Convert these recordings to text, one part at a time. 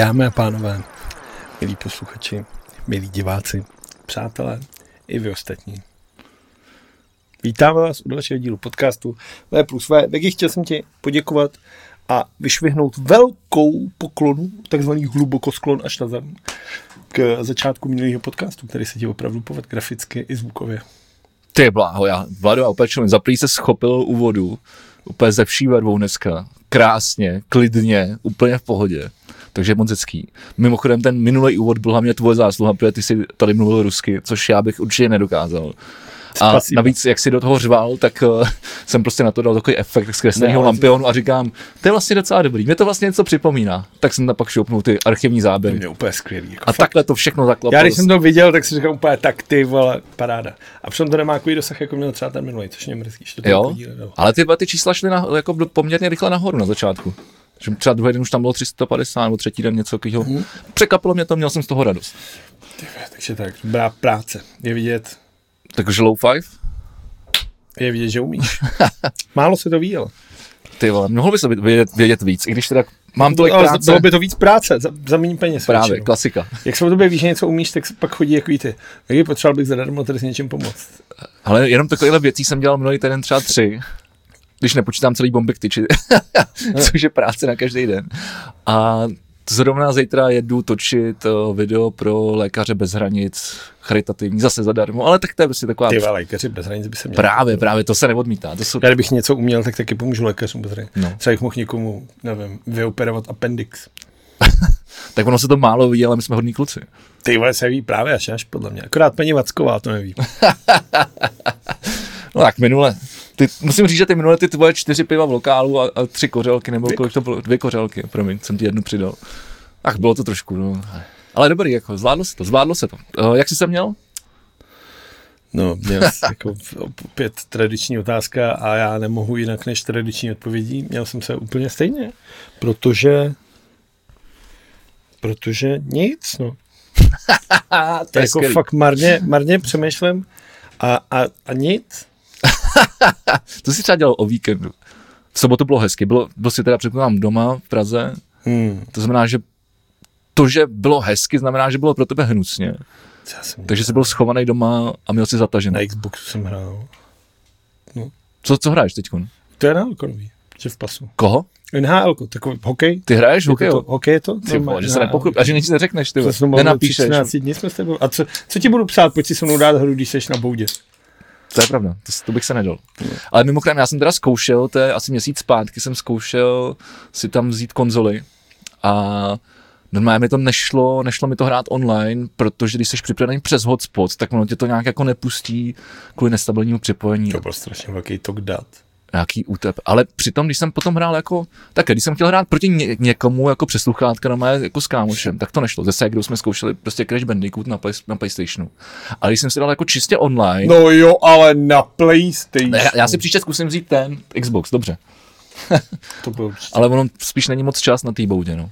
Dámy a pánové, milí posluchači, milí diváci, přátelé i vy ostatní. Vítáme vás u dalšího dílu podcastu V plus V. Vegy, chtěl jsem ti poděkovat a vyšvihnout velkou poklonu, takzvaný hlubokosklon až na zem, k začátku minulého podcastu, který se ti opravdu povedl graficky i zvukově. Ty bláho, já, Vlado, a opečuji, za se schopil úvodu, úplně ze vší dneska, krásně, klidně, úplně v pohodě. Takže moc hezký. Mimochodem, ten minulý úvod byl hlavně tvoje zásluha, protože ty jsi tady mluvil rusky, což já bych určitě nedokázal. A Spasíba. navíc, jak si do toho řval, tak uh, jsem prostě na to dal takový efekt zkresleného lampionu a říkám, to je vlastně docela dobrý, mě to vlastně něco připomíná. Tak jsem tam pak šoupnul ty archivní záběry. Mě úplně skvělý. Jako a fakt. takhle to všechno zaklapalo. Já když jsem to viděl, tak si říkal úplně tak ty vole, paráda. A přitom to nemá takový dosah, jako měl třeba ten minulý, což mě mrzí. Jo, ale ty, ty čísla šly na, jako poměrně rychle nahoru na začátku. Že třeba druhý den už tam bylo 350, nebo třetí den něco takového. Hmm. Překapilo mě to, měl jsem z toho radost. Takže tak, dobrá práce. Je vidět. Takže low five? Je vidět, že umíš. Málo se to viděl. Ty vole, mohl by se vědět, vědět víc, i když teda mám tolik ale práce. Bylo by to víc práce, za, za méně peněz. Právě, většinou. klasika. Jak se o tobě víš, že něco umíš, tak pak chodí jako ty. Jak potřeboval bych zadarmo tady s něčím pomoct. Ale jenom takovýhle věcí jsem dělal minulý týden třeba tři když nepočítám celý bomby k tyči, což je práce na každý den. A zrovna zítra jedu točit uh, video pro lékaře bez hranic, charitativní, zase zadarmo, ale tak to je prostě taková... Ty lékaři bez hranic by se měli. Právě, právě, to se neodmítá. To jsou... Já kdybych něco uměl, tak taky pomůžu lékařům bez hranic. No. Třeba jich mohl někomu, nevím, vyoperovat appendix. tak ono se to málo ví, ale my jsme hodní kluci. Ty vole se ví právě až až podle mě. Akorát paní Vacková to neví. no tak minule, ty, musím říct, že ty minule ty tvoje čtyři piva v lokálu a, a tři kořelky, nebo kolik to bylo, dvě kořelky, promiň, jsem ti jednu přidal. Ach, bylo to trošku, no. Ale dobrý, jako, zvládlo se to, zvládlo se to. Uh, jak jsi se měl? No, měl jako opět tradiční otázka a já nemohu jinak než tradiční odpovědí. Měl jsem se úplně stejně, protože protože nic, no. to je jako skvělý. fakt marně, marně přemýšlím a, a, a nic. to si třeba dělal o víkendu. V sobotu bylo hezky, bylo, byl si teda předpokládám doma v Praze, hmm. to znamená, že to, že bylo hezky, znamená, že bylo pro tebe hnusně. Takže jsi byl schovaný doma a měl si zatažený. Na Xboxu jsem hrál. No. Co, co hraješ teď? To je na nový, že v pasu. Koho? NHL, takový hokej. Ty hraješ hokej? To, hokej je to? Ty vole, že se nepokrup, a že nic neřekneš, ty nenapíšeš. 13 dní jsme s tebou. A co, co ti budu psát, pojď si se mnou dát hru, když jsi na boudě? To je pravda, to, to bych se nedal. Ale mimochodem, já jsem teda zkoušel, to je asi měsíc zpátky, jsem zkoušel si tam vzít konzoli a Normálně mi to nešlo, nešlo mi to hrát online, protože když jsi připravený přes hotspot, tak ono tě to nějak jako nepustí kvůli nestabilnímu připojení. To byl strašně velký tok dat nějaký útep. Ale přitom, když jsem potom hrál jako, tak když jsem chtěl hrát proti ně, někomu jako přes sluchátka na mé, jako s kámošem, tak to nešlo. Ze kdo jsme zkoušeli prostě Crash Bandicoot na, play, na PlayStationu. Ale když jsem si dal jako čistě online. No jo, ale na PlayStation. Ne, já si příště zkusím vzít ten Xbox, dobře. to bylo Ale ono spíš není moc čas na té boudě, no.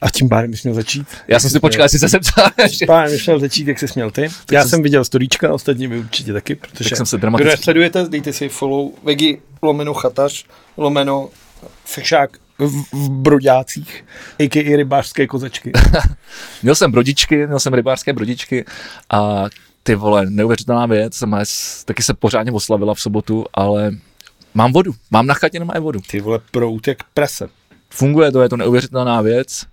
A tím pádem bys měl začít. Já jsem si počkal, jestli se zeptal. Tím pádem měl začít, jak jsi měl ty. Tak Já jsem, jsem viděl storíčka, ostatní vy určitě taky, protože tak jsem se dramaticky... kdo sledujete, dejte si follow Vegi lomeno chatař, lomeno fešák v, v broďácích, a.k.a. rybářské kozačky. měl jsem brodičky, měl jsem rybářské brodičky a ty vole, neuvěřitelná věc, jsem taky se pořádně oslavila v sobotu, ale mám vodu, mám na chatě nemá vodu. Ty vole, prout jak prese. Funguje to, je to neuvěřitelná věc.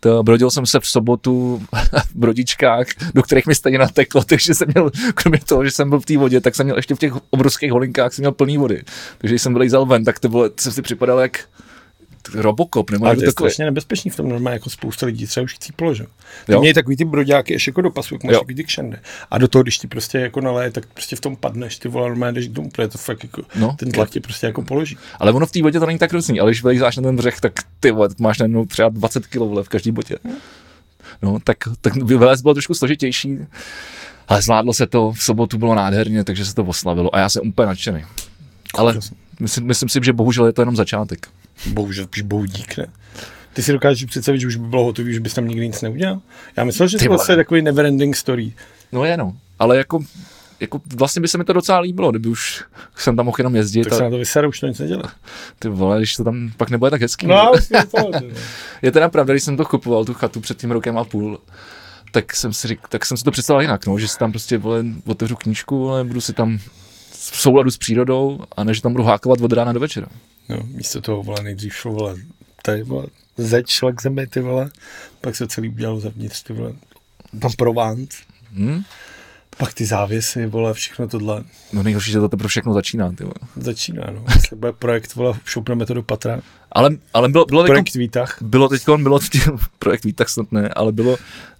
To brodil jsem se v sobotu v brodičkách, do kterých mi stejně nateklo, takže jsem měl, kromě toho, že jsem byl v té vodě, tak jsem měl ještě v těch obrovských holinkách jsem měl plný vody. Takže když jsem vylejzal ven, tak to bylo, jsem si připadal jak Robocop, nebo Ale to je strašně nebezpečný v tom normálně, jako spousta lidí třeba už chcíplo, že? Ty mějí takový ty broďáky ještě jako do pasu, máš takový ty kšende. A do toho, když ti prostě jako naleje, tak prostě v tom padneš, ty vole, normálně jdeš k protože to fakt jako, no, ten tlak tě prostě jako položí. Ale ono v té vodě to není tak hrozný, ale když vylízáš na ten břeh, tak ty vole, máš najednou třeba 20 kg v každý botě. No, tak, tak vylez bylo trošku složitější, ale zvládlo se to, v sobotu bylo nádherně, takže se to oslavilo a já jsem úplně nadšený. Ale myslím, myslím si, že bohužel je to jenom začátek. Bohužel, píš bohu dík, ne? Ty si dokážeš představit, že už by bylo hotový, že bys tam nikdy nic neudělal? Já myslel, že to je takový neverending story. No je no, ale jako jako vlastně by se mi to docela líbilo, kdyby už jsem tam mohl jenom jezdit. Tak a, se na to vyseru, už to nic nedělá. ty vole, když to tam pak nebude tak hezký. No, vlastně to, to, Je teda pravda, když jsem to kupoval, tu chatu před tím rokem a půl, tak jsem si, řík, tak jsem si to představil jinak, no, že si tam prostě vole, otevřu knížku, ale budu si tam v souladu s přírodou a než tam budu hákovat od rána do večera. No, místo toho, vole, nejdřív šlo, vole, tady, vole, zeď šla k zemi, ty vole, pak se celý udělalo zevnitř, ty vole, tam Provence, Hm? pak ty závěsy, vole, všechno tohle No nejhorší, že to teprve všechno začíná, ty vole. začíná, no. Jestli bude projekt, vole, šoupneme to do patra, Ale, ale bylo, bylo, projekt projekt... výtah, bylo teď, bylo teď, projekt Výtah snad ne, ale bylo,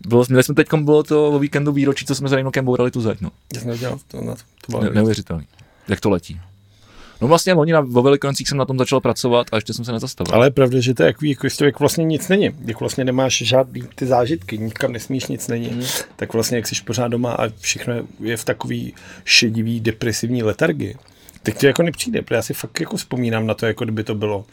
bylo měli jsme teď, bylo to o víkendu výročí, co jsme za Rejnokem bourali tu zeď, no. já jsem to, na to, to bylo Ne, neuvěřitelný. Jak to letí. No vlastně loni na, vo Velikoncích jsem na tom začal pracovat a ještě jsem se nezastavil. Ale je pravda, že to je jako, jako, jako, jak vlastně nic není. Jak vlastně nemáš žádný ty zážitky, nikam nesmíš, nic není. Hmm. Tak vlastně, jak jsi pořád doma a všechno je v takový šedivý, depresivní letargii, tak ti jako nepřijde, protože já si fakt jako vzpomínám na to, jako kdyby to bylo,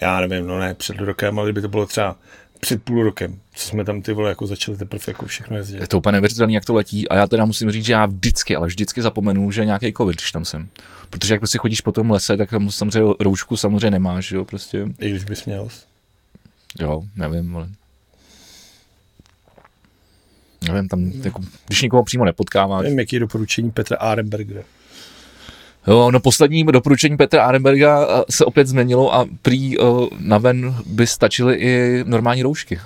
já nevím, no ne před rokem, ale kdyby to bylo třeba před půl rokem, co jsme tam ty vole jako začali teprve jako všechno jezdit. Je to úplně neuvěřitelné, jak to letí a já teda musím říct, že já vždycky, ale vždycky zapomenu, že nějaký covid, když tam jsem. Protože jak prostě chodíš po tom lese, tak tam samozřejmě roušku samozřejmě nemáš, jo, prostě, I když bys měl. jo, nevím, ale... Nevím, tam, jako, když nikoho přímo nepotkáváš. Nevím, jaký je doporučení Petra Arenbergera. Jo, no poslední doporučení Petra Arenberga eh, se opět změnilo a prý uh, na ven by stačily i normální roušky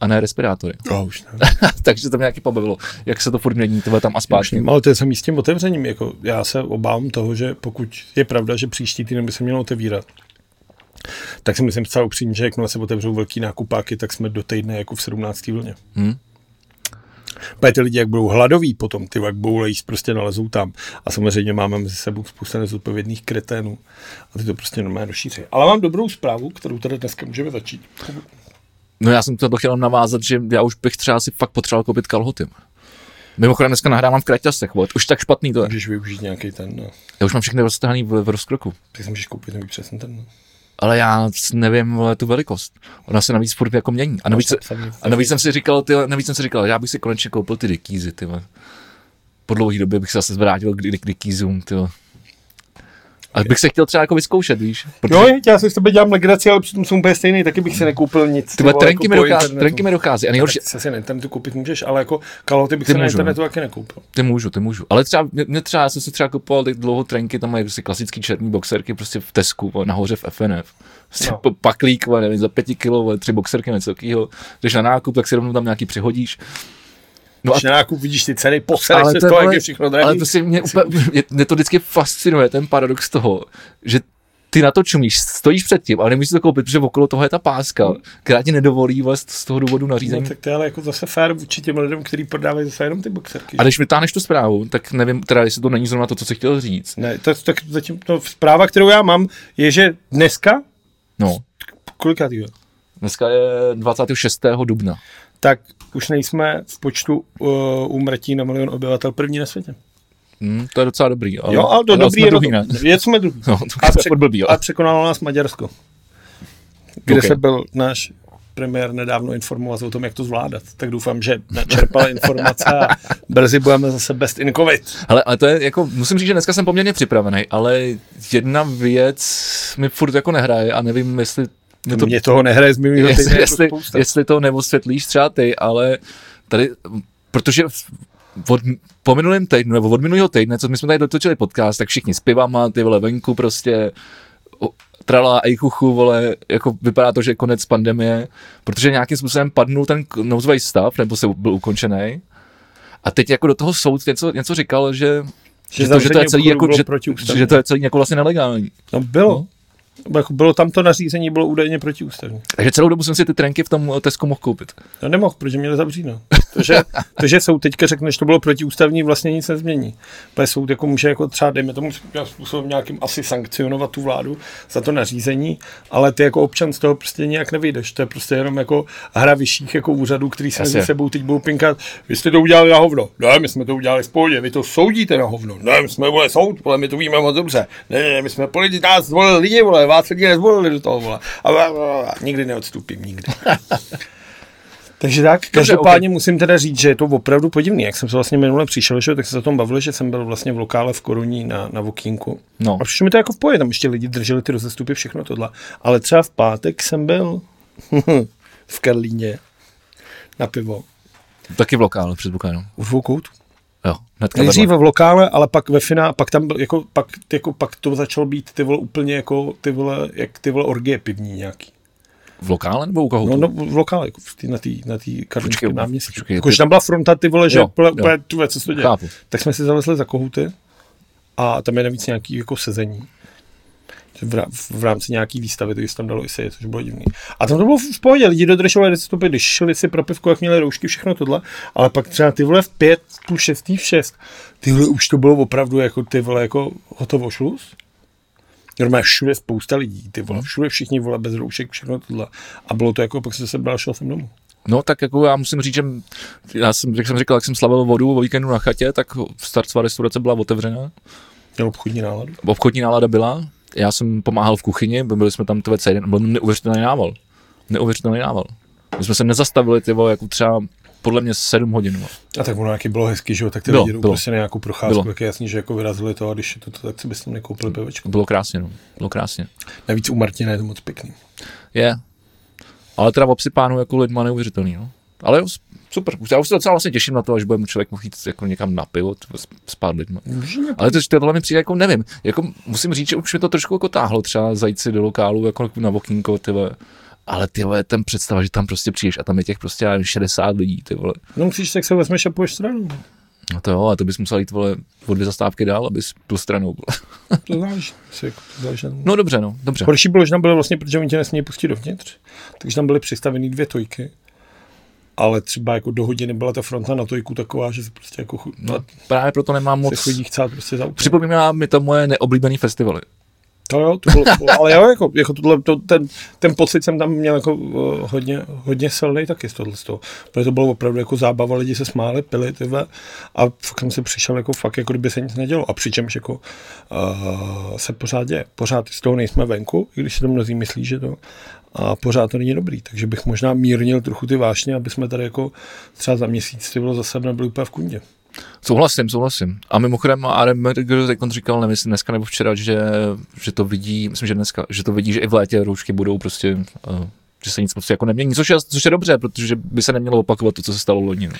a ne respirátory. Oh, už ne. Takže to mě nějaký pobavilo, jak se to furt mění, tohle tam a zpátky. Ale to je samý s tím otevřením. Jako já se obávám toho, že pokud je pravda, že příští týden by se mělo otevírat, tak si myslím zcela upřímně, že jakmile se otevřou velký nákupáky, tak jsme do týdne jako v 17. vlně. Hm? Protože ty lidi, jak budou hladoví potom, ty jak budou jíst, prostě nalezou tam. A samozřejmě máme mezi sebou spousta nezodpovědných kreténů. A ty to prostě normálně rozšíří. Ale mám dobrou zprávu, kterou tady dneska můžeme začít. No já jsem to chtěl navázat, že já už bych třeba si fakt potřeboval koupit kalhoty. Mimochodem dneska nahrávám v kraťasech, vole, už tak špatný to je. Můžeš využít nějaký ten, no. Já už mám všechny roztrhaný v, v rozkroku. Tak si můžeš koupit nový přesně ten, no. Ale já nevím vole, tu velikost. Ona se navíc furt jako mění. A navíc, se, a navíc jsem si říkal, ty, navíc jsem si říkal, já bych si konečně koupil ty dikýzy, ty. Po dlouhé době bych se zase zvrátil k, dikýzům, ty. A bych se chtěl třeba jako vyzkoušet, víš? Protože, Jo, já si s tebe dělám legraci, ale přitom jsem úplně stejný, taky bych si nekoupil nic. ty trenky, jako mi po dochází, trenky mi dochází. A nejhorší, Tak se si na internetu koupit můžeš, ale jako kalhoty bych Ty se na můžu, no. internetu taky nekoupil. ty můžu, ty můžu. Ale třeba, mě, mě třeba, já jsem si třeba kupoval teď dlouho trenky, tam mají prostě klasický černý boxerky, prostě v Tesku, vole, nahoře v FNF. Prostě No. paklík, vole, nevím, za pěti kilo, vole, tři boxerky, něco takového. Když na nákup, tak si rovnou tam nějaký přihodíš. No a na nákup vidíš ty ceny, posereš se z to toho, jak je všechno drahý. Ale prostě mě, úplně, mě, mě, to vždycky fascinuje, ten paradox toho, že ty na to čumíš, stojíš před tím, ale nemůžeš to koupit, protože okolo toho je ta páska, která ti nedovolí vlastně z toho důvodu nařízení. No, tak to je ale jako zase fér vůči těm lidem, kteří prodávají zase jenom ty boxerky. A když vytáhneš tu zprávu, tak nevím, teda jestli to není zrovna to, co jsi chtěl říct. Ne, to, tak zatím to zpráva, kterou já mám, je, že dneska, No, kolikátýho, dneska je 26. dubna. Tak už nejsme v počtu uh, úmrtí na milion obyvatel první na světě. Hmm, to je docela dobrý. Ale, Jo, ale to ale dobrý jsme je, druhý, ne? je jsme druhý. No, to a, je pře- furt blbý, a překonalo nás Maďarsko, kde Ok. se byl náš premiér nedávno informovat o tom, jak to zvládat. Tak doufám, že načerpal informace a brzy budeme zase best in covid. Hele, ale to je jako, musím říct, že dneska jsem poměrně připravený, ale jedna věc mi furt jako nehraje a nevím, jestli mě To mě toho nehraje z minulého týdne jestli, jako jestli, jestli to neosvětlíš třeba ty, ale tady, protože od, po minulém týdnu, nebo od minulého týdne, co my jsme tady dotočili podcast, tak všichni s pivama, ty vole venku prostě, trala ejchuchu, vole, jako vypadá to, že je konec pandemie, protože nějakým způsobem padnul ten nouzový stav, nebo se byl ukončený. A teď jako do toho soud něco, něco říkal, že, že, to, že to je celý jako, že, že to je celý jako vlastně nelegální. No bylo. No. Jako Bylo tam to nařízení, bylo údajně protiústavní. Takže celou dobu jsem si ty trenky v tom Tesku mohl koupit. No nemohl, protože měli zavříno. To, že, to, že soud teďka řekne, že to bylo protiústavní, vlastně nic nezmění. Protože soud jako může jako třeba, dejme tomu, způsobem nějakým asi sankcionovat tu vládu za to nařízení, ale ty jako občan z toho prostě nějak nevyjdeš. To je prostě jenom jako hra vyšších jako úřadů, který se mezi sebou teď budou pinkat. Vy jste to udělali na hovno. Ne, my jsme to udělali pohodě. Vy to soudíte na hovno. Ne, my jsme vole soud, vole, my to víme moc dobře. Ne, ne, ne, my jsme politici, nás zvolili lidi, vole, vás lidi nezvolili do toho, vole. A, a, a, a, nikdy neodstupím, nikdy. Takže tak, každopádně okay. musím teda říct, že je to opravdu podivný. Jak jsem se vlastně minule přišel, že, tak se o tom bavil, že jsem byl vlastně v lokále v Koruní na, na Vokínku. No. A přišlo mi to jako v pohodě, tam ještě lidi drželi ty rozestupy, všechno tohle. Ale třeba v pátek jsem byl v Karlíně na pivo. Taky v lokále, předpokládám. U dvou koutů. Jo, hnedka Nejdřív v lokále, ale pak ve finále, pak tam byl, jako, pak, jako, pak to začalo být ty vole úplně jako ty vole, jak ty vole orgie pivní nějaký. V lokále nebo u koho? No, no v lokále, jako v tý, na té na tý náměstí. počkej, Jakože ty- tam byla fronta, ty vole, že Jo, úplně, jo. úplně, ty vole, co se to děje. Chápu. Tak jsme si zalezli za kohouty a tam je navíc nějaký jako sezení. V, v rámci nějaký výstavy, takže se tam dalo i sedět, což bylo divný. A tam to bylo v pohodě, lidi dodržovali stupy, když šli si pro pivko, jak měli roušky, všechno tohle, ale pak třeba ty vole v pět, tu šestý, v šest, ty vole už to bylo opravdu jako ty vole jako hotovo šluz. Normálně všude spousta lidí, ty vole, všude všichni vole bez roušek, všechno tohle. A bylo to jako, pak jsem se sebral, šel jsem domů. No tak jako já musím říct, že já jsem, jak jsem říkal, jak jsem slavil vodu o víkendu na chatě, tak starcová restaurace byla otevřená, Měl obchodní náladu. obchodní nálada byla, já jsem pomáhal v kuchyni, byli jsme tam tvé celý byl neuvěřitelný nával. Neuvěřitelný nával. My jsme se nezastavili, ty vole, jako třeba podle mě 7 hodin. A tak ono, jaký bylo hezky, že jo, tak ty Bylo, lidi jdou bylo. prostě na nějakou procházku, Bylo. tak je jasný, že jako vyrazili to a když je to, to tak si byste nekoupili pivečko. Bylo krásně, no. Bylo krásně. Navíc u Martina je to moc pěkný. Je. Ale teda obsypánu jako lidma neuvěřitelný, no. Ale jo, super. Už- Já už se docela vlastně těším na to, až budeme člověk mohl jít jako někam na pivo, s- pár lidma. Ale to, tohle mi přijde jako nevím. Jako musím říct, že už mi to trošku jako táhlo třeba zajít si do lokálu jako na Vokínko, ty vole. Ale ty vole, ten představa, že tam prostě přijdeš a tam je těch prostě já nevím, 60 lidí, ty vole. No musíš, tak se vezmeš a půjdeš stranou. No to jo, a to bys musel jít vole o dvě zastávky dál, abys byl stranou. Vole. To. Si jako, to tom. No dobře, no, dobře. Horší bylo, že tam bylo vlastně, protože oni tě nesmějí pustit dovnitř, takže tam byly přistavený dvě tojky. Ale třeba jako do hodiny byla ta fronta na tojku taková, že se prostě jako chu- No, právě proto nemám se moc. chodí chcát prostě za. Připomíná mi to moje neoblíbený festivaly. To jo, to bylo, to bylo ale jo, jako, jako tohle, to, ten, ten pocit jsem tam měl jako uh, hodně, hodně silný taky z tohle z toho. Protože to bylo opravdu jako zábava, lidi se smáli, pili tyhle a fakt jsem si přišel jako fakt, jako kdyby se nic nedělo. A přičemž jako uh, se pořád děje. Pořád z toho nejsme venku, i když si to mnozí myslí, že to a pořád to není dobrý, takže bych možná mírnil trochu ty vášně, aby jsme tady jako třeba za měsíc ty bylo zase nebyli úplně v kundě. Souhlasím, souhlasím. A mimochodem Adam Merger teď říkal, nemyslím dneska nebo včera, že, že to vidí, myslím, že dneska, že to vidí, že i v létě roušky budou prostě, uh, že se nic prostě jako nemění, což je, což je dobře, protože by se nemělo opakovat to, co se stalo loni. No.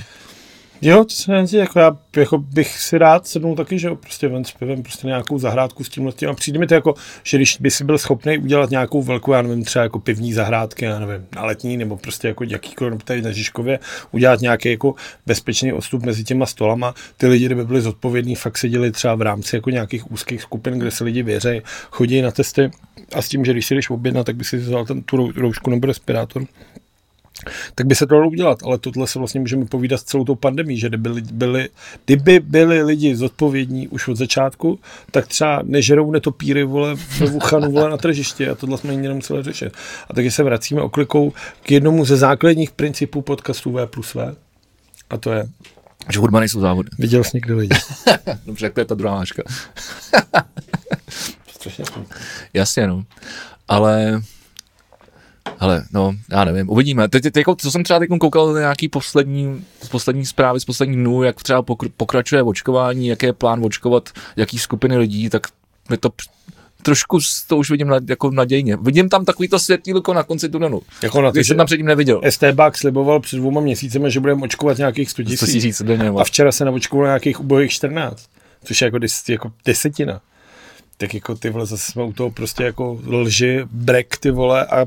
Jo, to se nenci, jako já jako bych si rád sednul taky, že jo, prostě ven s pivem, prostě nějakou zahrádku s tímhle tím. A přijde mi to jako, že když by si byl schopný udělat nějakou velkou, já nevím, třeba jako pivní zahrádky, já nevím, na letní, nebo prostě jako jakýkoliv tady na Žižkově, udělat nějaký jako bezpečný odstup mezi těma stolama. Ty lidi, kdyby byli zodpovědní, fakt seděli třeba v rámci jako nějakých úzkých skupin, kde se lidi věří, chodí na testy a s tím, že když si jdeš objednat, tak by si vzal ten, tu rou- roušku nebo respirátor tak by se to dalo udělat, ale tohle se vlastně můžeme povídat s celou tou pandemí, že kdyby byli, byli, kdyby byli lidi zodpovědní už od začátku, tak třeba nežerou netopíry vole, ve Wuhanu vole na tržiště a tohle jsme nikdy nemuseli řešit. A taky se vracíme oklikou k jednomu ze základních principů podcastu V plus V. A to je, Že hudba nejsou závody. viděl jsi někdy lidi. Dobře, jak to je ta druhá smutný. Jasně, no. Ale ale no, já nevím, uvidíme. Teď, teď jako, co jsem třeba teď koukal na nějaký poslední, poslední zprávy z posledních dnů, jak třeba pokr- pokračuje očkování, jaký je plán očkovat, jaký skupiny lidí, tak mi to trošku to už vidím na, jako nadějně. Vidím tam takový to světýlko na konci tunelu. Jako na to, jsem tam předtím neviděl. STBák sliboval před dvěma měsícemi, že budeme očkovat nějakých 100 Co si tisíc. A včera se naočkovalo nějakých ubohých 14, což je jako, des, jako desetina. Tak jako ty vole, zase jsme u toho prostě jako lži, brek ty vole a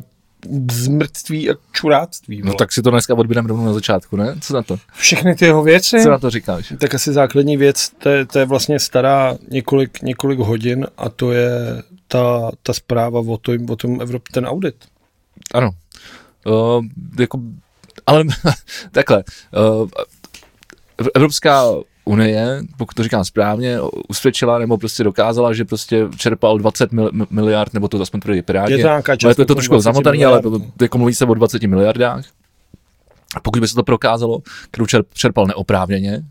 zmrtví a čuráctví. Vole. No tak si to dneska odbídeme rovnou na začátku, ne? Co na to? Všechny ty jeho věci, Co na to říkáš? tak asi základní věc, to je, to je vlastně stará několik, několik hodin a to je ta, ta zpráva o tom, o tom Evrop, ten audit. Ano. Uh, jako, ale takhle. Uh, Evropská unie, pokud to říkám správně, usvědčila nebo prostě dokázala, že prostě čerpal 20 mil, miliard, nebo to aspoň tvrdí Piráti. Je to to je to kolem trošku 20 zamotaný, ale to, jako mluví se o 20 miliardách. A pokud by se to prokázalo, kterou čer, čerpal neoprávněně,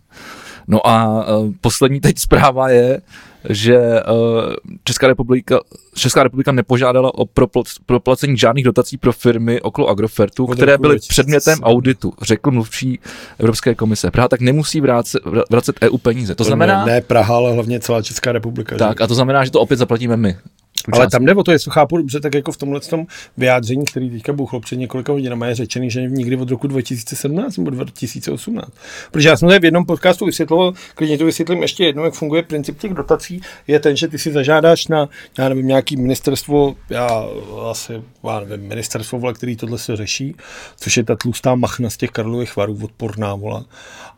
No a uh, poslední teď zpráva je, že uh, Česká republika, Česká republika nepožádala o propl- proplacení žádných dotací pro firmy okolo Agrofertu, Od které byly 2007. předmětem auditu, řekl mluvčí Evropské komise. Praha tak nemusí vracet, vracet EU peníze. To znamená, Ne, ne Praha, ale hlavně celá Česká republika. že? tak, a to znamená, že to opět zaplatíme my. Tu Ale část. tam jde o to, jestli to chápu dobře, tak jako v tomhle tom vyjádření, který teďka bouchlo před několika hodinami, je řečený, že nikdy od roku 2017 nebo 2018. Protože já jsem tady v jednom podcastu vysvětloval, klidně to vysvětlím ještě jednou, jak funguje princip těch dotací, je ten, že ty si zažádáš na, já nevím, nějaký ministerstvo, já asi, já nevím, ministerstvo, vole, který tohle se řeší, což je ta tlustá machna z těch Karlových varů, odporná, vola.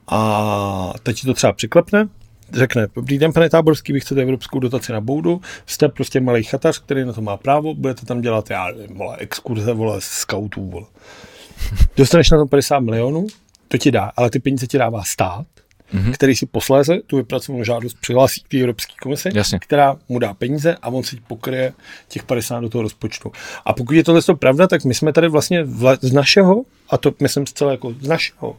A teď ti to třeba přiklepne, řekne, dobrý den, pane Táborský, vy chcete evropskou dotaci na boudu, jste prostě malý chatař, který na to má právo, budete tam dělat, já nevím, vole, exkurze, vole, scoutů, vole. Dostaneš na to 50 milionů, to ti dá, ale ty peníze ti dává stát, mm-hmm. který si posléze tu vypracovanou žádost přihlásí k té Evropské komisi, Jasně. která mu dá peníze a on si pokryje těch 50 do toho rozpočtu. A pokud je tohle to pravda, tak my jsme tady vlastně vla, z našeho, a to myslím zcela jako z našeho,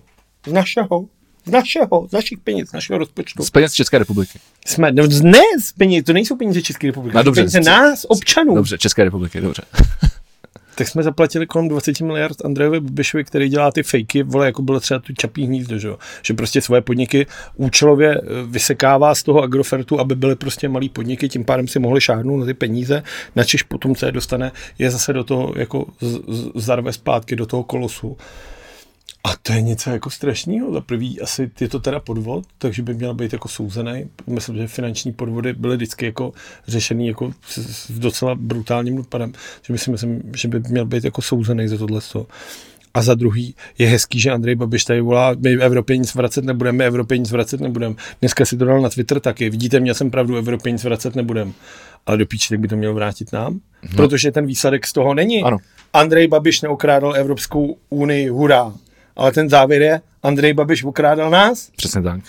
z našeho, z našeho, z našich peněz, z našeho rozpočtu. Z peněz České republiky. Jsme, no, ne z peněz, to nejsou peníze České republiky, No, to jsou dobře. peníze nás, občanů. Dobře, České republiky, dobře. Tak jsme zaplatili kolem 20 miliard Andrejovi Babišovi, který dělá ty fejky, vole, jako bylo třeba tu čapí hnízdo, že, jo? že prostě svoje podniky účelově eh, vysekává z toho agrofertu, aby byly prostě malý podniky, tím pádem si mohli šáhnout na ty peníze, načež potom, co je dostane, je zase do toho, jako z- z- zarve zpátky do toho kolosu. A to je něco jako strašného. Za prvý asi je to teda podvod, takže by měl být jako souzený. Myslím, že finanční podvody byly vždycky jako řešený jako s, docela brutálním dopadem. Že my si myslím, že by měl být jako souzený za tohle. A za druhý je hezký, že Andrej Babiš tady volá, my v Evropě nic vracet nebudeme, my v Evropě nic vracet nebudeme. Dneska si to dal na Twitter taky. Vidíte, měl jsem pravdu, v Evropě nic vracet nebudeme. Ale do píči, tak by to měl vrátit nám, no. protože ten výsledek z toho není. Ano. Andrej Babiš neokrádal Evropskou unii, hurá. Ale ten závěr je, Andrej Babiš okrádal nás. Přesně tak.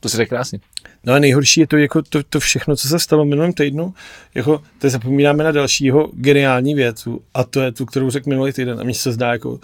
To si řekl krásně. No a nejhorší je to, jako to, to všechno, co se stalo v minulém týdnu, jako to zapomínáme na dalšího geniální věcu a to je tu, kterou řekl minulý týden a mně se zdá, jako,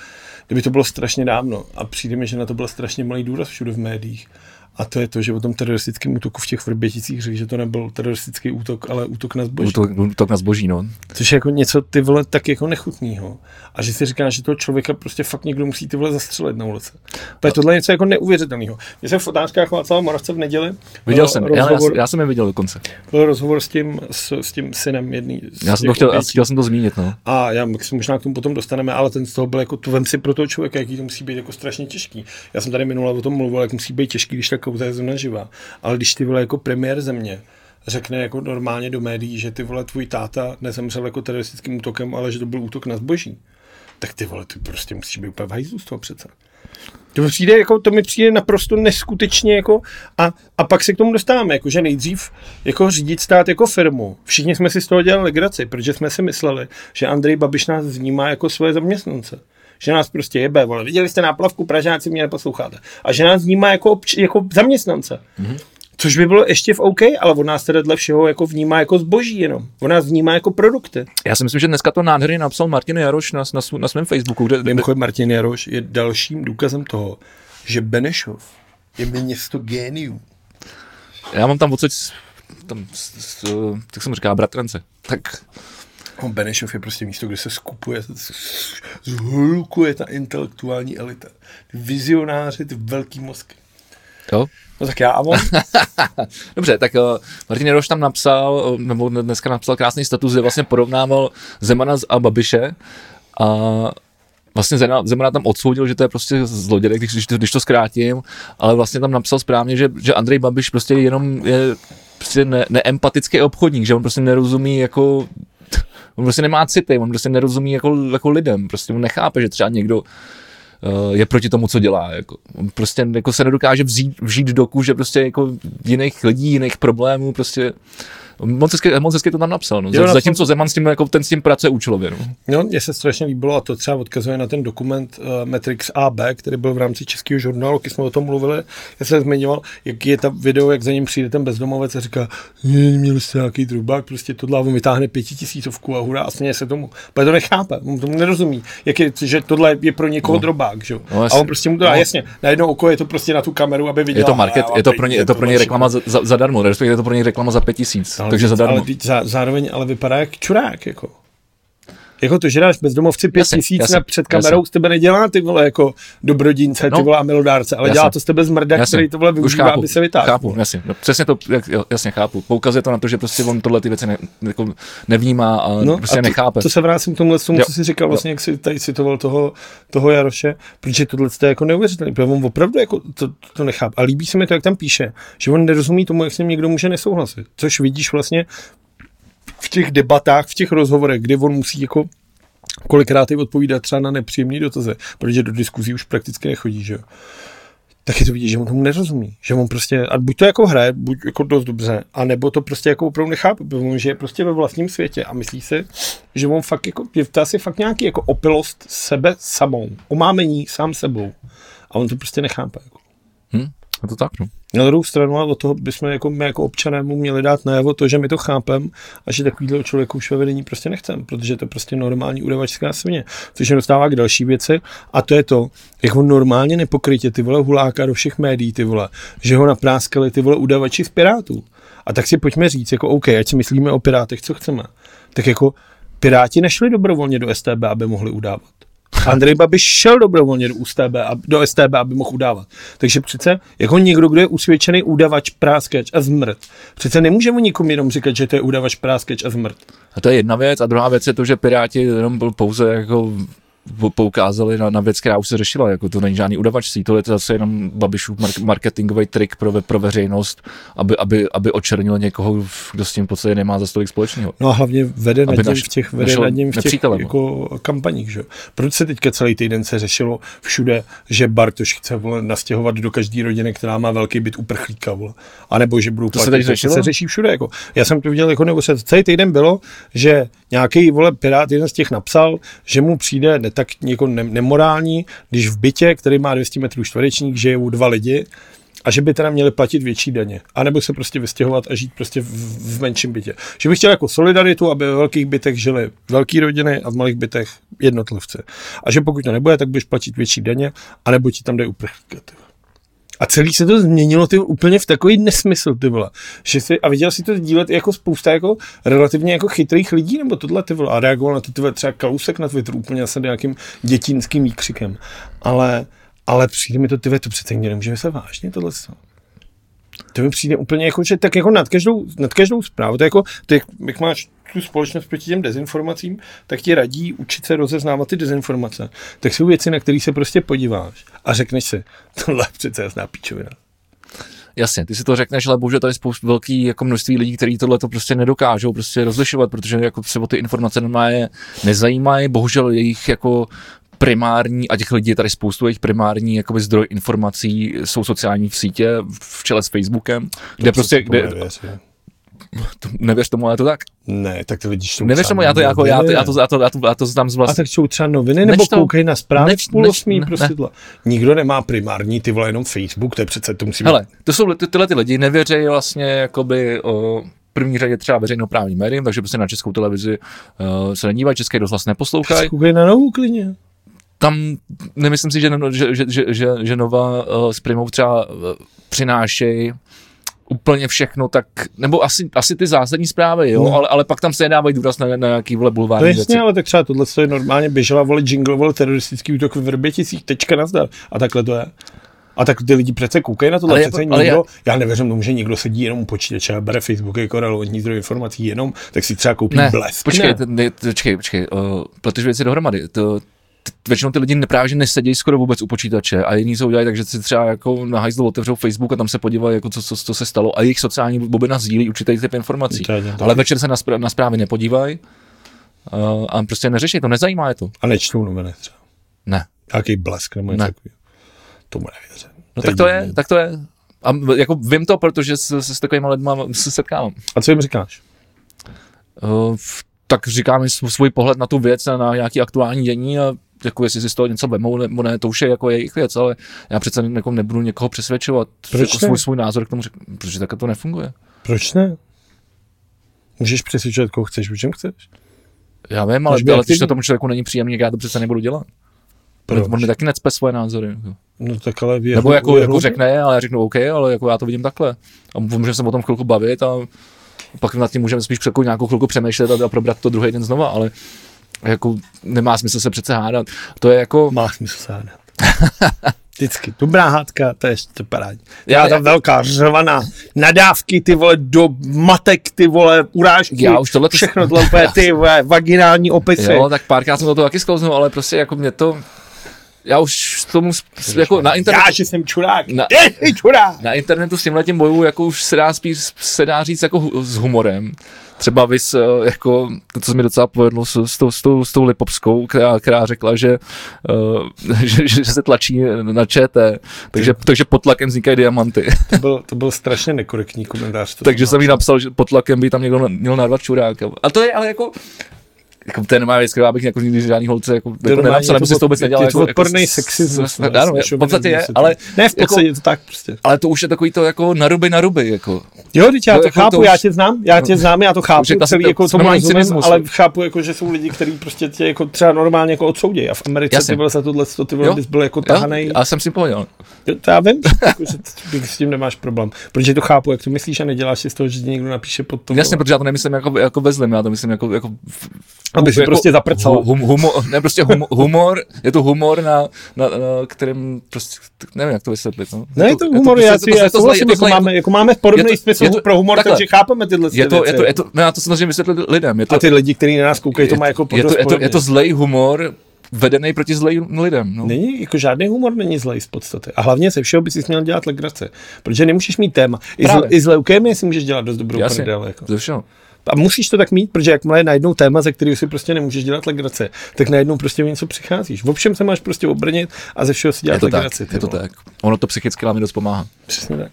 kdyby to bylo strašně dávno a přijde mi, že na to byl strašně malý důraz všude v médiích. A to je to, že o tom teroristickém útoku v těch Vrběticích řekl, že to nebyl teroristický útok, ale útok na zboží. Útok, útok na zboží, no. Což je jako něco ty vole tak jako nechutného. A že si říká, že toho člověka prostě fakt někdo musí ty vole zastřelit na ulici. To je tohle něco jako neuvěřitelného. Mě jsem v otázkách Václava Moravce v neděli. Viděl jsem, já, já, rozhovor, já jsem je viděl dokonce. byl rozhovor s tím, s, s tím synem jedný. Já jsem to chtěl, já chtěl jsem to zmínit, no. A já si možná k tomu potom dostaneme, ale ten z toho byl jako, to vem si pro toho člověka, jaký to musí být jako strašně těžký. Já jsem tady minule o tom mluvil, jak musí být těžký, když ta kauza je zrovna živá. Ale když ty vole jako premiér země řekne jako normálně do médií, že ty vole tvůj táta nezemřel jako teroristickým útokem, ale že to byl útok na zboží, tak ty vole, ty prostě musíš být úplně v z toho přece. To přijde, jako, to mi přijde naprosto neskutečně jako, a, a pak se k tomu dostáváme, jako, že nejdřív jako řídit stát jako firmu. Všichni jsme si z toho dělali legraci, protože jsme si mysleli, že Andrej Babiš nás vnímá jako svoje zaměstnance. Že nás prostě jebe, vole. Viděli jste náplavku, Pražáci mě neposloucháte. A že nás vnímá jako, obč- jako zaměstnance. Mm-hmm. Což by bylo ještě v OK, ale on nás teda dle všeho jako vnímá jako zboží jenom. On nás vnímá jako produkty. Já si myslím, že dneska to nádherně napsal Martin Jaroš na, na, svů- na svém Facebooku, kde, kde, Mimochodem Martin Jaroš je dalším důkazem toho, že Benešov je město géniů. já mám tam odsaď, tam, s, s, tak jsem říká, bratrance. Tak Benešov je prostě místo, kde se skupuje, zhlukuje ta intelektuální elita. Vizionáři, ty velký mozky. jo. No tak já a on. Dobře, tak uh, Martin Jaroš tam napsal, uh, nebo dneska napsal krásný status, kde vlastně porovnával Zemana a Babiše a vlastně Zemana, tam odsoudil, že to je prostě zloděj, když, když, to, když to zkrátím, ale vlastně tam napsal správně, že, že Andrej Babiš prostě jenom je prostě ne, neempatický obchodník, že on prostě nerozumí jako on prostě nemá city, on prostě nerozumí jako, jako lidem, prostě on nechápe, že třeba někdo uh, je proti tomu, co dělá. Jako. On prostě jako se nedokáže vzít, vžít do kůže prostě jako jiných lidí, jiných problémů, prostě Moc hezky, moc hezky to tam napsal. No. Jo, na Zatímco Zeman s tím, jako, ten s tím pracuje účelově. No. No, mně se strašně líbilo a to třeba odkazuje na ten dokument uh, Matrix AB, který byl v rámci českého žurnálu, když jsme o tom mluvili, já jsem zmiňoval, jak je ta video, jak za ním přijde ten bezdomovec a říká, "Je, měl jste nějaký drubák, prostě tohle a on vytáhne pětitisícovku a hurá a směje se tomu. Protože to nechápe, on tomu nerozumí, jak je, že tohle je pro někoho No. no. drobák, že? No, a on prostě mu to dá, No. jasně, na jedno oko je to prostě na tu kameru, aby viděl. Je to market, je to pro ně, je to pro ně reklama za, za, respektive je to pro ně reklama za pět tisíc, Ale takže zadarmo. Ale zá, zároveň ale vypadá jak čurák, jako. Jako to, že dáš bezdomovci pět Jasně, tisíc jasně, na před kamerou, jasně. z tebe nedělá ty vole jako dobrodince, ty No. vole a milodárce, ale Jasně. dělá to z tebe zmrda, Jasně. který to vole Už využívá, chápu, aby se vytáhl. Chápu, jasně. No, přesně to, jak, jo, jasně chápu. Poukazuje to na to, že prostě on tohle ty věci ne, jako nevnímá a no, prostě a to, nechápe. To se vrátím k tomu, tomu Jo. co jsi říkal, vlastně, jak jsi tady citoval toho, toho Jaroše, protože tohle je jako neuvěřitelné, protože on opravdu jako to, to nechápe. A líbí se mi to, jak tam píše, že on nerozumí tomu, jak s ním někdo může nesouhlasit. Což vidíš vlastně v těch debatách, v těch rozhovorech, kdy on musí jako kolikrát i odpovídat třeba na nepříjemný dotazy, protože do diskuzí už prakticky nechodí, že jo. Tak je to vidět, že on tomu nerozumí. Že on prostě, a buď to jako hraje, buď jako dost dobře, anebo to prostě jako opravdu nechápe, protože žije prostě ve vlastním světě a myslí si, že on fakt jako, je to asi fakt nějaký jako opilost sebe samou, omámení sám sebou. A on to prostě nechápe. Jako. Hm? Je to tak, no. Na druhou stranu, ale od toho bychom jako, my jako občané mu měli dát najevo to, že my to chápem a že takovýhle člověku už ve vedení prostě nechcem, protože je to prostě normální udavačská svině. Což mě dostává k další věci a to je to, jak on normálně nepokrytě ty vole huláka do všech médií, ty vole, že ho napráskali ty vole udavači z Pirátů. A tak si pojďme říct, jako OK, ať si myslíme o Pirátech, co chceme. Tak jako Piráti nešli dobrovolně do STB, aby mohli udávat. Andrej Babiš šel dobrovolně do, USTB, a- do STB, aby mohl udávat. Takže přece, jako někdo, kdo je usvědčený udavač, práskeč a zmrt, přece nemůže mu nikomu jenom říkat, že to je udavač, práskeč a zmrt. A to je jedna věc. A druhá věc je to, že Piráti jenom byl pouze jako poukázali na, na věc, která už se řešila, jako to není žádný udavačství, to je to zase jenom Babišův mark- marketingový trik pro, ve, pro veřejnost, aby, aby, aby očernil někoho, kdo s tím v podstatě nemá za stolik společného. No a hlavně vede nad ním v těch, vede nad ním v těch jako kampaních. Že? Proč se teďka celý týden se řešilo všude, že Bartoš chce vole, nastěhovat do každé rodiny, která má velký byt uprchlíka, vole. A nebo že budou To se platit, teď řešilo? se řeší všude. Jako. Já jsem to viděl jako nebo se celý týden bylo, že nějaký vole pirát, jeden z těch napsal, že mu přijde tak jako ne, nemorální, když v bytě, který má 200 metrů čtverečních, žijou dva lidi, a že by teda měli platit větší daně. A nebo se prostě vystěhovat a žít prostě v, v menším bytě. Že bych chtěl jako solidaritu, aby ve velkých bytech žili velké rodiny a v malých bytech jednotlivci. A že pokud to nebude, tak budeš platit větší daně, anebo ti tam dají uprchlíka. A celý se to změnilo ty úplně v takový nesmysl, ty vole. Že si, a viděl si to dílet jako spousta jako relativně jako chytrých lidí, nebo tohle ty vole. A reagoval na to ty vole, třeba Kalousek na Twitteru úplně zase nějakým dětinským výkřikem. Ale, ale přijde mi to, ty vole, to přece nikdy nemůže se vážně tohle. To mi přijde úplně jako, že tak jako nad každou, nad každou zprávu, to je jako, ty, jak máš tu společnost proti těm dezinformacím, tak ti radí učit se rozeznávat ty dezinformace. Tak jsou věci, na které se prostě podíváš a řekneš si, tohle přece jasná píčovina. Jasně, ty si to řekneš, ale bohužel tady spoustu velký jako množství lidí, kteří tohle to prostě nedokážou prostě rozlišovat, protože jako o ty informace normálně nezajímají, bohužel jejich jako primární, a těch lidí je tady spoustu, jejich primární jakoby zdroj informací jsou sociální v sítě, v čele s Facebookem, kde prostě, kde, Nevěř, to, nevěř tomu, ale to tak. ne, tak ty lidi čtou Nevěř tomu, já to, jako, já, to, já, to, já, to, já, to, já to znám z A vlastní. tak jsou třeba noviny, nebo Nečtou. koukají na zprávy Neč- půl osmí, ne- prostě ne. Nikdo nemá primární, ty vole, jenom Facebook, to je přece, to musí být Hele, to jsou ty, tyhle ty lidi, nevěří vlastně jakoby o, v první řadě třeba veřejnoprávním médiím, takže prostě na českou televizi uh, se nedívají, český rozhlas neposlouchají. Koukají na novou klině. Tam nemyslím si, že, že, že, že, že, že Nova uh, s Primou třeba uh, přinášejí úplně všechno, tak, nebo asi, asi ty zásadní zprávy, jo, No. ale, ale pak tam se nedávají důraz na, na nějaký vole To bulvární je věci. jasně, ale tak třeba tohle je normálně běžela vole jingle, vole teroristický útok v Vrběticích, tečka nazdar. A takhle to je. A tak ty lidi přece koukají na tohle, Ale ale přece ale nikdo, já... já nevěřím tomu, že někdo sedí jenom u počítače a bere Facebook jako relevantní zdroj informací jenom, tak si třeba koupí Ne, blesk. počkej, ne. ne, počkej, počkej, uh, protože věci dohromady. To, většinou ty lidi právě že nesedějí skoro vůbec u počítače a jiní to udělají tak, že si třeba jako na hajzlu otevřou Facebook a tam se podívají, jako co, co, co se stalo a jejich sociální bobina sdílí určitý typ informací. To. Ale večer se na, spr- na zprávy nepodívají uh, a prostě neřeší to, nezajímá je to. A nečtou noviny třeba. Ne. Nějaký blesk nebo něco Ne. takového. Tomu nevěřím. No tak to je, tak to je. A jako vím to, protože se, se s takovými lidmi se setkávám. A co jim říkáš? Uh, tak říkáme svůj pohled na tu věc na nějaký aktuální dění a jako jestli si z toho něco vemou nebo ne, to už je jako jejich věc, ale já přece jako nebudu někoho přesvědčovat Proč jako svůj, svůj názor k tomu, řek- protože tak to nefunguje. Proč ne? Můžeš přesvědčovat, koho chceš, o čem chceš. Já vím, ale, ale když to tomu člověku není příjemný, já to přece nebudu dělat. Proč? On mi taky necpe svoje názory. Jako. No tak ale je Nebo jako, jako řekne, ale já řeknu OK, ale jako já to vidím takhle. A můžeme se o tom chvilku bavit a pak nad tím můžeme spíš nějakou chvilku přemýšlet a, a probrat to druhý den znova, ale jako nemá smysl se přece hádat. To je jako... Má smysl se hádat. Vždycky. Dobrá hádka, to je ještě parádní. Já- Já, ta já- velká řvaná nadávky, ty vole, do matek, ty vole, urážky. Já už tohle to- Všechno tohle, úplně ty vole, vaginální opisy. Jo, tak párkrát jsem do toho taky sklouznul, ale prostě jako mě to... Já už tomu jako na internetu... Já, že jsem čurák. Na- čurák. na internetu s tímhle tím boju jako už se dá spíš se dá říct jako s humorem. Třeba vys, eh, jako, to, co se mi docela povedlo s, s, tou, s, tou, s tou Lipovskou, která, která řekla, že, uh, že, že, se tlačí na ČT, takže, takže pod tlakem vznikají diamanty. To byl, to byl strašně nekorektní komentář. To takže jsem jí napsal, že pod tlakem by tam někdo měl narvat čuráka. A to je ale jako, jako to nemá věc, která bych jako nikdy žádný holce jako, jako nenapsal, nebo si to vůbec nedělal. Je to jako, odporný jako, sexismus. s- Ano, v podstatě je, ale Ne, v podstatě jako- je to tak prostě. ale to už je takový to jako na ruby na ruby, jako. Jo, teď já To to, jako chápu, to už- já tě znám, já tě znám, já to chápu, klasi- celý, jako normální rozumím, cynismus. ale chápu, jako, že jsou lidi, kteří prostě tě jako třeba normálně jako odsoudějí a v Americe Jasně. ty vole za tohle, ty vole, Jo. bys byl jako tahanej. já jsem si pohodil. To já vím, jako, že ty s tím nemáš problém, protože to chápu, jak to myslíš a neděláš si z toho, že někdo napíše pod to. Jasně, protože já to nemyslím jako, jako ve já to myslím jako, jako Aby si jako prostě zaprcala. Hum, humor, ne, prostě hum, humor, je to humor, na, na, na, kterým prostě, nevím, jak to vysvětlit. No. Ne, je to humor, já si já souhlasím, jako máme, jako máme podobný je to- smysl je to- pro humor, takhle. takže chápeme tyhle je to, je věci. to, je to, ne, já to snažím vysvětlit lidem. Je to, A ty lidi, kteří na nás koukají, to má jako je, to, je, to, je to zlej humor, vedený proti zlým lidem. No. Není, jako žádný humor není zlej z podstaty. A hlavně se všeho by si měl dělat legrace. Protože nemůžeš mít téma. I z, Právě. I z leukémie si můžeš dělat dost dobrou prdel. Jako. ze všeho. A musíš to tak mít, protože jakmile je najednou téma, ze kterého si prostě nemůžeš dělat legrace, tak najednou prostě o něco přicházíš. V všem se máš prostě obrnit a ze všeho si Je dělat to tak, legraci. ty je to tak. Ono to psychicky nám dost pomáhá. Přesně tak.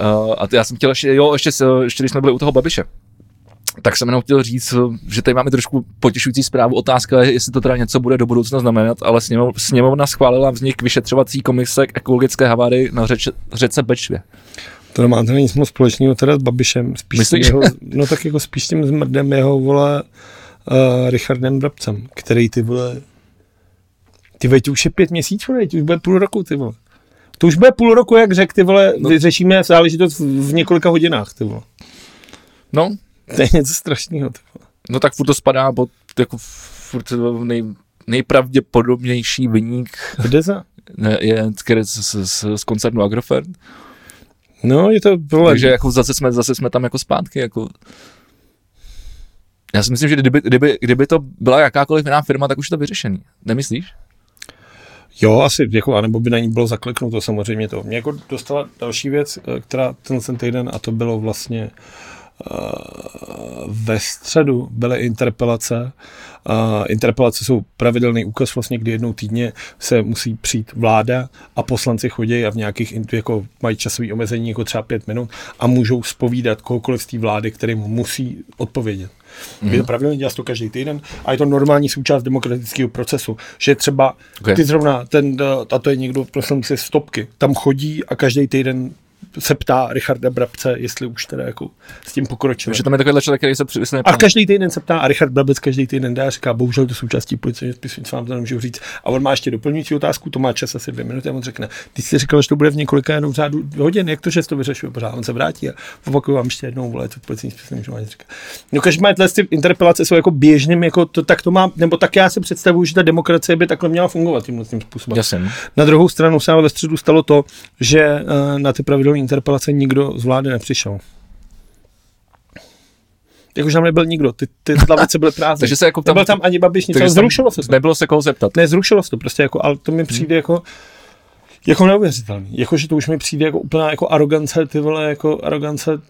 Uh, a já jsem chtěl ještě, jo, ještě, s- ještě když jsme byli u toho Babiše, tak jsem jenom chtěl říct, že tady máme trošku potěšující zprávu. Otázka je, jestli to teda něco bude do budoucna znamenat, ale sněmov, sněmovna schválila vznik vyšetřovací komise k ekologické havárii na řeče, řece Bečvě. To nemá to nic moc společného teda s Babišem. Spíš Myslíš? jeho, no tak jako spíš tím zmrdem jeho, vole, uh, Richardem Brabcem, který ty vole, ty vole, už je pět měsíců, ne? Už bude půl roku, ty vole. To už bude půl roku, jak řekl, ty vole, No. vyřešíme záležitost v, v několika hodinách, ty vole. No, To je něco strašného, ty vole. no tak furt to spadá pod jako furt nej, nejpravděpodobnější vyník Kde za? je z, z, z, z koncernu Agrofert. No, je to, vole, Takže jako zase jsme, zase jsme tam jako zpátky. Jako. Já si myslím, že kdyby, kdyby, kdyby to byla jakákoliv jiná firma, tak už je to vyřešený. Nemyslíš? Jo, asi, jako, anebo by na ní bylo zakleknuto samozřejmě to. Mě jako dostala další věc, eh, která ten ten týden, a to bylo vlastně uh, ve středu byly interpelace. Interpelace jsou pravidelný úkaz, vlastně, kdy jednou týdně se musí přijít vláda a poslanci chodí a v nějakých, jako mají časové omezení, jako třeba pět minut a můžou spovídat kohokoliv z té vlády, kterým musí odpovědět. Mm. Je to pravidelně, dělá to každý týden a je to normální součást demokratického procesu, že třeba Okay. ty zrovna, ten, a to je někdo, prosím se, stopky, tam chodí a každý týden se ptá Richarda Brabce, jestli už teda jako s tím pokročil. Že tam je takovýhle člověk, který se při- A každý týden se ptá a Richard Brabec každý týden dá a říká, bohužel to součástí policejního spisu, nic vám to nemůžu říct. A on má ještě doplňující otázku, to má čas asi dvě minuty a on řekne, ty jsi říkal, že to bude v několika jenom řádu hodin, jak to, že jsi to vyřešil pořád, on se vrátí a opakuju vám ještě jednou, vole, to policejní spis nemůžu ani říkat. No každopádně tyhle ty interpelace jsou jako běžným, jako to, tak to má, nebo tak já si představuju, že ta demokracie by takhle měla fungovat tímhle tím způsobem. Jasně. no. Na druhou stranu se ale ve středu stalo to, že eh, na ty pravidelné interpelace nikdo z vlády nepřišel. Jakože tam nebyl nikdo, ty, ty lavice byly prázdné. Takže se jako tam, Nebyl tam ani Babiš, nic, zrušilo se to. Nebylo se koho zeptat. Ne, zrušilo se to prostě, jako, ale to mi přijde jako, jako neuvěřitelný. Jako, že to už mi přijde jako úplná jako arogance, ty vole, jako arogance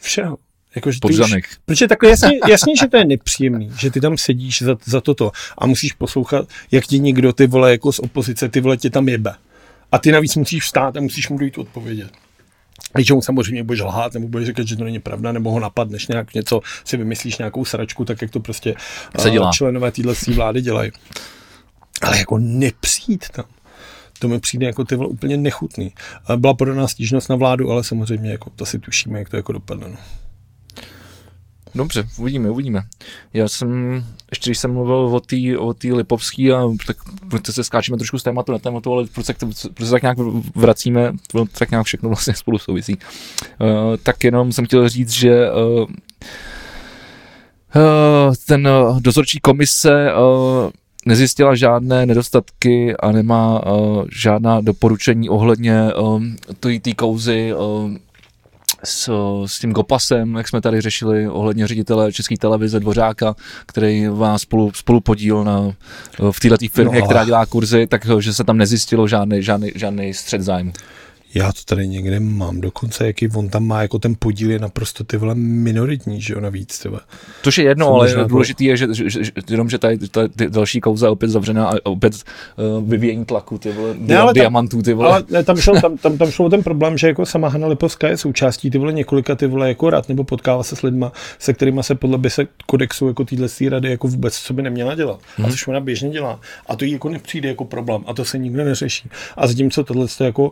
všeho. Jako, že ty už, Podžanek. protože takhle jasně, jasně, že to je nepříjemný, že ty tam sedíš za, za toto a musíš poslouchat, jak ti někdo ty vole jako z opozice, ty vole tě tam jebe. A ty navíc musíš vstát a musíš mu dojít odpovědět. Většinou samozřejmě budeš lhát, nebo budeš říkat, že to není pravda, nebo ho napadneš nějak něco, si vymyslíš nějakou sračku, tak jak to prostě Se dělá. uh, členové téhle vlády dělají. Ale jako nepřijít tam. To mi přijde jako ty úplně nechutný. A Byla podaná stížnost na vládu, ale samozřejmě jako to si tušíme, jak to jako dopadne. No. Dobře, uvidíme, uvidíme. Já jsem, ještě když jsem mluvil o té o tý Lipovský, a tak proto se skáčeme trošku z tématu na tématu, ale proč se, proč se tak nějak vracíme, tak nějak všechno vlastně spolu souvisí. Uh, tak jenom jsem chtěl říct, že uh, uh, ten uh, dozorčí komise uh, nezjistila žádné nedostatky a nemá uh, žádná doporučení ohledně uh, té kauzy uh, s, s tím Gopasem, jak jsme tady řešili ohledně ředitele České televize Dvořáka, který má spolu, spolu podíl na, v této firmě, No, která dělá kurzy, tak že se tam nezjistilo žádný, žádný, žádný střed zájmu. Já to tady někde mám, dokonce jaký on tam má, jako ten podíl je naprosto ty vole minoritní, že jo, navíc, ty vole. Což je jedno, Co ale bylo- důležitý je, že, že, že, jenom, že tady ta, další kauza je opět zavřená a opět uh, vyvíjení tlaku, ty vole, Ne, ale diamantů, ty vole. Ale tam šel, tam, tam, tam šlo o ten problém, že jako sama Hanna Lipovská je součástí ty vole několika ty vole jako rad, nebo potkává se s lidma, se kterými se podle by se kodexu jako týhle rady jako vůbec, co by neměla dělat. A což ona běžně dělá. A to jí jako nepřijde jako problém. A to se nikdo neřeší. A zatímco tohle jako uh,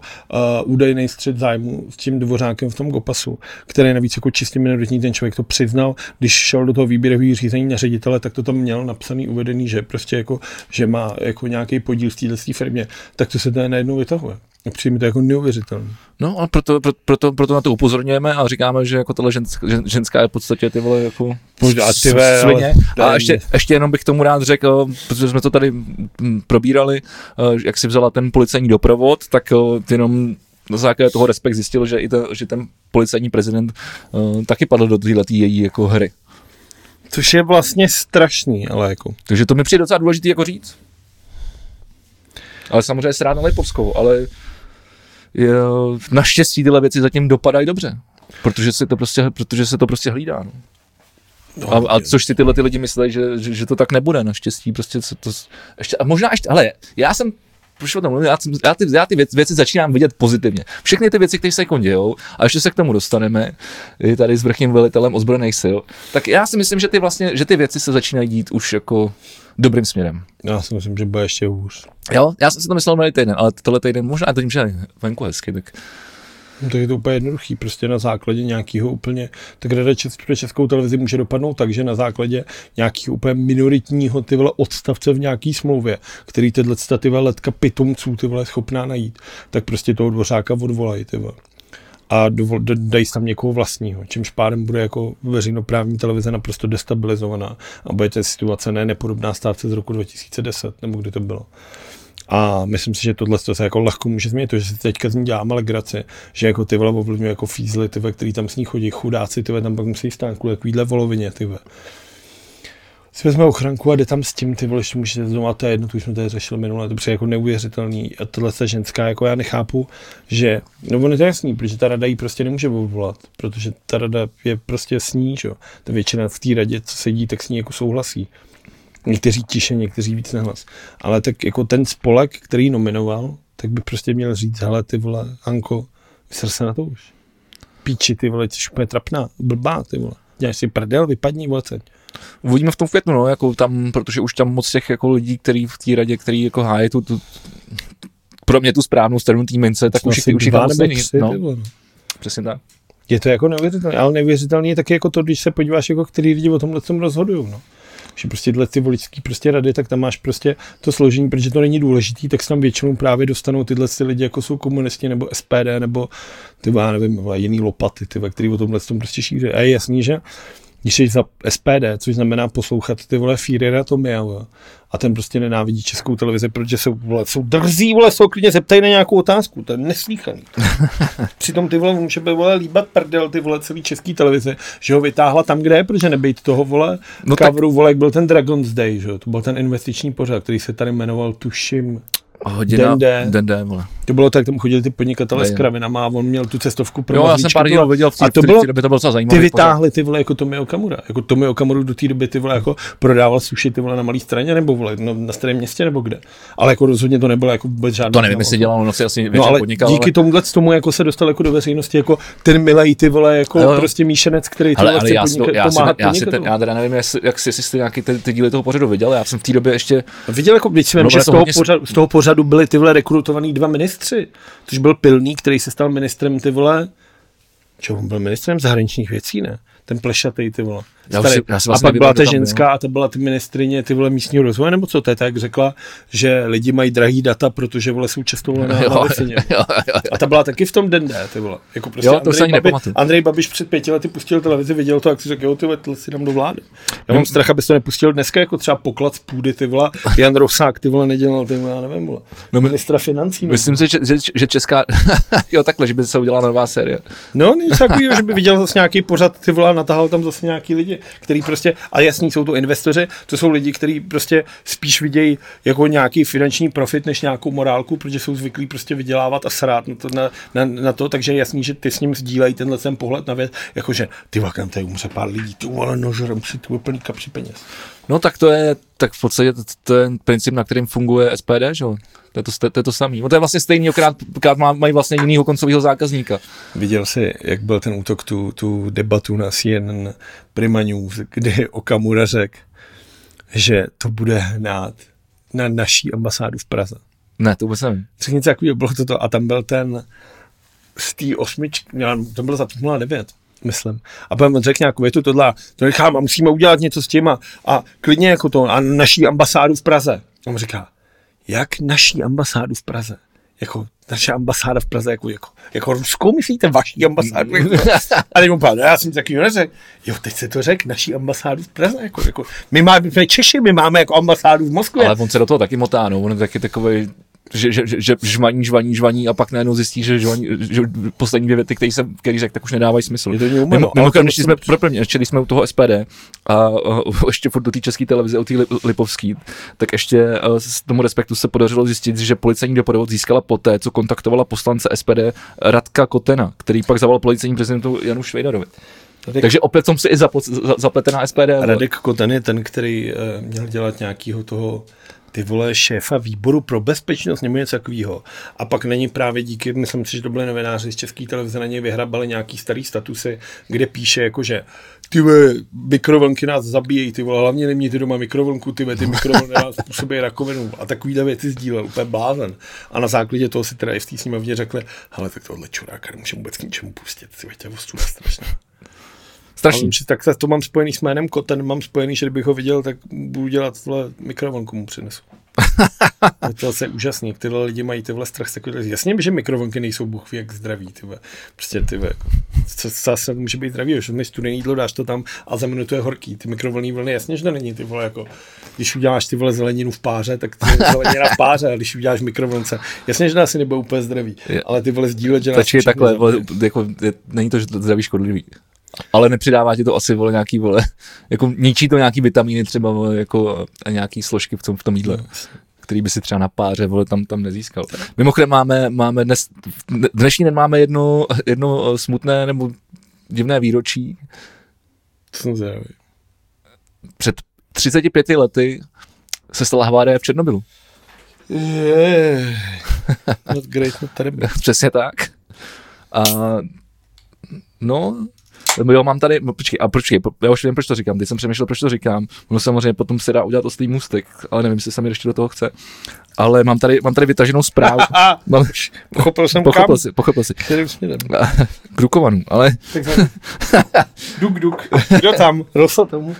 údajný střed zájmu s tím dvořákem v tom Gopasu, který je navíc jako čistě minoritní, ten člověk to přiznal, když šel do toho výběrového řízení na ředitele, tak to tam měl napsaný, uvedený, že prostě jako, že má jako nějaký podíl v téhle firmě, tak to se tady najednou vytahuje. A Přijde mi to jako neuvěřitelné. No a proto, proto, proto, proto na to upozorňujeme a říkáme, že jako tohle ženská, žen- ženská je v podstatě ty vole jako ty ve, svině. A je- ještě, ještě jenom bych tomu rád řekl, protože jsme to tady probírali, eh, jak si vzala ten policejní doprovod, tak eh, jenom na základě toho respekt zjistil, že i to, že ten policejní prezident uh, taky padl do téhle její jako hry. Což je vlastně strašný, ale jako. Takže to mi přijde docela důležité jako říct. Ale samozřejmě se rád na Lipovskou, ale je, naštěstí tyhle věci zatím dopadají dobře. Protože se to prostě, protože se to prostě hlídá. No. No, A, a což si tyhle ty lidi myslí, že, že, že, to tak nebude, naštěstí. Prostě se to, ještě, a možná ještě, ale já jsem, proč o tom mluvím, já, já, ty, já ty věci, věci začínám vidět pozitivně. Všechny ty věci, které se jako dějou, a ještě se k tomu dostaneme, i tady s vrchním velitelem ozbrojených sil, tak já si myslím, že ty, vlastně, že ty věci se začínají dít už jako dobrým směrem. Já si myslím, že bude ještě hůř. Jo, já jsem si to myslel minulý týden, ale tohle týden možná je to tím, že je venku hezky, tak No, tak je to úplně jednoduchý, prostě na základě nějakého úplně, tak Rada Čes, pro českou televizi může dopadnout tak, že na základě nějakého úplně minoritního ty vole odstavce v nějaký smlouvě, který tyhle ty vole letka pitomců ty vole schopná najít, tak prostě toho dvořáka odvolají ty vole. A dají tam někoho vlastního, čímž pádem bude jako veřejnoprávní televize naprosto destabilizovaná a bude ta situace ne nepodobná stávce z roku 2010, nebo kdy to bylo. A myslím si, že tohle to se jako lehko může změnit, to, že si teďka z ní děláme legraci, že jako ty vole ovlivňuje jako fízly, ty vole, který tam s ní chodí, chudáci, ty vole, tam pak musí stát kvůli takovýhle volovině, ty vole. Si vezme ochranku a jde tam s tím, ty vole, ještě můžete znovu, a to je jedno, to už jsme tady řešili minule, to přijde jako neuvěřitelný. A tohle ta ženská, jako já nechápu, že, no ono je to jasný, protože ta rada jí prostě nemůže odvolat, protože ta rada je prostě s ní, že jo. Ta většina v té radě, co sedí, tak s ní jako souhlasí. Někteří tiše, někteří víc nehlas. Ale tak jako ten spolek, který nominoval, tak by prostě měl říct, hele ty vole, Anko, vysr se na to už. Píči ty vole, jsi úplně trapná, blbá ty vole. Děláš si prdel, vypadni, vole, ceň. uvidíme v tom květnu, no, jako tam, protože už tam moc těch jako lidí, který v té radě, který jako hájí tu, tu, pro mě tu správnou stranu té mince, tak už, jich- už jich dva tam nebo tři, no, no. přesně tak. Je to jako neuvěřitelné, ale neuvěřitelné je taky jako to, když se podíváš, jako který lidi o tomhle tom rozhodují. No. Že prostě tyhle ty voličský prostě rady, tak tam máš prostě to složení, protože to není důležitý, tak se tam většinou právě dostanou tyhle ty lidi, jako jsou komunisti nebo SPD nebo ty já nevím, jiný lopaty, ty, který o tomhle tom prostě šíří. A je jasný, že když jsi za SPD, což znamená poslouchat ty vole Führera Tomia, a ten prostě nenávidí českou televizi, protože jsou, vole, jsou drzí, vole, jsou klidně zeptají na nějakou otázku, to je neslíchaný. Přitom ty vole může být vole líbat prdel ty vole celý český televize, že ho vytáhla tam, kde je, protože nebejt toho vole No no tak- coveru, vole, jak byl ten Dragon's Day, že to byl ten investiční pořad, který se tady jmenoval, tuším, Hodina, Den D. den D, vole. To bylo tak, tam chodili ty podnikatele s kravinama a on měl tu cestovku pro Jo, já jsem pár to dílů viděl v té a to bylo- v té době to bylo docela Ty zajímavé. vytáhli ty vole jako Tomio Okamura. Jako Tomio Okamuru do té doby ty vole jako prodával suši ty vole na malé straně nebo vole no, na starém městě nebo kde. Ale jako rozhodně to nebylo jako vůbec žádná. To nevím, jestli dělal, no si asi No ale podnikal, díky ale... tomuhle tomu jako se dostal jako do veřejnosti jako ten milej ty vole jako Jo, jo. prostě míšenec, který ty vole chce já, podnikat, já, pomáhat já, si ten, já teda nevím, jak jsi, jsi nějaký ty, ty díly toho pořadu viděl, já jsem v té době ještě, Viděl jako, když No, z to toho, pořadu, pořadu byli ty vole rekrutovaný dva ministři, což byl Pilný, který se stal ministrem ty vole, čo on byl ministrem zahraničních věcí, ne? Ten plešatý ty vole. Já už si- já si a vlastně pak byla ta byl. ženská a to byla ty ministrině ty vole místního rozvoje, nebo co to je, tak řekla, že lidi mají drahý data, protože vole jsou často na, Jo, jo, jo. A ta byla taky v tom den ty vole. Jako prostě Jo, to se ani Babi. Andrej Babiš před pěti lety pustil televizi, viděl to, jak si řekl, jo, ty vole, si dám do vlády. Já mám strach, abys to nepustil dneska, jako třeba poklad z půdy, ty vole. Jan Rosák, ty vole, nedělal, ty vole, já nevím, vole. No, Ministra financí. No, Myslím si, že, že, že česká, jo takhle, že by se udělala nová série. no nic takového, že by viděl zase nějaký pořad, ty vole, a natahal tam zase nějaký lidi, který prostě, a jasný, jsou to investoři, to jsou lidi, kteří prostě spíš vidějí jako nějaký finanční profit, než nějakou morálku, protože jsou zvyklí prostě vydělávat a srát na to, na, na, na to takže jasný, že ty s ním sdílejí tenhle ten pohled na věc, jakože ty vakam, tady umře pár lidí, ty vole, nožerem si ty plný kapři peněz. No tak to je, tak v podstatě to, to je princip, na kterým funguje SPD, že jo? To je to, to, je to samý. No to je vlastně stejný, akorát, akorát má, mají vlastně jinýho koncového zákazníka. Viděl jsi, jak byl ten útok, tu, tu debatu na CNN Prima News, kdy Okamura řekl, že to bude hnát na naší ambasádu v Praze. Ne, to vůbec nevím. Řekl něco takového, bylo to to. A tam byl ten z té osmičky, to byl za 09, myslím. A on řekl nějakou větu, tohle, to nechám a musíme udělat něco s těma. A klidně jako to, a naší ambasádu v Praze. A on říká, jak naší ambasádu v Praze? Jako naše ambasáda v Praze, jako, jako, jako ruskou myslíte, vaší ambasádu? Jako, a teď no já jsem takový neřekl. Jo, teď se to řekl, naší ambasádu v Praze. Jako, jako, my máme, my Češi, my máme jako ambasádu v Moskvě. Ale on se do toho taky motá, no, on je taky takový že, že, že, žvaní, žvaní, žvaní a pak najednou zjistí, že, žvaní, že poslední dvě věty, které jsem který řekl, tak už nedávají smysl. Je to Mimo, mimochodem, to když jsme, proplně, ještě když jsme u toho SPD a, a ještě furt do té české televize, u té Li- Lipovský, tak ještě a, s tomu respektu se podařilo zjistit, že policejní doprovod získala poté, co kontaktovala poslance SPD Radka Kotena, který pak zavolal policejní prezidentu Janu Švejdarovi. Radek- Takže opět jsem si i zapl- za- zapletená SPD. Radek Koten je ten, který uh, měl dělat nějakýho toho ty vole šéfa výboru pro bezpečnost nebo něco takového. A pak není právě díky, myslím si, že to byli novináři z české televize, na něj vyhrabali nějaký starý statusy, kde píše jako, že ty vole, mikrovlnky nás zabíjejí, ty vole, hlavně nemějte doma mikrovlnku, ty vole, ty mikrovlnky nás způsobí rakovinu a takovýhle věci sdílel, úplně blázen. A na základě toho si teda i v té sněmovně řekli, hele, tak tohle čuráka nemůžeme vůbec k ničemu pustit, ty vole, to je strašná. Strašný. Ale tak to mám spojený s jménem Koten, mám spojený, že kdybych ho viděl, tak budu dělat tohle mikrovlnku mu přinesu. to je úžasný, tyhle lidi mají tyhle strach. z takových- Jasně, že mikrovlnky nejsou bůh jak zdraví. Tyhle. Prostě ty jako, co zase může být zdravý, že mi studený jídlo, dáš to tam a za minutu je horký. Ty mikrovlnné vlny, jasně, že to není ty vole, jako, když uděláš ty vole zeleninu v páře, tak to je zelenina v páře, a když uděláš mikrovlnce, jasně, že to asi nebude úplně zdravý, Je. ale ty vole sdílet, že Stačí všechny takhle, vole, jako, je, není to, že to zdraví škodlivý. Ale nepřidává ti to asi, vole, nějaký, vole, jako ničí to nějaký vitamíny třeba, vole, jako a nějaký složky v tom, v tom jídle, který by si třeba na páře, vole, tam, tam nezískal. Mimochodem máme, máme dnes, dnešní den máme jedno, jedno eh, smutné nebo divné výročí. Jsem. Před 35 lety se stala havárie v Černobylu. Yeah. Not great, not terrible. Přesně tak. A no, jo, mám tady, no, počkej, a počkej, po- já už vím, proč to říkám, teď jsem přemýšlel, proč to říkám. No samozřejmě potom se dá udělat oslý můstek, ale nevím, jestli se mi ještě do toho chce. Ale mám tady, mám tady vytaženou zprávu. mám, Pochopil jsem pochopil kam, si, pochopil si. kterým směrem. K ale. Duk, duk. Kdo tam? Rosa tomu.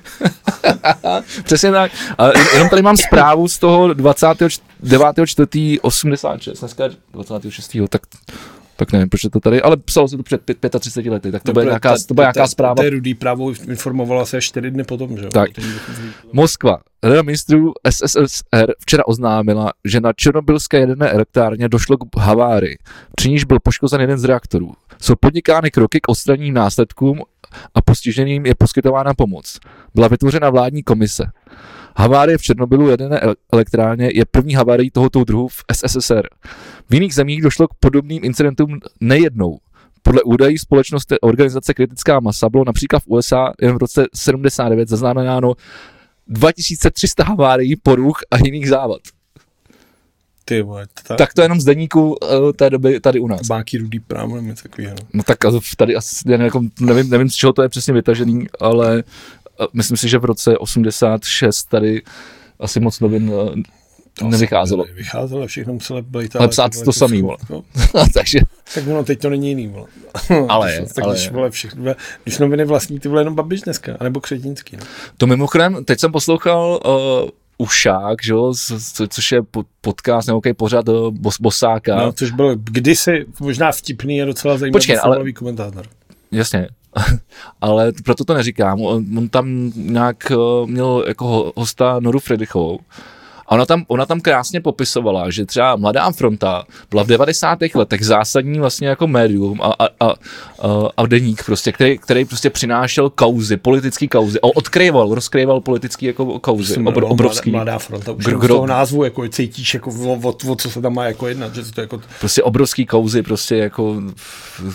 přesně tak. Ale jenom tady mám zprávu z toho 29.4.86, dneska je 26. tak tak nevím, proč je to tady, ale psalo se to před pět- 35 lety, tak to bude nějaká, to bude nějaká zpráva. To je rudý právo, informovala se čtyři dny potom, že jo? Tak. Moskva. Rada ministrů SSSR včera oznámila, že na černobylské jaderné elektrárně došlo k havárii, při níž byl poškozen jeden z reaktorů. Jsou podnikány kroky k odstranění následkům a postiženým je poskytována pomoc. Byla vytvořena vládní komise. Havárie v Černobylu jedné elektrárně je první havárií tohoto druhu v SSSR. V jiných zemích došlo k podobným incidentům nejednou. Podle údají společnosti organizace Kritická masa bylo například v USA jen v roce 79 zaznamenáno 2300 havárií, poruch a jiných závad. Ty vole, ta, Tak to je jenom z deníku uh, té doby tady u nás. Báky rudý právo, nebo něco takového. no. No tak a tady asi, já nevím, jako, nevím, nevím, z čeho to je přesně vytažený, ale myslím si, že v roce 86 tady asi moc novin To nevycházelo. asi Vycházelo, všechno muselo být. Ale psát to samý, vole. No, Takže tak ono teď to není jiný, vole. Ale je, tak ale když, vole, všechno, když noviny vlastní, ty vole jenom Babiš dneska, anebo Křetínský. No. to mimochodem, teď jsem poslouchal uh, Ušák, že jo, co- což je po- podcast nebo pořad uh, bos, Bosáka. no. což byl kdysi možná vtipný a docela zajímavý Počkej, ale- komentátor. Jasně. Ale proto to neříkám. On, on tam nějak uh, měl jako ho- hosta Noru Fredichovou. A ona tam, ona tam krásně popisovala, že třeba Mladá fronta byla v 90. letech zásadní vlastně jako médium a, a, a, a, deník prostě, který, který prostě přinášel kauzy, politický kauzy. A odkryval, rozkryval politický jako kauzy, Jsem obr, obrovský. Mladá fronta, už Gr- toho názvu jako cítíš, jako o, o, o, co se tam má jako jednat, že to jako prostě obrovský kauzy, prostě jako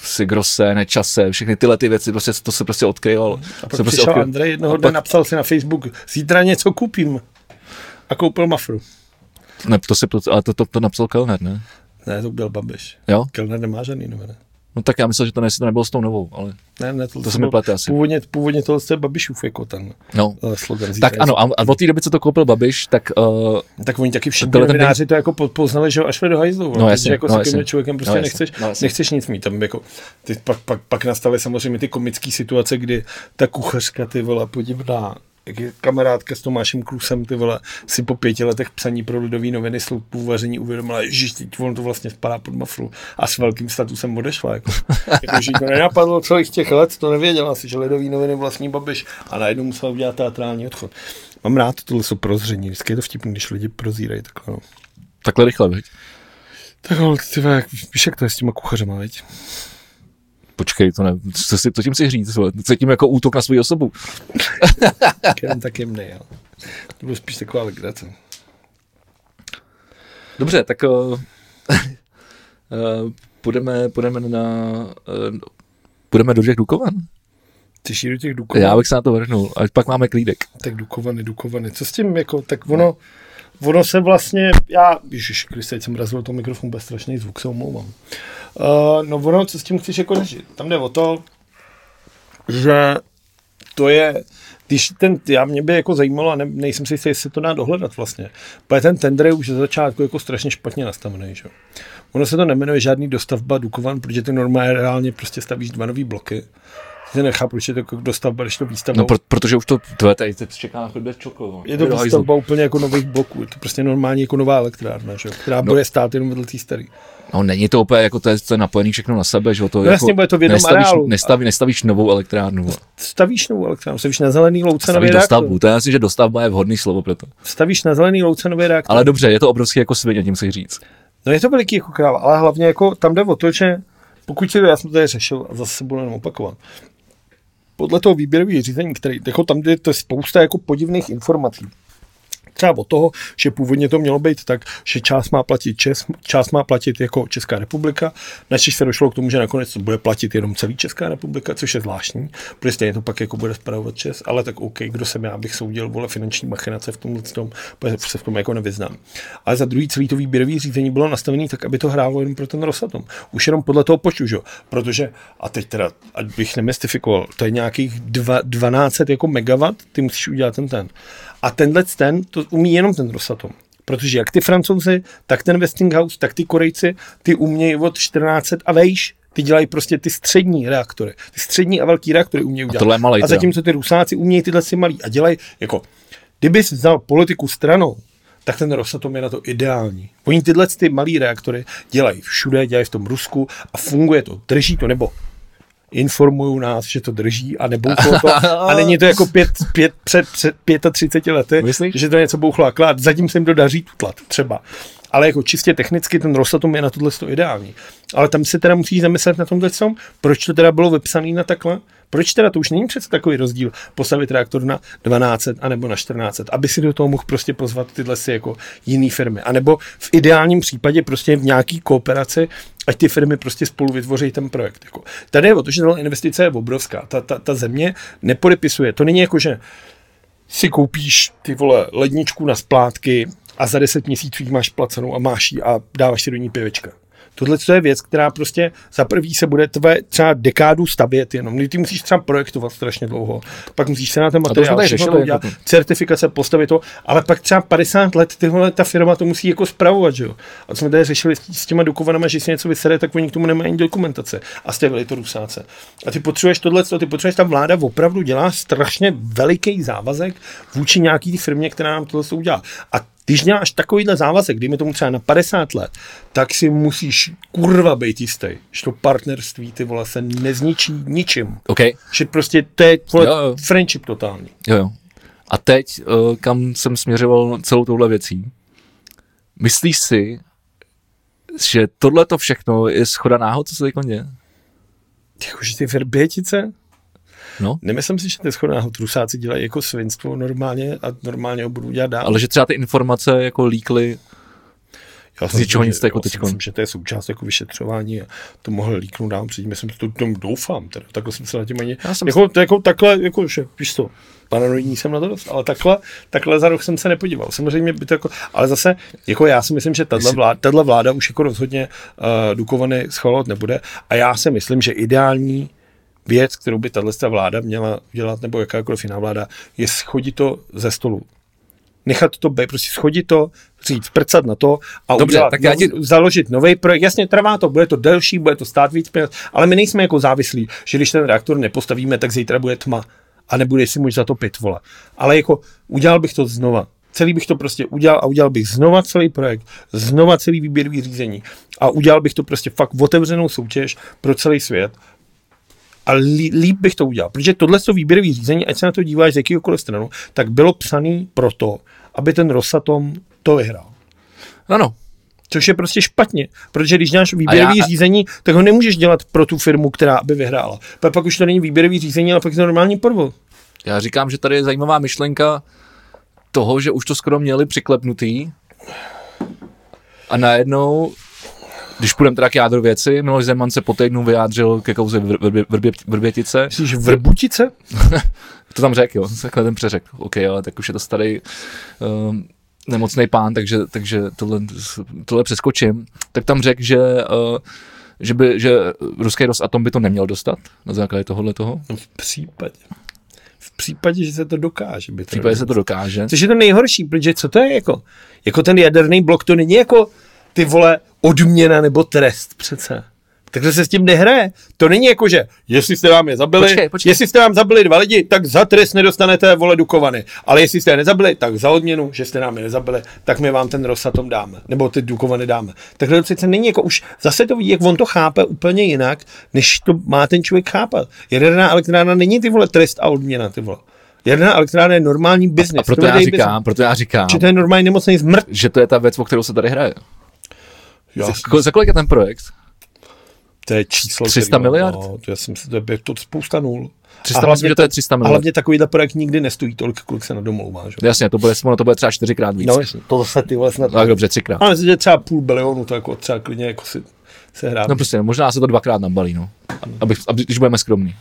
si Grosse, Nečase, všechny tyhle ty věci, prostě to se prostě odkryval. A se pak prostě přišel odkryl- Andrej jednoho dne, pak- napsal si na Facebook, zítra něco koupím. A koupil mafru. Ne, to si, ale to, to, to napsal Kellner, ne? Ne, to byl Babiš. Jo? Kellner nemá žádný noviny. No tak já myslel, že to, ne, to nebylo s tou novou, ale Ne, ne, to, To se mi plete asi. Původně, původně tohle je Babišův jako ten no. uh, slogan. Tak ano, a, a od té doby, co to koupil Babiš, tak uh, Tak oni taky všichni Tenhle ten novináři to jako po- poznali, že až do hajzlu. No No, jasně, jako no s takovým člověkem prostě No no jasně, nechceš, no jasně. nechceš nic mít. Tam jako, ty pak, pak, pak nastaly samozřejmě ty komické situace, kdy ta kuchařka, ty vole, podivná, jak je kamarádka s Tomášem Klusem, ty vole, si po pěti letech psaní pro lidový noviny sloupu vaření uvědomila, že teď on to vlastně spadá pod mafru a s velkým statusem odešla. Jako, jako že to nenapadlo celých těch let, to nevěděla si, že lidový noviny vlastní babiš a najednou musela udělat teatrální odchod. Mám rád tohle jsou prozření, vždycky je to vtipný, když lidi prozírají takhle. No. takhle rychle, veď? Tak ale ty vole, jak- víš, jak to je s těma kuchařema, veď? Počkej, to ne, co, si, co tím si říct, co tím jako útok na svou osobu. Jenom tak jemný, jo. To bylo spíš taková legrace. Dobře, tak uh, uh, půjdeme, půjdeme na, uh, půjdeme do těch Dukovan. Ty do těch Dukovan. Já bych se na to vrhnul, ať pak máme klídek. Tak Dukovany, Dukovany. Co s tím, jako, tak ono, ono se vlastně, já, ježiš, když teď jsem razil to mikrofon, bude strašný zvuk, se omlouvám. Uh, no ono, co s tím chceš jako řešit? Tam jde o to, že to je, když ten, já mě by jako zajímalo, a ne, nejsem si jistý, jestli se to dá dohledat vlastně, protože ten tender je už ze začátku jako strašně špatně nastavený, že? Ono se to nemenuje žádný dostavba Dukovan, protože ty normálně reálně prostě stavíš dva nový bloky. Já nechápu, proč je to jako dostavba, když to výstavba. No, pro, protože už to, tvoje tady teď čeká na chodbě. Je to výstavba úplně jako nových bloků, je to prostě normálně jako nová elektrárna, že? která no. bude stát jenom vedle té staré. No není to úplně jako to je, to je napojený všechno na sebe, že jo, to No jako jasně, bude to v jednom nestavíš, areálu. nestaví, nestavíš novou elektrárnu. Stavíš novou elektrárnu, stavíš na zelený louce nový reaktor. dostavbu, to je asi, že dostavba je vhodný slovo pro to. Stavíš na zelený louce nový reaktor. Ale dobře, je to obrovský jako svině, tím si říct. No je to veliký jako kráva, ale hlavně jako tam jde o to, že pokud si to, já jsem to tady řešil a zase se budu jenom opakovat, podle toho výběrového řízení, který, jako tam jde, to je spousta jako podivných informací. Třeba od toho, že původně to mělo být tak, že část má platit Čes, část má platit jako Česká republika, načež se došlo k tomu, že nakonec to bude platit jenom celý Česká republika, což je zvláštní, protože stejně to pak jako bude spravovat Čes, ale tak OK, kdo jsem já, abych soudil vole finanční machinace v tomhle tom, se v tom jako nevyznám. Ale za druhý celý to výběrový řízení bylo nastavené tak, aby to hrálo jenom pro ten Rosatom. Už jenom podle toho počtu, že? protože, a teď teda, ať bych nemystifikoval, to je nějakých dva, 12 jako megawatt, ty musíš udělat ten ten. A tenhle ten, to umí jenom ten Rosatom. Protože jak ty francouzi, tak ten Westinghouse, tak ty Korejci, ty umějí od 14 a vejš. Ty dělají prostě ty střední reaktory. Ty střední a velký reaktory umějí udělat. tohle je malej a zatímco ty Rusáci umějí tyhle si malý. A dělají, jako, kdyby jsi vzal politiku stranou, tak ten Rosatom je na to ideální. Oni tyhle ty malý reaktory dělají všude, dělají v tom Rusku a funguje to, drží to, nebo informují nás, že to drží a nebouchlo to. A není to jako pět, pět, před, před 35 lety, Myslíš? že to něco bouchlo a klad. Zatím se jim to daří tutlat, třeba. Ale jako čistě technicky ten Rosatom je na tohle to ideální. Ale tam se teda musíš zamyslet na tomhle tom, proč to teda bylo vypsané na takhle, proč teda to už není přece takový rozdíl postavit reaktor na 12 anebo na 14, aby si do toho mohl prostě pozvat tyhle si jako jiné firmy. A nebo v ideálním případě prostě v nějaký kooperaci, ať ty firmy prostě spolu vytvoří ten projekt. Jako. Tady je o to, že investice je obrovská. Ta, ta, ta země nepodepisuje. To není jako, že si koupíš ty vole ledničku na splátky a za 10 měsíců máš placenou a máš ji a dáváš si do ní pivečka. Tohle je věc, která prostě za prvý se bude tvé třeba dekádu stavět jenom. Ty musíš třeba projektovat strašně dlouho, pak musíš se na ten materiál všechno udělat, jako certifikace, postavit to, ale pak třeba 50 let tyhle ta firma to musí jako spravovat, že jo. A co jsme tady řešili s těma dokovanama, že si něco vysere, tak oni k tomu nemají ani dokumentace. A stavili to rusáce. A ty potřebuješ tohle, ty potřebuješ, ta vláda opravdu dělá strašně veliký závazek vůči nějaký firmě, která nám tohle udělá. A když děláš takovýhle závazek, dejme tomu třeba na 50 let, tak si musíš kurva být jistý, že to partnerství ty vole se nezničí ničím. Okay. Že prostě to je vole, jo, jo. friendship totální. Jo, jo. A teď, uh, kam jsem směřoval celou touhle věcí, myslíš si, že tohle to všechno je schoda náhod, co se teď děje? Jakože ty verbětice? No. Nemyslím si, že ty schodáho trusáci dělají jako svinstvo normálně a normálně ho budou dělat dál. Ale že třeba ty informace jako líkly já z ničeho nic jako teď. Myslím, že to je součást jako vyšetřování a to mohl líknout dál předtím, jsem to tom doufám, teda. takhle jsem se na tím ani, já jsem jako, to, jako, takhle, jako, že, víš co, paranoidní jsem na to dost, ale takhle, takhle za rok jsem se nepodíval. Samozřejmě by to jako, ale zase, jako já si myslím, že tato vláda, tato vláda už jako rozhodně uh, Dukovany schvalovat nebude a já si myslím, že ideální věc, kterou by tato vláda měla dělat, nebo jakákoliv jiná vláda, je schodit to ze stolu. Nechat to být, prostě schodit to, říct, prcat na to a Dobře, udělat, tak já ti... založit nový projekt. Jasně, trvá to, bude to delší, bude to stát víc peněz, ale my nejsme jako závislí, že když ten reaktor nepostavíme, tak zítra bude tma a nebude si můj zatopit, vole. Ale jako udělal bych to znova. Celý bych to prostě udělal a udělal bych znova celý projekt, znova celý výběrový řízení a udělal bych to prostě fakt otevřenou soutěž pro celý svět ale líp bych to udělal, protože tohle to výběrové řízení, ať se na to díváš z jakýkoliv stranu, tak bylo psané proto, aby ten Rosatom to vyhrál. Ano. Což je prostě špatně, protože když děláš výběrové já... řízení, tak ho nemůžeš dělat pro tu firmu, která by vyhrála. Pak, pak už to není výběrový řízení, ale pak je to normální podvod. Já říkám, že tady je zajímavá myšlenka toho, že už to skoro měli přiklepnutý a najednou když půjdeme teda k jádru věci, Miloš Zeman se po týdnu vyjádřil ke kauze vrbě, vrbě, Vrbětice. Myslíš Vrbutice? to tam řekl, jo, takhle ten přeřek. OK, ale tak už je to starý uh, nemocný pán, takže, takže tohle, tohle přeskočím. Tak tam řekl, že uh, že, by, že ruský Rosatom by to neměl dostat na základě tohohle toho? No v případě. V případě, že se to dokáže. By to v případě, že se to dokáže. Což je to nejhorší, protože co to je jako? Jako ten jaderný blok, to není jako ty vole odměna nebo trest přece. Takže se s tím nehraje. To není jako, že jestli jste vám je zabili, počkej, počkej. jestli jste vám zabili dva lidi, tak za trest nedostanete vole dukovany. Ale jestli jste je nezabili, tak za odměnu, že jste nám je nezabili, tak my vám ten Rosatom dáme. Nebo ty dukovany dáme. Takže to přece není jako už, zase to vidí, jak on to chápe úplně jinak, než to má ten člověk chápat. Jaderná elektrárna není ty vole trest a odměna, ty vole. Jaderná elektrárna je normální biznis. A proto já, říkám, business. proto já říkám, že to je normální nemocný zmrt. Že to je ta věc, o kterou se tady hraje. Já za, za kolik je ten projekt? To je číslo. 300 který, miliard? No, to, já jsem, to je to spousta nul. 300 a hlavně, to je 300 miliard. A hlavně takovýhle projekt nikdy nestojí tolik, kolik se na domlouvá. Že? Jasně, to bude, to bude třeba čtyřikrát víc. No jasně, to zase ty vole snad. Tak dobře, třikrát. Ale myslím, že třeba půl bilionu, to jako třeba klidně jako si se hrát. No prostě, možná se to dvakrát nabalí, no. Aby, aby, když budeme skromní.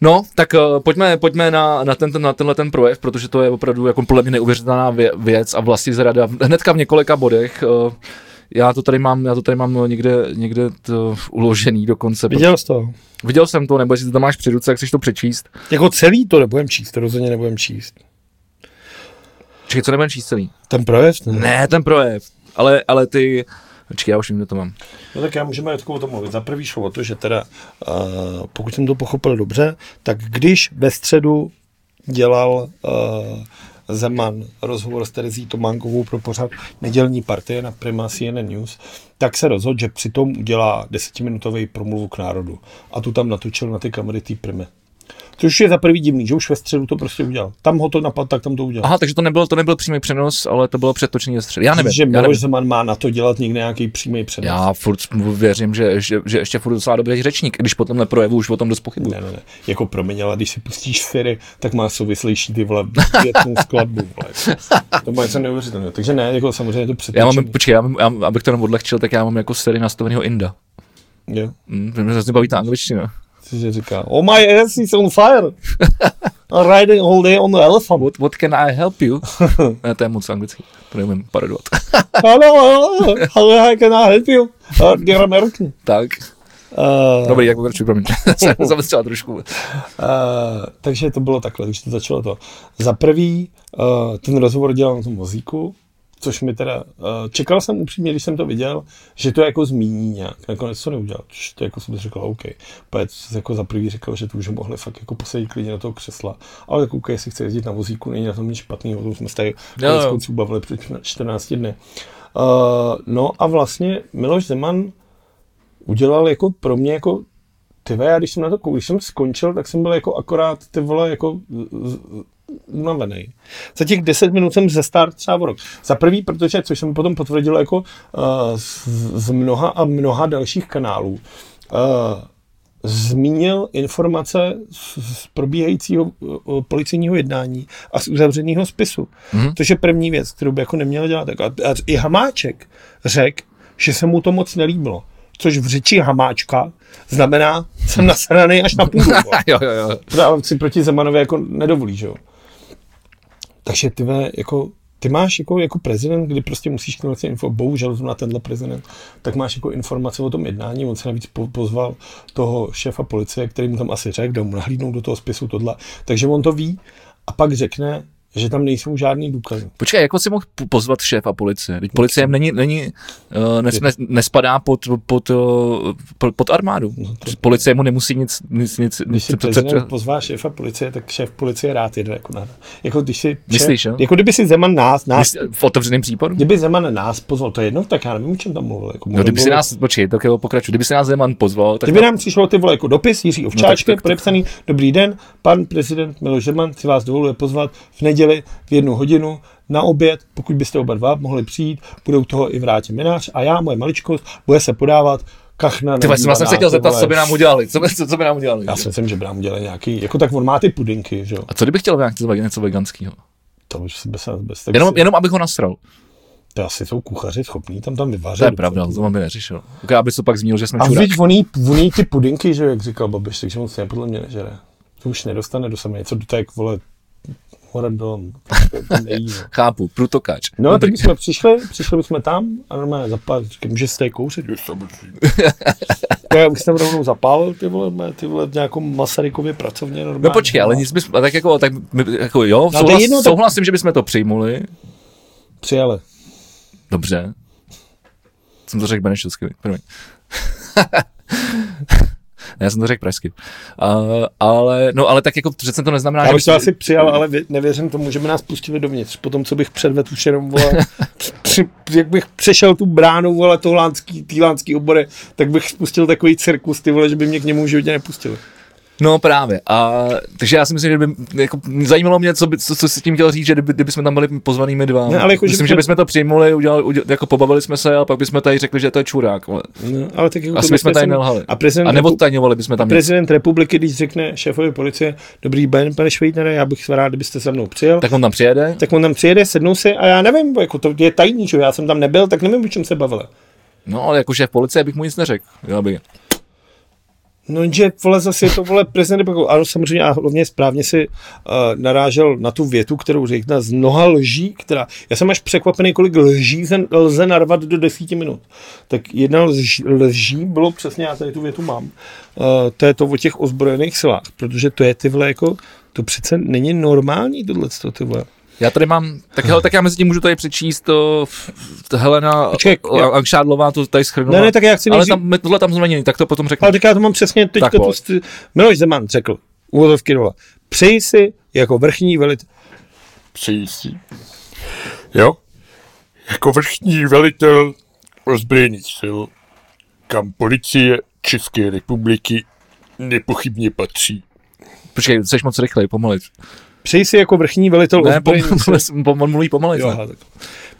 No, tak uh, pojďme, pojďme na, na, ten, na tenhle ten projev, protože to je opravdu jako podle mě neuvěřitelná věc a vlastně zrada hnedka v několika bodech. Uh, já to tady mám, já to tady mám někde, někde to uložený dokonce. Viděl jsi to? Viděl jsem to, nebo jestli to tam máš při ruce, jak chceš to přečíst. Jako celý to nebudem číst, to rozhodně nebudem číst. Čekaj, co nebudem číst celý? Ten projev? Ne, ne ten projev, ale, ale ty, Počkej, já už vím, to mám. No tak já můžeme o tom mluvit. Za prvý šlo o to, že teda, uh, pokud jsem to pochopil dobře, tak když ve středu dělal uh, Zeman rozhovor s Terezí Tománkovou pro pořad nedělní partie na Prima CNN News, tak se rozhodl, že přitom udělá desetiminutový promluvu k národu. A tu tam natočil na ty kamery té Primy. Což je za prvý divný, že už ve středu to prostě udělal. Tam ho to napadlo, tak tam to udělal. Aha, takže to nebyl, to nebyl přímý přenos, ale to bylo přetočení ze středy. Já nevím. že. Miloš Zeman má na to dělat někde nějaký přímý přenos. Já furt věřím, že, že, že ještě furt docela dobrý řečník, když po tomhle projevu už o tom dost pochybuji. Ne, ne, ne. Jako promiň, ale když si pustíš Siri, tak má souvislejší ty vole větnou skladbu. Vole. To má něco neuvěřitelného. Takže ne, jako samozřejmě to přetočení. Já mám, počkej, já mám, já, abych to jenom odlehčil, tak já mám jako sérii nastaveného Inda. Jo. Hm, mě hrozně baví ta angličtina. Cože říká, oh my ass is on fire. I'm riding all day on the elephant. What, what can I help you? ne, to je moc anglicky, to neumím parodovat. Hello, hello, how can I help you? Uh, dear American. tak, Uh, dobrý, jak pokračuji, promiň. Jsem zamestřela trošku. Uh, takže to bylo takhle, když to začalo to. Za prvý, uh, ten rozhovor dělal na tom vozíku, což mi teda, uh, čekal jsem upřímně, když jsem to viděl, že to jako zmíní nějak, nakonec to neudělal, což to jako jsem řekl, OK, Pojď, jako za prvý říkal, že to už mohli fakt jako posadit klidně do toho křesla, ale jako OK, jestli chce jezdit na vozíku, není na tom nic špatného, o tom jsme se tady konec konců bavili před 14 dny. Uh, no a vlastně Miloš Zeman udělal jako pro mě jako ty já když jsem na to, když jsem skončil, tak jsem byl jako akorát ty vole jako unavený. Za těch 10 minut jsem ze start třeba o rok. Za prvý, protože, což jsem potom potvrdil jako uh, z, z mnoha a mnoha dalších kanálů, uh, zmínil informace z, z probíhajícího uh, policejního jednání a z uzavřeného spisu. Mhm. To je první věc, kterou by jako neměl dělat. Tak A, a i Hamáček řekl, že se mu to moc nelíbilo. Což v řeči Hamáčka znamená, jsem nasraný až na vole. jo, jo, jo. Ale si proti Zemanovi jako nedovolí, že jo. Takže ty jako, ty máš jako, jako prezident, kdy prostě musíš knovat info, bohužel zrovna tenhle prezident, tak máš jako informace o tom jednání, on se navíc po, pozval toho šéfa policie, který mu tam asi řekl, dal mu nahlídnout do toho spisu tohle, takže on to ví a pak řekne, že tam nejsou žádný důkazy. Počkej, jako si mohl pozvat šéfa policie? Teď policie není, není uh, nes, nes, nespadá pod, pod, uh, pod, pod armádu. No, to- Policie mu nemusí nic, nic, nic, Když si prezident pozvá šéfa policie, tak šéf policie rád jede jako na, jako když si, Myslíš, jo? jako kdyby si Zeman nás, nás v otevřeném případu? Kdyby Zeman nás pozval, to je jedno, tak já nevím, o čem tam mluvil. Jako No, kdyby si nás, počkej, tak jo, pokračuj, kdyby si nás Zeman pozval, tak Kdyby nám přišlo ty vole jako dopis Jiří Ovčáčka, No, tak- tak- podepsaný, dobrý den, pan prezident Miloš Zeman si vás dovoluje pozvat v neděli v jednu hodinu na oběd, pokud byste oba dva mohli přijít, budou toho i vrátě minář a já, moje maličkost, bude se podávat kachna ty vole, jsem se chtěl zeptat, vole. co by nám udělali, co by, co, co by nám udělali. Já si myslím, že by nám udělali nějaký, jako tak on má ty pudinky, že jo. A co kdybych chtěl něco, něco veganského? To už bez, bez tak Jenom, si, jenom abych ho nasral. to asi jsou kuchaři schopní tam tam vyvařit. To je pravda, to mám by neřešil. Ok, aby to pak zmínil, že jsme A čurák. víš, voní, voní ty pudinky, že jak říkal Babiš, takže moc ne, podle mě nežere. To už nedostane do samé, něco do té, vole, hore dolů. To nejí, no. Chápu, prutokáč. No Dobrý. teď jsme přišli, přišli bychom tam a normálně zapálili, říkám, může se tady kouřit? Jo, samozřejmě. Já už jsem rovnou zapálil ty vole, ty vole, nějakou Masarykově pracovně normálně. No počkej, ale nic bys, tak jako, tak my, jako jo, No, souhlas, jedno, tak- souhlasím, že bychom to přijmuli. Přijali. Dobře. Jsem to řekl Benešovsky, promiň. ne, já jsem to řekl pražsky. Uh, ale, no, ale tak jako přece to neznamená, Já že bych to asi přijal, ale vě- nevěřím tomu, že by nás pustili dovnitř. Potom, co bych předvedl už jenom, vole, při, jak bych přešel tu bránu, vole, toho lánský, tý lánský obory, tak bych spustil takový cirkus, ty vole, že by mě k němu životě nepustili. No právě. A, takže já si myslím, že by, jako, zajímalo mě, co, by, co, co si tím chtěl říct, že kdyby, kdyby jsme tam byli pozvaný my dva. Ne, ale jako, že myslím, by- že bychom to přijmuli, udělali, udělali, jako pobavili jsme se a pak bychom tady řekli, že to je čurák. vole. No, ale tak jako Asi bychom tady nelhali. A prezident, A neodtajňovali bychom tam nic. prezident republiky, když řekne šéfovi policie, dobrý den, pane Švejdnere, já bych rád, kdybyste se mnou přijel, Tak on tam přijede, tak on tam přijede, sednou si a já nevím, jako to je tajný, že já jsem tam nebyl, tak nevím, o čem se bavili. no ale jako šéf policie bych mu nic neřekl. Já bych. No, že vole zase je to vole prezident republiky. Ano, samozřejmě a hlavně správně si uh, narážel na tu větu, kterou řekl z mnoha lží, která, já jsem až překvapený, kolik lží se, lze narvat do desíti minut. Tak jedna lží, lží bylo přesně, já tady tu větu mám, uh, to je to o těch ozbrojených silách, protože to je ty vole jako, to přece není normální tohle, ty vole. Já tady mám, tak, hele, tak já mezi tím můžu tady přečíst to, f- f- Helena Počkej, já- Angšádlová to tady schrnula. Ne, ne, tak já chci ale tam, my tohle tam změní, tak to potom řeknu. Ale tak já to mám přesně teď Tak to pojď. st- Miloš Zeman řekl, úvodovky dole, přeji si jako vrchní velitel, přeji si. Jo? Jako vrchní velitel ozbrojených sil, kam policie České republiky nepochybně patří. Počkej, jsi moc rychlej, pomalit. Přeji si jako vrchní velitel Ne, ozbrojených sil. pom, pom, on mluví pomalit. Jo, ne? aha, tak.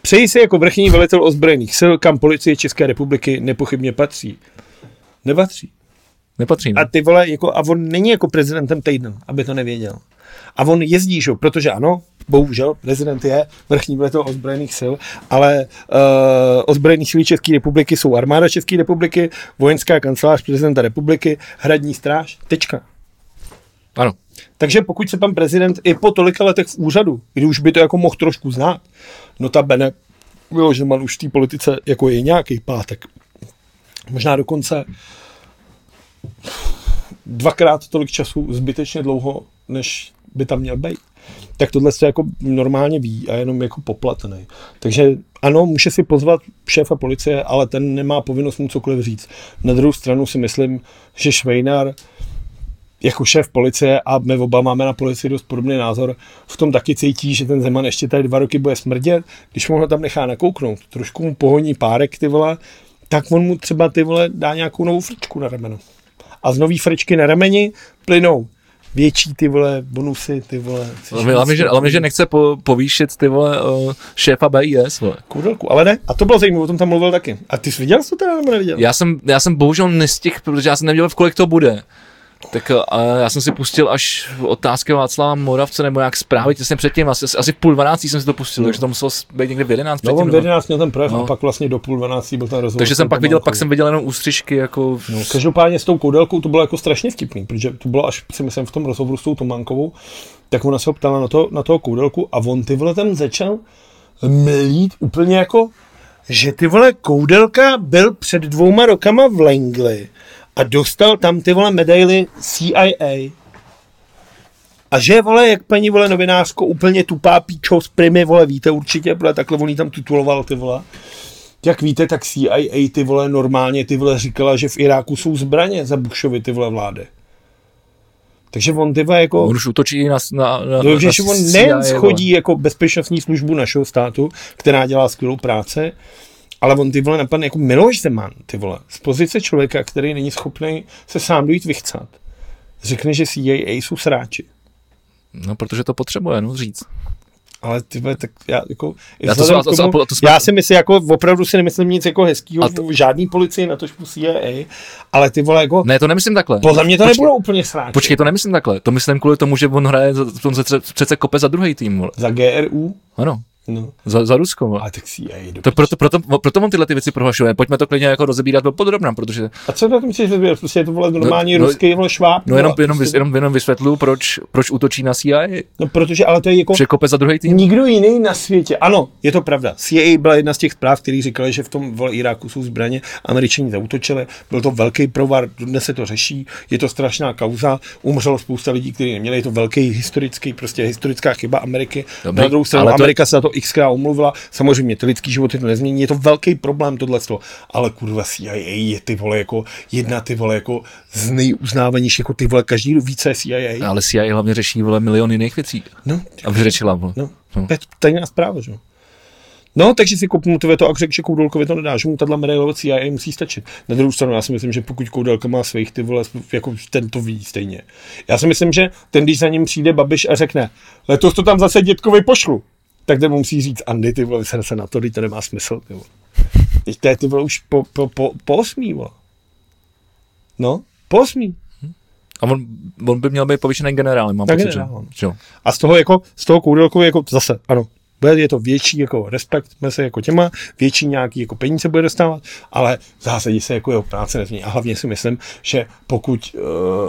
Přeji si jako vrchní velitel ozbrojených sil, kam policie České republiky nepochybně patří. Nepatří. Nepatří. A Ne? ty vole, jako, a on není jako prezidentem týden, aby to nevěděl. A on jezdí, že? protože ano, bohužel, prezident je vrchní velitel ozbrojených sil, ale uh, ozbrojené síly České republiky jsou armáda České republiky, vojenská kancelář prezidenta republiky, hradní stráž, tečka. Ano. Takže pokud se pan prezident i po tolika letech v úřadu, kdy už by to jako mohl trošku znát, notabene, že man už v té politice jako je nějaký pátek, možná dokonce dvakrát tolik času zbytečně dlouho, než by tam měl být. Tak tohle se jako normálně ví a jenom jako poplatný. Takže ano, může si pozvat šéfa policie, ale ten nemá povinnost mu cokoliv říct. Na druhou stranu si myslím, že Švejnar jako šéf policie a my oba máme na policii dost podobný názor, v tom taky cítí, že ten Zeman ještě tady dva roky bude smrdět, když mu ho tam nechá nakouknout, trošku mu pohoní párek ty vole, tak on mu třeba ty vole dá nějakou novou fričku na rameno. A z nový fričky na rameni plynou větší ty vole bonusy, ty vole. Ale, ale, že, ale že nechce po, povýšit ty vole uh, šéfa BIS, vole. Koudelku, ale ne. A to bylo zajímavé, o tom tam mluvil taky. A ty jsi viděl to teda nebo neviděl? Já jsem, já jsem bohužel nestihl, protože já jsem nevěděl, v kolik to bude. Tak uh, já jsem si pustil až otázky Václava Moravce nebo jak zprávy těsně předtím, asi, asi v půl dvanáctý jsem si to pustil, takže to muselo být někde v jedenáct No, on v nebo- 11 měl ten projev No. a pak vlastně do půl 12 byl ten rozhovor. takže jsem pak viděl, pak jsem viděl jenom ústřižky, jako... No, každopádně s tou koudelkou to bylo jako strašně vtipný, protože to bylo až si myslím v tom rozhovoru s tou Tománkovou, tak ona se ho ptala na, to, na toho koudelku a on ty vole tam začal mlít úplně jako, že ty vole koudelka byl před dvouma rokama v Langley a dostal tam ty vole medaily CIA. A že vole, jak paní vole novinářko, úplně tupá píčo z primy, vole, víte určitě, protože takhle on tam tituloval ty vole. Jak víte, tak CIA ty vole normálně ty vole říkala, že v Iráku jsou zbraně za Bushovy ty vole vlády. Takže on ty vole jako... On už útočí na, na, na, No, na že on CIA, nejen schodí jako bezpečnostní službu našeho státu, která dělá skvělou práci, ale on ty vole napadne jako Miloš Zeman, ty vole, z pozice člověka, který není schopný se sám dojít vychcat. Řekne, že CIA jsou sráči. No, protože to potřebuje, no, říct. Ale ty vole, tak já jako... Já to to- tomu- to- to jsme- já si myslím, jako opravdu si nemyslím nic jako hezkýho to- žádný policii, na tož CIA, ale ty vole jako... Ne, to nemyslím takhle. Podle mě to Počkej. nebudou úplně sráči. Počkej, to nemyslím takhle. To myslím kvůli tomu, že on hraje, za- on se tře- přece kope za druhý tým, vole. Za GRU? Ano, No. za, za Rusko. Ale tak CIA, To proto, proto, proto on tyhle ty věci prohlašuje. Pojďme to klidně jako rozebírat do podrobna, protože A co na tom chceš rozbírat? Prostě je to vole normální no, no, ruský vole šváb. no jenom, jenom, prostě, jenom, jenom vysvětluju, proč, proč útočí na CIA. No protože, ale to je jako... Že kope za druhý tým. Nikdo jiný na světě. Ano, je to pravda. CIA byla jedna z těch zpráv, který říkali, že v tom vole Iráku jsou zbraně. Američani zautočili. Byl to velký provar, dnes se to řeší. Je to strašná kauza. Umřelo spousta lidí, kteří neměli. Je to velký historický, prostě historická chyba Ameriky. Dobrý, na druhou stranu ale to Amerika se na to xkrát omluvila. Samozřejmě ty lidský životy to nezmění. Je to velký problém tohle. Ale kurva CIA je ty vole jako jedna ty vole jako z nejuznávanějších jako ty vole každý více CIA. Ale CIA hlavně řeší vole miliony jiných věcí. No, A vyřešila, vole. No, No. to je tajná zpráva, že jo. No, takže si kopnu to veto a řekl, že Koudelkovi to nedá, že mu tato medaile od CIA musí stačit. Na druhou stranu, já si myslím, že pokud Koudelka má svých ty vole, jako ten to ví stejně. Já si myslím, že ten, když za ním přijde Babiš a řekne, letos to tam zase dětkovi pošlu, tak ten mu musí říct, Andy, ty vole, se na to, to nemá smysl, ty vole. Teď to je ty vole už po, po, po, po osmý, vole. No, po osmý. A on, on by měl být povýšený generál, mám Tak pocit, že, generál. že jo. A z toho jako, z toho koudelkovi jako zase, ano, bude je to větší jako respekt mezi jako těma, větší nějaký jako peníze bude dostávat, ale v zásadě se jako jeho práce nezmění. A hlavně si myslím, že pokud uh,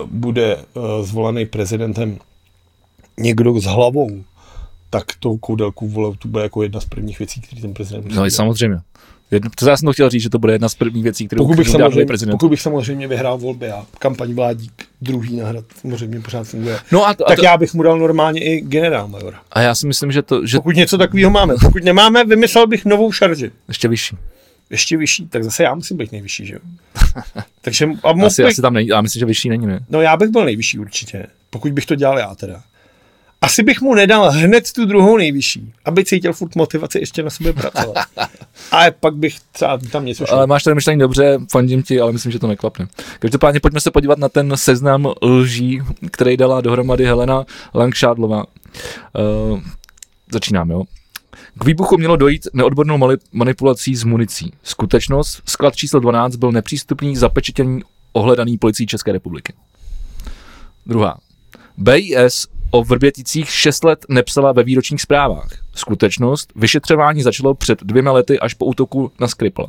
bude uh, zvolený prezidentem někdo s hlavou, tak tou koudelku vole, to bude jako jedna z prvních věcí, které ten prezident musí No, dělat. samozřejmě. Jedno, to já jsem to chtěl říct, že to bude jedna z prvních věcí, kterou Pokud bych, samozřejmě, prezident. pokud bych samozřejmě vyhrál volby a kampaň vládík druhý nahrad samozřejmě pořád funguje, No a, to, a, tak to, já bych mu dal normálně i generál major. a já si myslím, že to, že Pokud něco takového máme. Pokud nemáme, vymyslel bych novou šarži. ještě vyšší. Ještě vyšší, tak zase já musím být nejvyšší, že jo? Takže a Asi, bych, asi tam není, já myslím, že vyšší není, ne? no já bych byl nejvyšší určitě, pokud bych to dělal já teda. Asi bych mu nedal hned tu druhou nejvyšší, aby cítil furt motivaci ještě na sobě pracovat. Ale pak bych třeba tam něco šel. Ale máš tady myšlení dobře, fandím ti, ale myslím, že to neklapne. Každopádně pojďme se podívat na ten seznam lží, který dala dohromady Helena Langšádlová. Uh, začínáme, jo. K výbuchu mělo dojít neodbornou manipulací s municí. Skutečnost, sklad číslo 12 byl nepřístupný, zapečetěný, ohledaný policií České republiky. Druhá. BIS o Vrběticích 6 let nepsala ve výročních zprávách. Skutečnost, vyšetřování začalo před dvěma lety až po útoku na Skripla.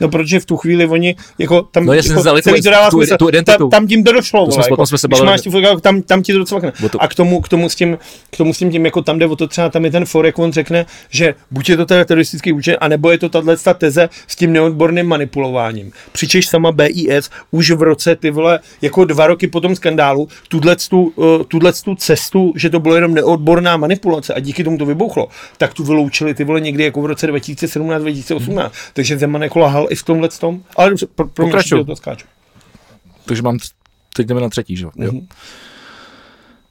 No protože v tu chvíli oni, jako tam, No, jako, znali celý tu- to dává tu- smysl. tu identitu. Tam, tam tím to došlo, To jsme- vole, jako, jsme se když bavili- máš fotografie, tam, tam ti to docela O to- A k tomu, k tomu s tím, k tomu s tím, tím, jako tam jde o to třeba, tam je ten for, jak on řekne, že buď je to teda teroristický účin, anebo je to tahle ta teze s tím neodborným manipulováním. Přičeš sama BIS už v roce, ty vole, jako dva roky po tom skandálu, tuhle tu, uh, tuhle tu cestu, že to bylo jenom neodborná manipulace a díky tomu to vybuchlo, tak tu vyloučili ty vole někdy jako v roce 2017-2018. Takže Zeman jako lahal i v tomhle tom. Ale dobře, pro, pro mě to skáču. Takže mám, teď jdeme na třetí, že jo? Mhm. jo.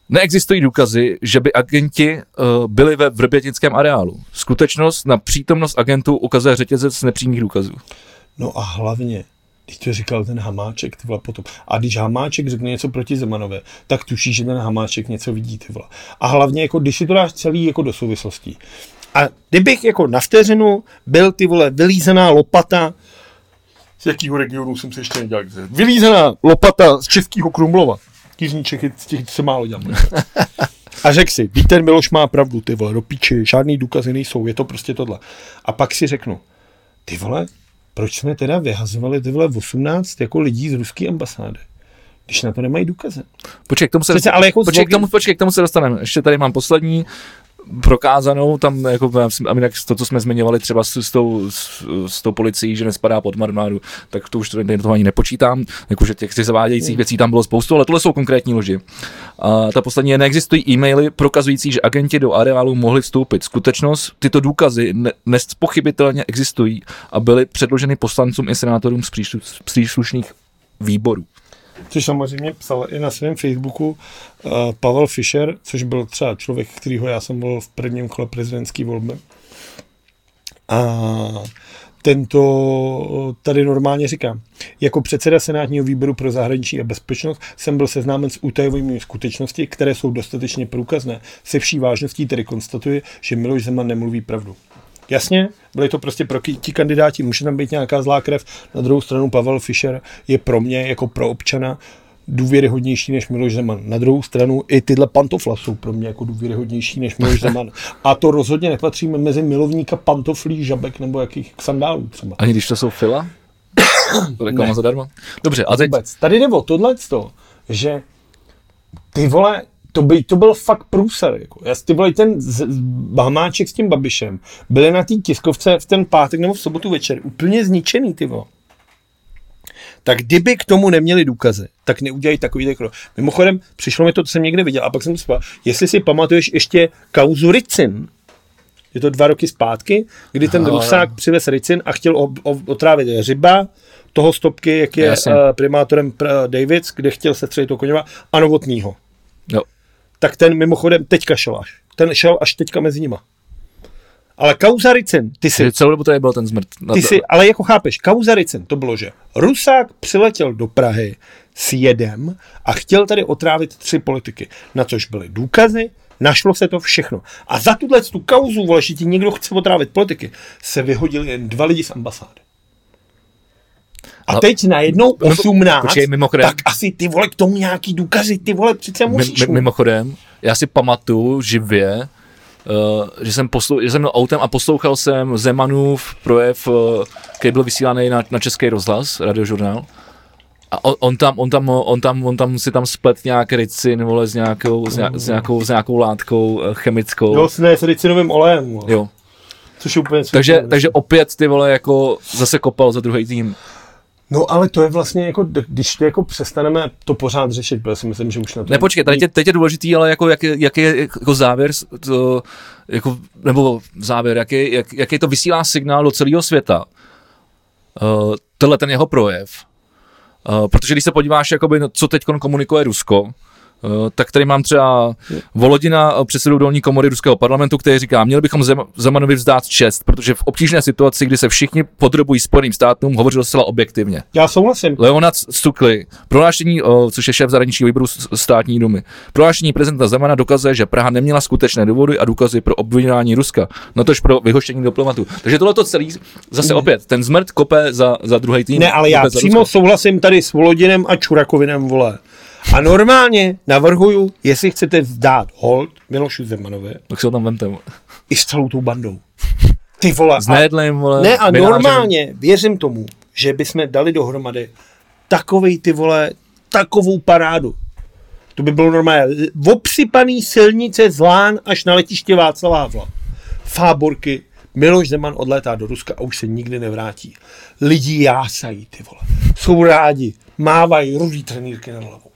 Neexistují důkazy, že by agenti uh, byli ve vrbětickém areálu. Skutečnost na přítomnost agentů ukazuje řetězec nepřímých důkazů. No a hlavně, když to říkal ten Hamáček, ty vole, potom. A když Hamáček řekne něco proti Zemanové, tak tuší, že ten Hamáček něco vidí, ty vole. A hlavně, jako, když si to dáš celý jako do souvislostí. A kdybych jako na vteřinu byl ty vole vylízená lopata, z jakého regionu jsem se ještě nedělal, vylízená lopata z českého Krumlova. Kýzníček je z těch se málo dělám. A řekl si, víte, Miloš má pravdu, ty vole, do píči, žádný důkazy nejsou, je to prostě tohle. A pak si řeknu, ty vole, proč jsme teda vyhazovali ty vole 18 jako lidí z ruské ambasády? Když na to nemají důkazy. Počkej, k tomu se, Přece, ale jako počkej, k zlogi- tomu, počkej, k tomu se dostaneme. Ještě tady mám poslední prokázanou, tam jako, a jinak to, co jsme zmiňovali třeba s, s, tou, s, s tou policií, že nespadá pod marmádu, tak to už to, toho ani nepočítám, jakože těch zavádějících věcí tam bylo spoustu, ale tohle jsou konkrétní loži. A ta poslední je, neexistují e-maily prokazující, že agenti do areálu mohli vstoupit. Skutečnost, tyto důkazy ne, nespochybitelně existují a byly předloženy poslancům i senátorům z příslušných výborů. Což samozřejmě psal i na svém Facebooku uh, Pavel Fischer, což byl třeba člověk, kterýho já jsem volil v prvním kole prezidentské volby. A tento tady normálně říká. Jako předseda Senátního výboru pro zahraniční a bezpečnost jsem byl seznámen s utajovanými skutečnosti, které jsou dostatečně průkazné. Se vší vážností tedy konstatuji, že Miloš Zeman nemluví pravdu. Jasně, byli to prostě pro ti kandidáti, může tam být nějaká zlá krev. Na druhou stranu Pavel Fischer je pro mě jako pro občana důvěryhodnější než Miloš Zeman. Na druhou stranu i tyhle pantofla jsou pro mě jako důvěryhodnější než Miloš Zeman. A to rozhodně nepatříme mezi milovníka pantoflí, žabek nebo jakých sandálů třeba. Ani když to jsou fila? To reklama zadarmo? Dobře, a teď, Vůbec. Tady jde o tohle, že ty vole, to, by, to byl fakt průser. Jako. Já, ty vole, ten z, z, Hamáček s tím Babišem byli na té tiskovce v ten pátek nebo v sobotu večer úplně zničený, ty vole. Tak kdyby k tomu neměli důkazy, tak neudělají takový krok. Mimochodem, přišlo mi to, co jsem někde viděl, a pak jsem vzpomněl, jestli si pamatuješ ještě kauzu Ricin, je to dva roky zpátky, kdy ten Aha. Rusák přivez Ricin a chtěl o, o, otrávit ryba, toho stopky, jak je Jasně. uh, primátorem pr- Davids, kde chtěl se střelit toho koněva, a novotního. jo, Tak ten mimochodem teďka šel až. Ten šel až teďka mezi nima. Ale kauza Ricin, ty si celou dobu tady byl ten zmrt. Ty to- si, ale jako chápeš, kauza Ricin, to bylo, že Rusák přiletěl do Prahy s jedem a chtěl tady otrávit tři politiky, na což byly důkazy, našlo se to všechno. A za tuhle tu kauzu, vole, že ti někdo chce otrávit politiky, se vyhodili jen dva lidi z ambasády. A No, teď najednou mimo- 18, počkej, mimochodem- tak asi ty vole k tomu nějaký důkazy, ty vole přece musíš. Mi- mi- mít. Mimochodem, já si pamatuju živě, Uh, že, jsem poslou, že jsem měl autem a poslouchal jsem Zemanův projev, uh, který byl vysílaný na, na Český rozhlas, radiožurnál. A on, on, tam, on, tam, on, tam, on tam si tam splet nějaký ricin, vole, s nějakou, s, nějak, s, nějakou, s nějakou látkou eh, chemickou. Jo, ne, s ricinovým olejem, vole, jo. což je úplně Takže, super. takže opět ty vole jako zase kopal za druhý tým. No ale to je vlastně jako, když to jako přestaneme to pořád řešit, protože si myslím, že už na to... Ne, počkej, tady tě, teď je důležitý, ale jako, jak, je- jak je jako závěr, to, jako, nebo závěr, jak, je, jak, jaký to vysílá signál do celého světa. Uh, tenhle ten jeho projev. Uh, protože když se podíváš, jakoby, co teď komunikuje Rusko, tak tady mám třeba Volodina, eh, předsedu dolní komory ruského parlamentu, který říká, měli bychom Zem- Zemanovi vzdát čest, protože v obtížné situaci, kdy se všichni podrobují Spojeným státům, hovořil zcela objektivně. Já souhlasím. Leonard Stukli, prohlášení, o, což je šéf zahraničního výboru státní dumy. Prohlášení prezidenta Zemana dokazuje, že Praha neměla skutečné důvody a důkazy pro obvinování Ruska, natož pro vyhoštění diplomatu. Takže tohle to celý, zase opět, ten zmrt kope za, za druhý tým. Ne, ale já přímo Rusko. souhlasím tady s Volodinem a Čurakovinem, vole. A normálně navrhuju, jestli chcete vzdát hold Milošu Zemanovi Tak si ho tam vemte. i s celou tou bandou. Ty vole. S Nejedlem, vole. Ne, a normálně věřím tomu, že bychom dali dohromady takovej ty vole, takovou parádu. To by bylo normálně obsypaný silnice z Lán až na letiště Václava Havla. Fáborky, Miloš Zeman odlétá do Ruska a už se nikdy nevrátí. Lidi jásají, ty vole. Jsou rádi, mávají rudý trenýrky nad hlavou.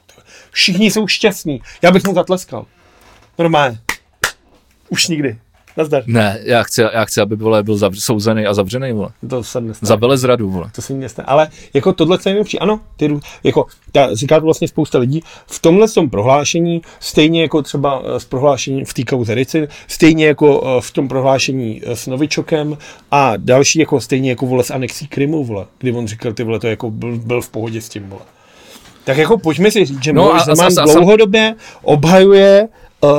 Všichni jsou šťastní. Já bych mu zatleskal. Normálně. Už nikdy. Nazdar. Ne, já chci, já chci, aby vole, byl zavř, souzený a zavřený, vole. To se nestane. Za velezradu, vole. To se mi nestane. Ale jako tohle je nejlepší. Ano, ty, jako, ta, říká to vlastně spousta lidí. V tomhle tom prohlášení, stejně jako třeba eh, s prohlášením v té kauze Ricin, stejně jako eh, v tom prohlášení eh, s Novičokem a další, jako stejně jako vole s anexí Krymu, vole, kdy on říkal, ty vole, to jako byl, byl v pohodě s tím, vole. Tak jako pojďme si říct, že No a- Miloš a- Zeman a- a- dlouhodobě obhajuje uh,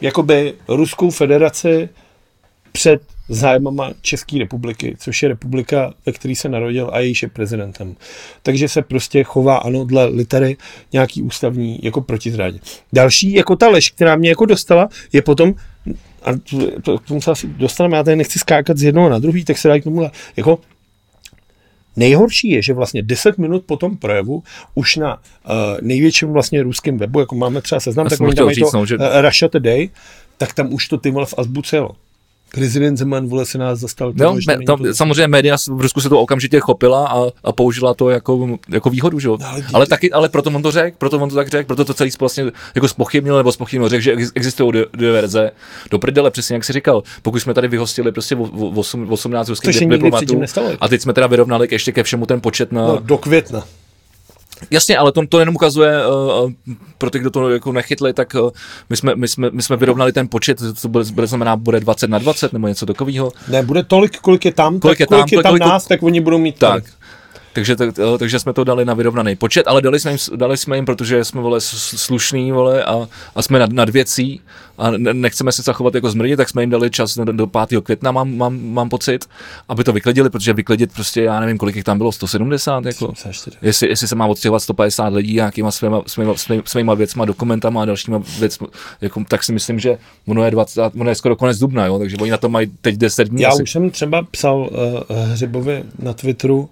jakoby Ruskou federaci před zájmama České republiky, což je republika, ve které se narodil a jejíž je prezidentem. Takže se prostě chová, ano, dle litery nějaký ústavní jako protizrádě. Další, jako ta lež, která mě jako dostala, je potom, a to, to, k tomu se asi dostaneme, já tady nechci skákat z jednoho na druhý, tak se dá k tomu, jako Nejhorší je, že vlastně 10 minut po tom projevu už na uh, největším vlastně ruském webu, jako máme třeba seznam, Já tak oni tam říct, to no, že- uh, Russia Today, tak tam už to ty vole v azbuce jelo. Prezident Zeman, vole, se nás zastal. Toho, že me, není to, samozřejmě média v Rusku se to okamžitě chopila a, a použila to jako, jako výhodu, že jo? No, ale ale, taky, ale proto on to řekl, proto on to tak řekl, proto to celý vlastně jako spochybnil nebo spochybnil, řekl, že ex- existují dvě, dvě verze. Do prdele, přesně jak jsi říkal, pokud jsme tady vyhostili prostě o- o- osm- 18 ruských diplomatů a teď jsme teda vyrovnali ještě ke všemu ten počet na... no, do května. Jasně, ale to, to jenom ukazuje, uh, pro ty, kdo to jako nechytli, tak uh, my, jsme, my, jsme, my jsme vyrovnali ten počet, to bude, bude znamená, bude 20 na 20 nebo něco takového. Ne, bude tolik, kolik je tam, Kolik tak je kolik tam, je tam kolik- nás, tak oni budou mít Tak. tolik. Takže, tak, eh, takže jsme to dali na vyrovnaný počet, ale dali jsme jim, dali jsme jim protože jsme vole slušný vole a, a jsme nad, nad věcí a ne- nechceme se zachovat jako zmrdit, tak jsme jim dali čas do, do 5. května, mám, mám, mám pocit, aby to vyklidili, protože vyklidit prostě, já nevím, kolik jich tam bylo, 170, jako. 74. Jestli, jestli se má odstěhovat 150 lidí nějakýma svýma, svýma, svýma, svýma věcma, dokumentama a dalšíma věcmi, jako, tak si myslím, že ono je, 20, ono je skoro konec dubna, jo, takže oni na to mají teď 10 dní. Já asi. už jsem třeba psal uh, Hřibovi na Twitteru,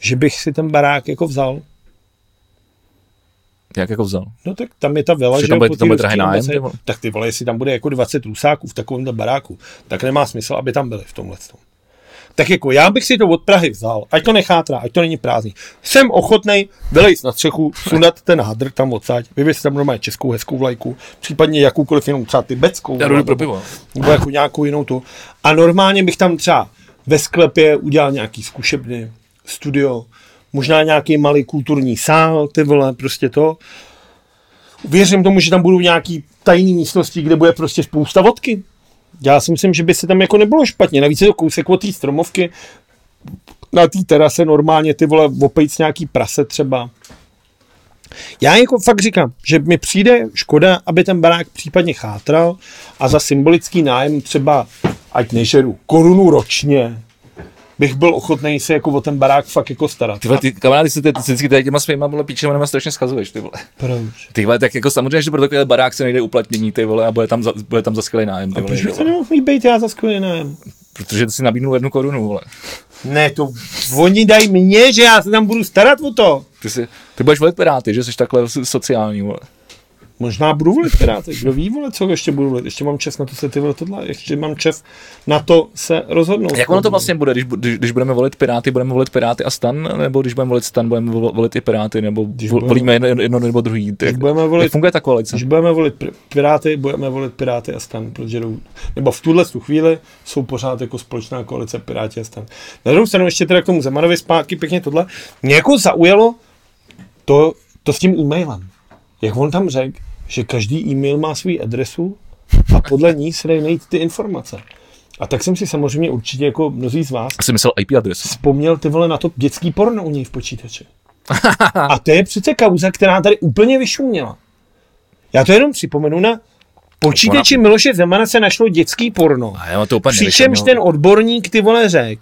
že bych si ten barák jako vzal. Jak jako vzal? No tak tam je ta vila, Že že tam bude- tam bude drahý nájem, vole? Tak ty vole, jestli tam bude jako 20 rusáků v takovém baráku, tak nemá smysl, aby tam byli v tomhle tom. Tak jako já bych si to od Prahy vzal, ať to nechátrá, ať to není prázdný. Jsem ochotný vylejst na střechu, sundat ten hadr tam odsaď, vyvěsit tam normálně českou hezkou vlajku, případně jakoukoliv jinou, třeba tibetskou. Já jdu pro nebo- pivo. nebo jako nějakou jinou tu. A normálně bych tam třeba ve sklepě udělal nějaký zkušebny, studio, možná nějaký malý kulturní sál, ty vole, prostě to. Věřím tomu, že tam budou nějaký tajný místnosti, kde bude prostě spousta vodky. Já si myslím, že by se tam jako nebylo špatně. Navíc je to kousek od té stromovky. Na té terase normálně ty vole opejc nějaký prase třeba. Já jako fakt říkám, že mi přijde škoda, aby ten barák případně chátral a za symbolický nájem třeba, ať nežeru, korunu ročně, bych byl ochotný se jako o ten barák fakt jako starat. Ty, ty kamarádi si ty, ty vždycky tady těma svýma vole píčemanama strašně schazuješ, ty vole. Proč? Ty vole, tak jako samozřejmě, že pro takový barák se nejde uplatnění, ty vole, a bude tam za, bude tam za skvělý nájem, ty A vole, proč že bych to nemohl mít být já za skvělý nájem? Protože si nabídnul jednu korunu, vole. Ne, to oni dají mě, že já se tam budu starat o to. Ty, si, ty budeš volit Piráty, že jsi takhle so- sociální, vole. Možná budu volit Piráty, kdo ví, vole, co ještě budu volit. Ještě mám čas na to se ty vole tohle, ještě mám čas na to se rozhodnout. Jak ono to vlastně bude, když, když, když budeme volit Piráty, budeme volit Piráty a Stan, nebo když budeme volit Stan, budeme vol- volit i Piráty, nebo Když budeme- volíme jedno, jedno nebo druhý. Ty, Když budeme jak volit- funguje ta koalice? Když budeme volit Piráty, budeme volit Piráty a stan, protože jdou, nebo v tuhle tu chvíli jsou pořád jako společná koalice Piráti a stan. Na druhou stranu ještě teda k tomu Zemanovi zpátky pěkně tohle. Mě jako zaujalo to, to s tím e-mailem. Jak on tam řekl, že každý e-mail má svou adresu a podle ní se dají najít ty informace. A tak jsem si samozřejmě určitě jako mnozí z vás Asi myslel IP adresu. vzpomněl ty vole na to dětský porno u něj v počítači. A to je přece kauza, která tady úplně vyšuměla. Já to jenom připomenu na počítači Miloše Zemana se našlo dětský porno. A jo, to úplně Přičemž nevyšel, ten odborník ty vole řek,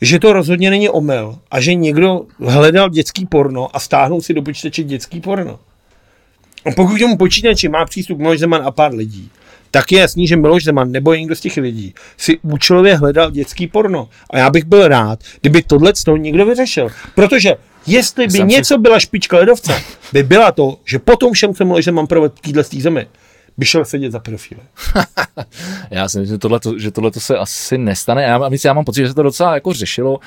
že to rozhodně není omyl a že někdo hledal dětský porno a stáhnul si do počítače dětský porno. A pokud k tomu počítači má přístup Miloš Zeman a pár lidí, tak je jasný, že Miloš Zeman nebo někdo z těch lidí si účelově hledal dětský porno. A já bych byl rád, kdyby tohle toho někdo vyřešil. Protože jestli by Jsem si- něco byla špička ledovce, by byla to, že potom všem, co Miloš Zeman provedl v téhle zemi, by šel sedět za pedofily. Já si myslím, že tohle, že tohle se asi nestane. Já, já mám pocit, že se to docela jako řešilo.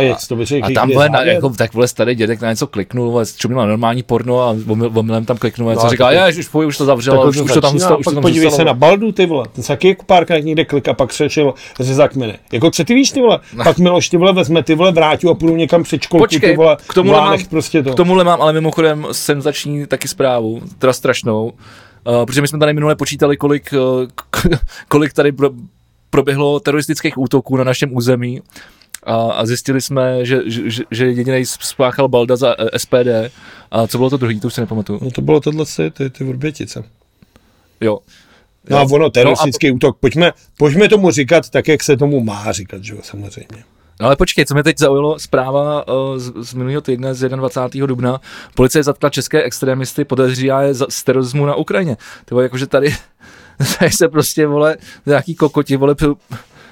A jak to vyřekl? A tam vole, na, jako, tak vole starý dědek na něco kliknul, vole, čumil na normální porno a omyl- omylem tam kliknul, No no, co a říká, já už, už, už to zavřel, Tak už, už, to tam, začíná, už, to, tam podívej zůstalo. se na Baldu, ty vole. Ten se taky jako párkrát někde klik a pak přešel ze zákmeny. Jako co ty víš, ty vole? Pak Miloš, ty vole, vezme ty vole, vrátí a půjdu někam před školku, Počkej, ty vole, k Lánech mám- prostě to. K tomuhle mám ale mimochodem senzační taky zprávu, teda strašnou, uh, protože my jsme tady minule počítali, kolik, uh, kolik tady pro, proběhlo teroristických útoků na našem území a, a zjistili jsme, že, že, že- jediný spáchal Balda za eh, SPD a co bylo to druhý, to už si nepamatuju. No to bylo tohle, ty, ty, ty Vrbětice. Jo. No a ono, teroristický útok, pojďme, pojďme tomu říkat tak, jak se tomu má říkat, že jo, samozřejmě. No ale počkej, co mě teď zaujalo, zpráva uh, z, z minulého týdne z 21. dubna. Policie zatkla české extremisty, podezřívá je za- z terorismu na Ukrajině. Vole, jakože tady, tady se prostě, vole, nějaký kokoti, vole,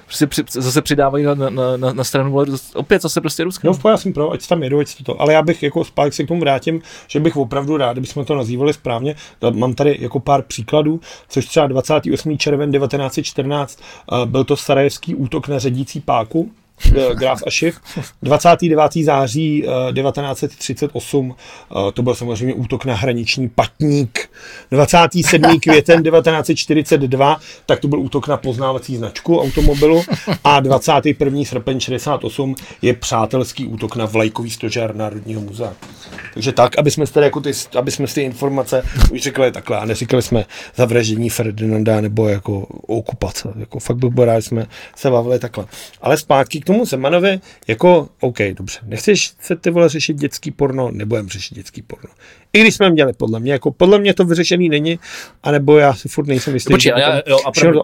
prostě při, zase přidávají na, na, na, na stranu, vole, opět zase prostě Rusko. No já jsem pro, ať tam jedu, ať to, ale já bych jako zpátky se k tomu vrátím, že bych opravdu rád, kdybychom to nazývali správně. Mám tady jako pár příkladů, což třeba 28. červen 1914 eh, byl to sarajevský útok na ředící páku, eh, Graf Ašiv. 29. září eh, 1938 eh, to byl samozřejmě útok na hraniční patník. 27. květen 1942 tak to byl útok na poznávací značku automobilu a 21. srpen 68 je přátelský útok na vlajkový stožár Národního muzea. Takže tak, aby jsme, tady jako ty, aby jsme si ty informace už řekli takhle a neříkali jsme zavraždění Ferdinanda nebo jako okupace. Jako fakt bych byl rád, jsme se bavili takhle. Ale zpátky k tomu Zemanovi, jako OK, dobře, nechceš se ty vole řešit dětský porno, nebudem řešit dětský porno. I když jsme měli, podle mě, jako podle mě to vyřešený není, anebo já si furt nejsem jistý. Počkej, a, já, jo,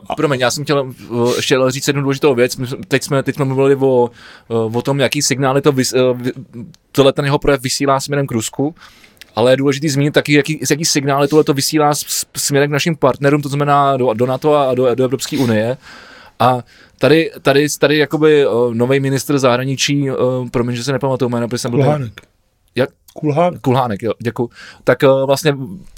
a promiň, já jsem chtěl uh, ještě říct jednu důležitou věc. Teď jsme, teď jsme mluvili o, uh, o tom, jaký signály to vys, vy- tohle ten jeho projev vysílá směrem k Rusku. Ale je důležité zmínit taky, jaký, jaký signály tohle to vysílá směrem k našim partnerům, to znamená do, do NATO a do, do Evropské unie. A tady, tady, tady jakoby uh, nový ministr zahraničí, uh, promiň, že se nepamatuju jméno, protože jsem byl... Kulhánek. Kulhánek, jo, děkuji. Tak uh, vlastně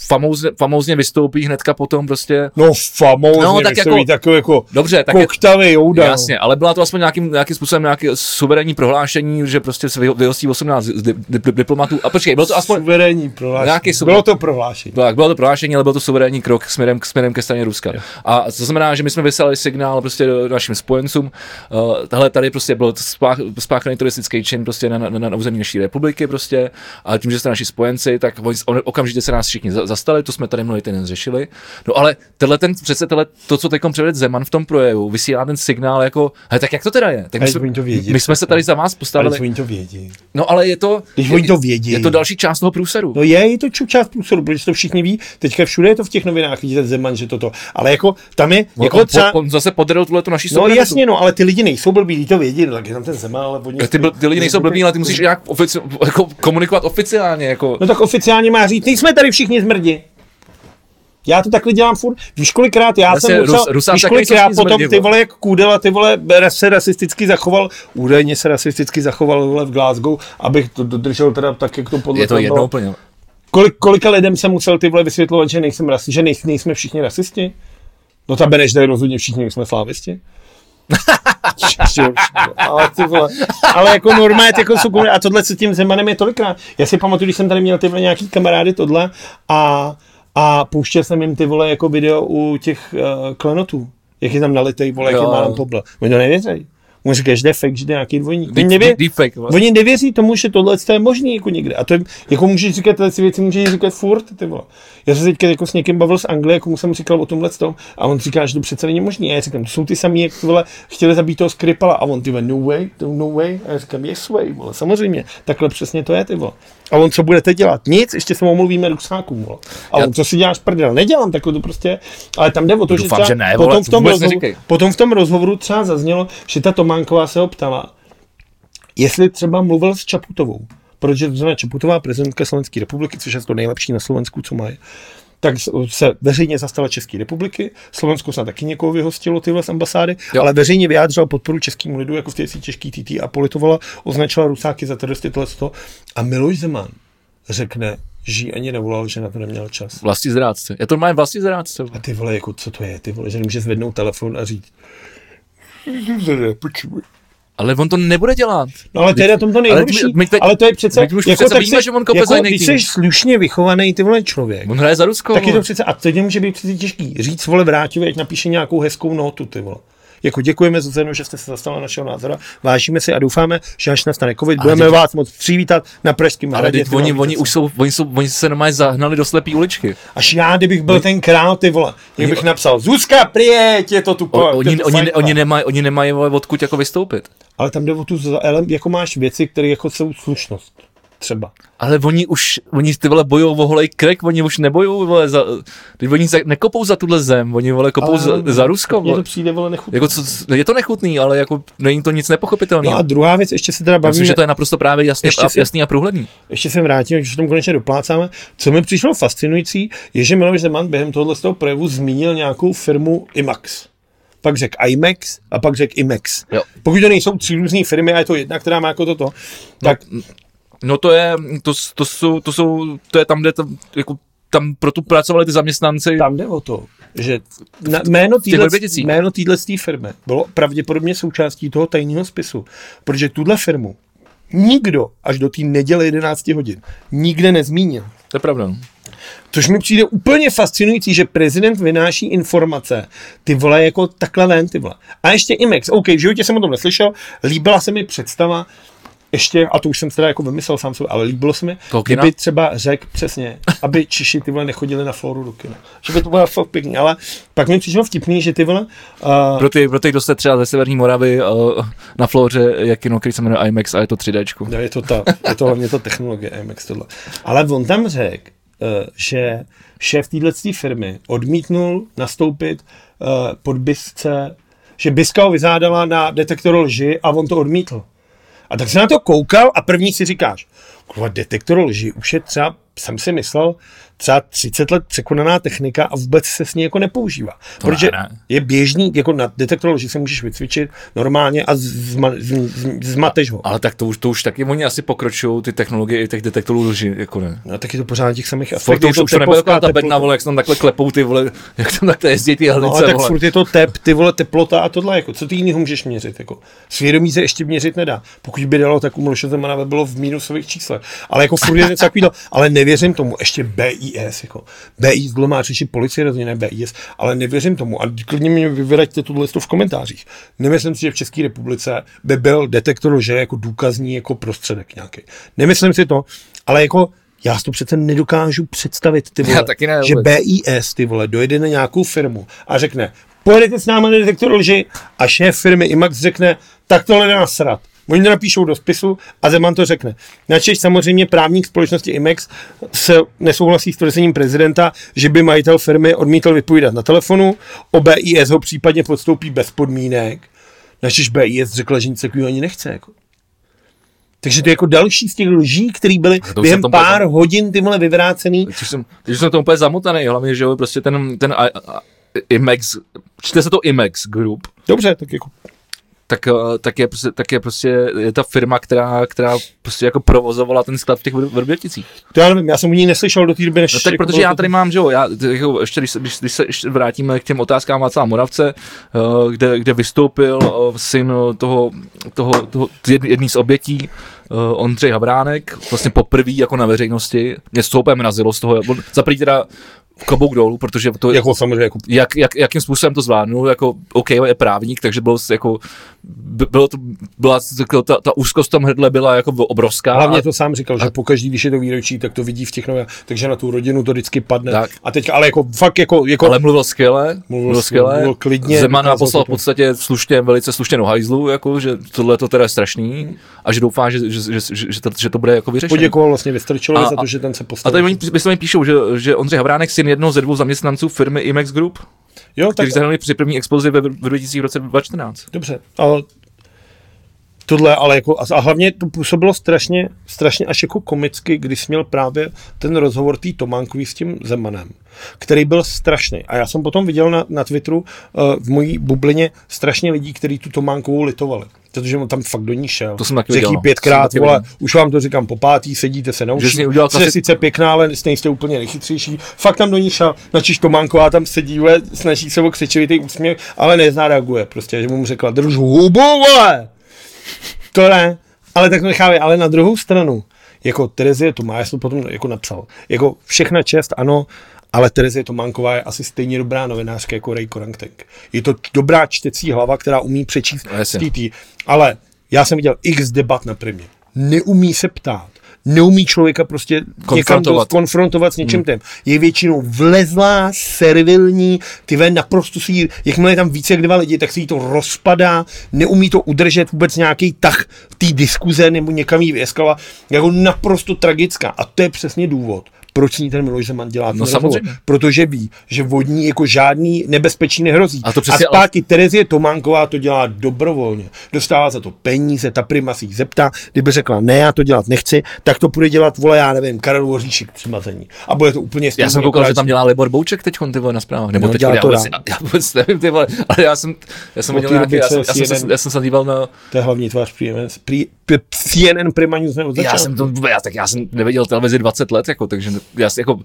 famózně, famózně vystoupí hnedka potom prostě No famózně, No, tak tak jako- takový jako Dobře, tak koktavý jouda. Jasně, ale byla to aspoň nějakým, nějakým způsobem nějaké suverénní prohlášení, že prostě se vyho- vyhostí 18 di, di, di, diplomatů. A počkej, bylo to aspoň... Suverénní prohlášení. Nějaký suver- Bylo to prohlášení. Tak, bylo to prohlášení, ale byl to suverénní krok směrem, k- směrem ke straně Ruska. A to znamená, že my jsme vyslali signál prostě do našim spojencům. Uh, tahle tady prostě byl spách, spáchaný turistický čin prostě na, na, na, na území naší republiky prostě. A tím, že jste naši spojenci, tak oni, on, okamžitě se nás všichni za- zastali, to jsme tady minulý týden řešili. No ale tenhle ten, přece tenhle, to, co teď předvedl Zeman v tom projevu, vysílá ten signál jako, hele, tak jak to teda je? Tak my, Ale jsme, to vědí, my jsme se tady za vás Ale postavili. oni to vědí. No ale je to, Když oni to vědí. je to další část toho průseru. No je, je to část průsoru, protože to všichni ví. Teďka všude je to v těch novinách, vidíte Zeman, že toto. Ale jako tam je, On- jako on, třeba, on, zase podrel tuhle tu naší no jasně, no, ale ty lidi nejsou blbí, to vědí, tak je tam ten Zeman, ale oni... Ty, ty lidi nejsou blbní, ale ty musíš nějak ofici- jako komunikovat oficiálně. Jako. No tak oficiálně má říct, nejsme tady všichni zmrdi. Já to takhle dělám furt. Víš kolikrát já Jasně, jsem musel, Rus- víš kolikrát potom zmrdi, ty vole. jak Kůdela, ty vole se rasisticky zachoval, údajně se rasisticky zachoval vole v Glasgow, abych to dodržel teda tak, jak to podle Je to jedno úplně. Kolik, kolika lidem jsem musel ty vole vysvětlovat, že nejsem rasi, že nej, nejsme všichni rasisti? No ta Beneš, rozhodně všichni nejsme slávisti. Ale, ty vole, ale jako normálně jako jsou a tohle s tím Zemanem je tolikrát. Já si pamatuju, když jsem tady měl ty vole nějaký kamarády tohle a, a pouštěl jsem jim ty vole jako video u těch uh, klenotů. Jak je tam nalitej, vole, jak je málem pobl. Oni to nevěřejí. Mu říkáš, že fake, že to je nějaký dvojník. Oni, nevě, deepfake, vole. oni nevěří tomu, že tohle je možný jako někde. A to je, jako můžeš říkat tyhle věci, můžeš říkat furt, ty vole. Já jsem se teďka jako s někým bavil z Anglie, jako mu jsem říkal o tomhle tom, a on říká, že to přece není možný. A já říkám, to jsou ty samý, jak vole, chtěli zabít toho Skripala, a on ty vole, no way, to no way. A já říkám, yes way, vole, samozřejmě, takhle přesně to je, ty vole. A on co budete dělat? Nic, ještě se omluvíme Rusákům, vole. A Já- on, co si děláš prdel? Nedělám takhle to prostě, ale tam jde o to, že, Doufám, třeba že ne, vole, potom, v tom rozhovoru, potom v tom rozhovoru třeba zaznělo, že ta Tománková se ho ptala, jestli třeba mluvil s Čaputovou, protože to znamená Čaputová, prezidentka Slovenské republiky, což je to nejlepší na Slovensku, co mají, tak se veřejně zastala České republiky. Slovensko se taky někoho vyhostilo tyhle z ambasády, Jo. ale veřejně vyjádřila podporu českému lidu, jako v té těžký TT a politovala, označila Rusáky za teroristy tohle A Miloš Zeman řekne, že ani nevolal, že na to neměl čas. Vlastní zrádce. Je to má vlastní zrádce. A ty vole, jako co to je, ty vole, že nemůže zvednout telefon a říct, počuj. Ale on to nebude dělat. No ale to je na tom to nejhorší. my- my teď- ale to je přece, my už jako přece tak víme, se- že on kope jako, za jiný když tým. jsi slušně vychovaný ty vole člověk, On hraje za Rusko. tak je to přece, a teď nemůže být přece těžký. Říct vole vrátivě, ať napíše nějakou hezkou notu, ty vole. Jako děkujeme za cenu, že jste se zastala našeho názoru. Vážíme si a doufáme, že až nastane covid, budeme teď- vás moc přivítat na Pražském Ale hradě. teď ty vole, oni, oni už jsou, oni jsou, oni se normálně zahnali do slepý uličky. Až já, kdybych byl ten král, ty vole, jak bych napsal, Zuzka, prijeď, je to tu O, po, oni, to oni, ne- oni, nemají, oni nemají odkud jako vystoupit. Ale tam jde o tu, jako máš věci, které jako jsou slušnost. Třeba. Ale oni už, oni ty vole bojou o holej krek, oni už nebojou, vole, za, teď oni za, nekopou za tuhle zem, oni vole kopou Ale za, za Rusko, Mně to přijde, vole, nechutné. Jako co, je to nechutný, ale jako není to nic nepochopitelného. No a druhá věc, ještě se teda Myslím, bavíme, že to je naprosto právě jasně, Ještě a, si- jasný a průhledný. ještě se vrátím, že se tomu konečně doplácáme. Co mi přišlo fascinující, je, že Miloš Zeman během tohohle z toho projevu zmínil nějakou firmu IMAX. Pak řekl IMAX a pak řekl IMAX. Jo. Pokud to nejsou tři různé firmy a je to jedna, která má jako toto, tak No to je, to, to, jsou, to jsou, to je tam, kde to, jako, tam pro tu pracovali ty zaměstnanci. tam jde o to, že na, jméno téhle Vrběticích. jméno téhle firmy bylo pravděpodobně součástí toho tajného spisu, protože tuhle firmu nikdo až do té neděle 11 hodin nikde nezmínil. To je pravda. no. Což mi přijde úplně fascinující, že prezident vynáší informace, ty vole, jako takhle ven, ty vole. A ještě IMEX, OK, v životě jsem o tom neslyšel, líbila se mi představa, ještě, a to už jsem teda jako vymyslel sám sobě, ale líbilo se mi, kina? kdyby třeba řekl přesně, aby Češi ty vole nechodili na floru do kina. Že by to bylo fakt pěkný, ale pak mi přišlo vtipný, že ty vole, uh, Pro ty, pro ty, kdo jste třeba ze Severní Moravy uh, na Floře, je kino, který se jmenuje IMAX a je to 3D. No, je to ta, je to hlavně ta technologie IMAX tohle. Ale on tam řekl, eh, že šéf téhle firmy odmítnul nastoupit eh, pod Bisce, že Biska ho vyzádala na detektor lži a on to odmítl. A tak se na to koukal a první si říkáš, kurva, detektor lži už je třeba, jsem si myslel, třeba 30 let překonaná technika a vůbec se s ní jako nepoužívá. To protože ne, ne. je běžný, jako na detektor lži se můžeš vycvičit normálně a zma, z, z, zmateš ho. Ale tak to už, to už taky oni asi pokročují ty technologie i těch detektorů lži, jako ne. No, tak je to pořád těch samých aspektech. to už, už to nebude teplota, taková ta bedna, vole, jak se tam takhle klepou ty vole, jak tam takhle jezdí ty No, helnice, ale tak vole. furt je to tep, ty vole, teplota a tohle, jako, co ty jiného můžeš měřit, jako. Svědomí se ještě měřit nedá. Pokud by dalo, tak u Miloše Zemana by bylo v minusových číslech. Ale jako furt je něco takového, ale nevěřím tomu, ještě BIS, jako. BIS, má řešit policie, rozhodně ne BIS, ale nevěřím tomu. A klidně mi vyvraťte tuhle v komentářích. Nemyslím si, že v České republice by byl detektor lže jako důkazní jako prostředek nějaký. Nemyslím si to, ale jako já si to přece nedokážu představit, ty vole, ne že. BIS, ty vole, dojede na nějakou firmu a řekne, pojedete s námi na detektor lži a šéf firmy IMAX řekne, tak tohle nasrat. Oni to napíšou do spisu a Zeman to řekne. Načež samozřejmě právník společnosti IMEX se nesouhlasí s tvrzením prezidenta, že by majitel firmy odmítl vypovídat na telefonu, o BIS ho případně podstoupí bez podmínek, načež BIS řekla, že nic takového ani nechce. Jako. Takže to je jako další z těch lží, které byly během pár poznal. hodin tyhle vyvrácený. Teď už jsem, jsem to úplně zamotaný, hlavně, že jo, prostě ten, ten I, I, IMAX, čte se to IMAX Group, Dobře, tak jako tak, eh, tak, je prostě, tak je prostě je ta firma, která, která prostě jako provozovala ten sklad v těch Vr- Vrběticích. To já nevím, já jsem o ní neslyšel do té doby, než... No tak jako protože já to- tady mám, že jo, já, jako, ještě když, se- když, když se ještě vrátíme k těm otázkám Václava Moravce, eh, kde, kde vystoupil eh, syn toho, toho, toho jed- jedný z obětí, eh, Ondřej Havránek, vlastně poprvé jako na veřejnosti, mě to úplně mrazilo z toho, on za prvý teda klobouk dolů, protože to, Jako samozřejmě, jako jak, jak, jakým způsobem to zvládnul, jako OK, je právník, takže byl jako, by- bylo to, byla jako ta, ta úzkost v tom hrdle byla jako obrovská. Hlavně a- to sám říkal, že pokaždý, když je to výročí, tak to vidí v těch novinách, takže na tu rodinu to vždycky padne. Tak. A teď, ale jako fakt jako, jako ale mluvil skvěle, mluvil, Mluvil skvěle, mluvil klidně, Zeman dokázal poslal v podstatě slušně, velice slušně do hajzlu, jako, že tohle to teda je strašný a že doufá, že, že, že, že, že, to, že to bude jako vyřešené. poděkoval vlastně Vystrčilovi A- za to, a- že ten se A postavil. tady oni mi píšou, že, že Ondřej Havránek, syn jednoho ze dvou zaměstnanců firmy Imex Group, jo, tak kteří zahynuli při první explozi ve Vrběticích v roce 2014. Dobře, ale tohle, ale jako, a- a hlavně to působilo strašně, strašně až jako komicky, když měl právě ten rozhovor tý Tománkový s tím Zemanem, který byl strašný. A já jsem potom viděl na, na Twitteru uh, v mojí bublině strašně lidí, kteří tu Tománkovou litovali. Protože on tam fakt do ní šel. To jsem taky Řekl pětkrát, taky vole, už vám to říkám po pátý, sedíte se na Že jsi uši. udělal Jste klasi- sice pěkná, ale nejste úplně nejchytřejší. Fakt tam do ní šel, načíš Tománková tam sedí, vole, snaží se o křičivitý úsměv, ale nezná reaguje prostě, že mu řekla, drž hubu, vole! To ne, ale tak to nechávě, ale na druhou stranu, jako Terezie Tomá, já jsem to potom jako napsal, jako všechna čest, ano, ale Terezie Tománková je asi stejně dobrá novinářka jako Ray Korangtek. Je to čtecí čtecí hlava, která umí přečíst No. TT. Ale já jsem viděl x debat na primě. Neumí se ptát. Neumí člověka prostě někam Konfrontovat. dost konfrontovat s něčím tím. Je většinou vlezlá, servilní, ty ve naprosto si jí, jakmile je tam více jak dva lidi, tak se jí to rozpadá, neumí to udržet vůbec nějaký tah v té diskuze nebo někam jí vyeskalovat. Jako naprosto tragická. A to je přesně důvod, proč ní ten Miloš Zeman dělá No rozhovor. samozřejmě. Protože ví, že vodní jako žádný nebezpečí nehrozí. A to a přesně- zpátky Terezie Tománková to dělá dobrovolně. Dostává za to peníze, ta prima si jí zeptá, kdyby řekla ne, já to dělat nechci, tak to bude dělat, vole, já nevím, Karel Voříšek přimazení. A bude to úplně Já stejný jsem koukal, jako že tam dělá Libor Bouček teď ty vole na zprávách. Nebo No, teď dělá já, to vůbec, rád. já vůbec nevím, ty vole, ale já jsem, já jsem viděl nějaký, já jsem, já, jsem, já jsem se díval na, To je hlavní tvář CNN, pri, pri, CNN Prima News já jsem to, já, tak já jsem neviděl televizi 20 let, jako, takže já si jako,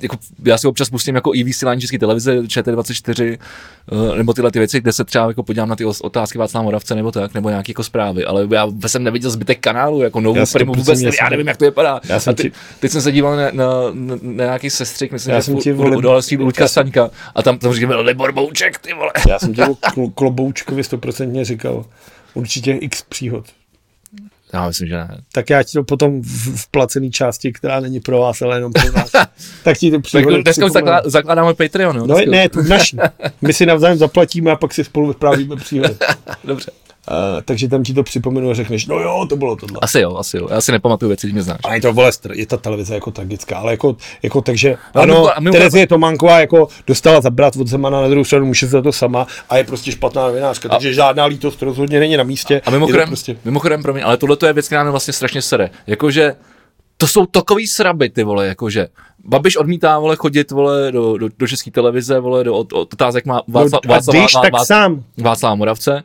jako, já si občas pustím jako i vysílání české televize, ČT24, eh, nebo tyhle ty věci, kde se třeba jako podívám na ty otázky Václava Moravce nebo tak, nebo nějaké jako zprávy, ale já jsem neviděl zbytek kanálu, jako novou primu, vůbec, já nevím, jak to vypadá. Já jsem a ty, ti- teď jsem se díval na, na, na, na nějaký sestřik, myslím, Já že jsem ti, vole, Luďka jsem- Staňka, a tam, tam říkal Libor Bouček, ty vole. Já jsem kl- kloboučkovi stoprocentně říkal, určitě x příhod. Já myslím, že ne. Tak já ti to potom v, v placené části, která není pro vás, ale jenom pro nás, tak ti to Tak příhody dneska už zaklá- zakládáme Patreon, jo? No dneska. ne, tu naší. My si navzájem zaplatíme a pak si spolu vyprávíme příhody. Dobře. Uh, takže tam ti to připomenu a řekneš, no jo, to bylo tohle. Asi jo, asi jo. Já si nepamatuju věci, mě znáš. A je to vole, je ta televize jako tragická, ale jako, jako takže, Ale ano, mimo- a mimo- Terezie Tománková jako dostala zabrat od Zemana na druhou stranu, může za to sama a je prostě špatná novinářka, takže žádná lítost rozhodně není na místě. A je mimochodem, prostě, mimochodem pro mě, ale tohle je věc, která mě vlastně strašně sere. Jakože to jsou takový sraby, ty vole, jakože Babiš odmítá, vole, chodit, vole, do, do, do české televize, vole, do od, od otázek má Václav, no, a když, tak Václav, sám. Václava Moravce.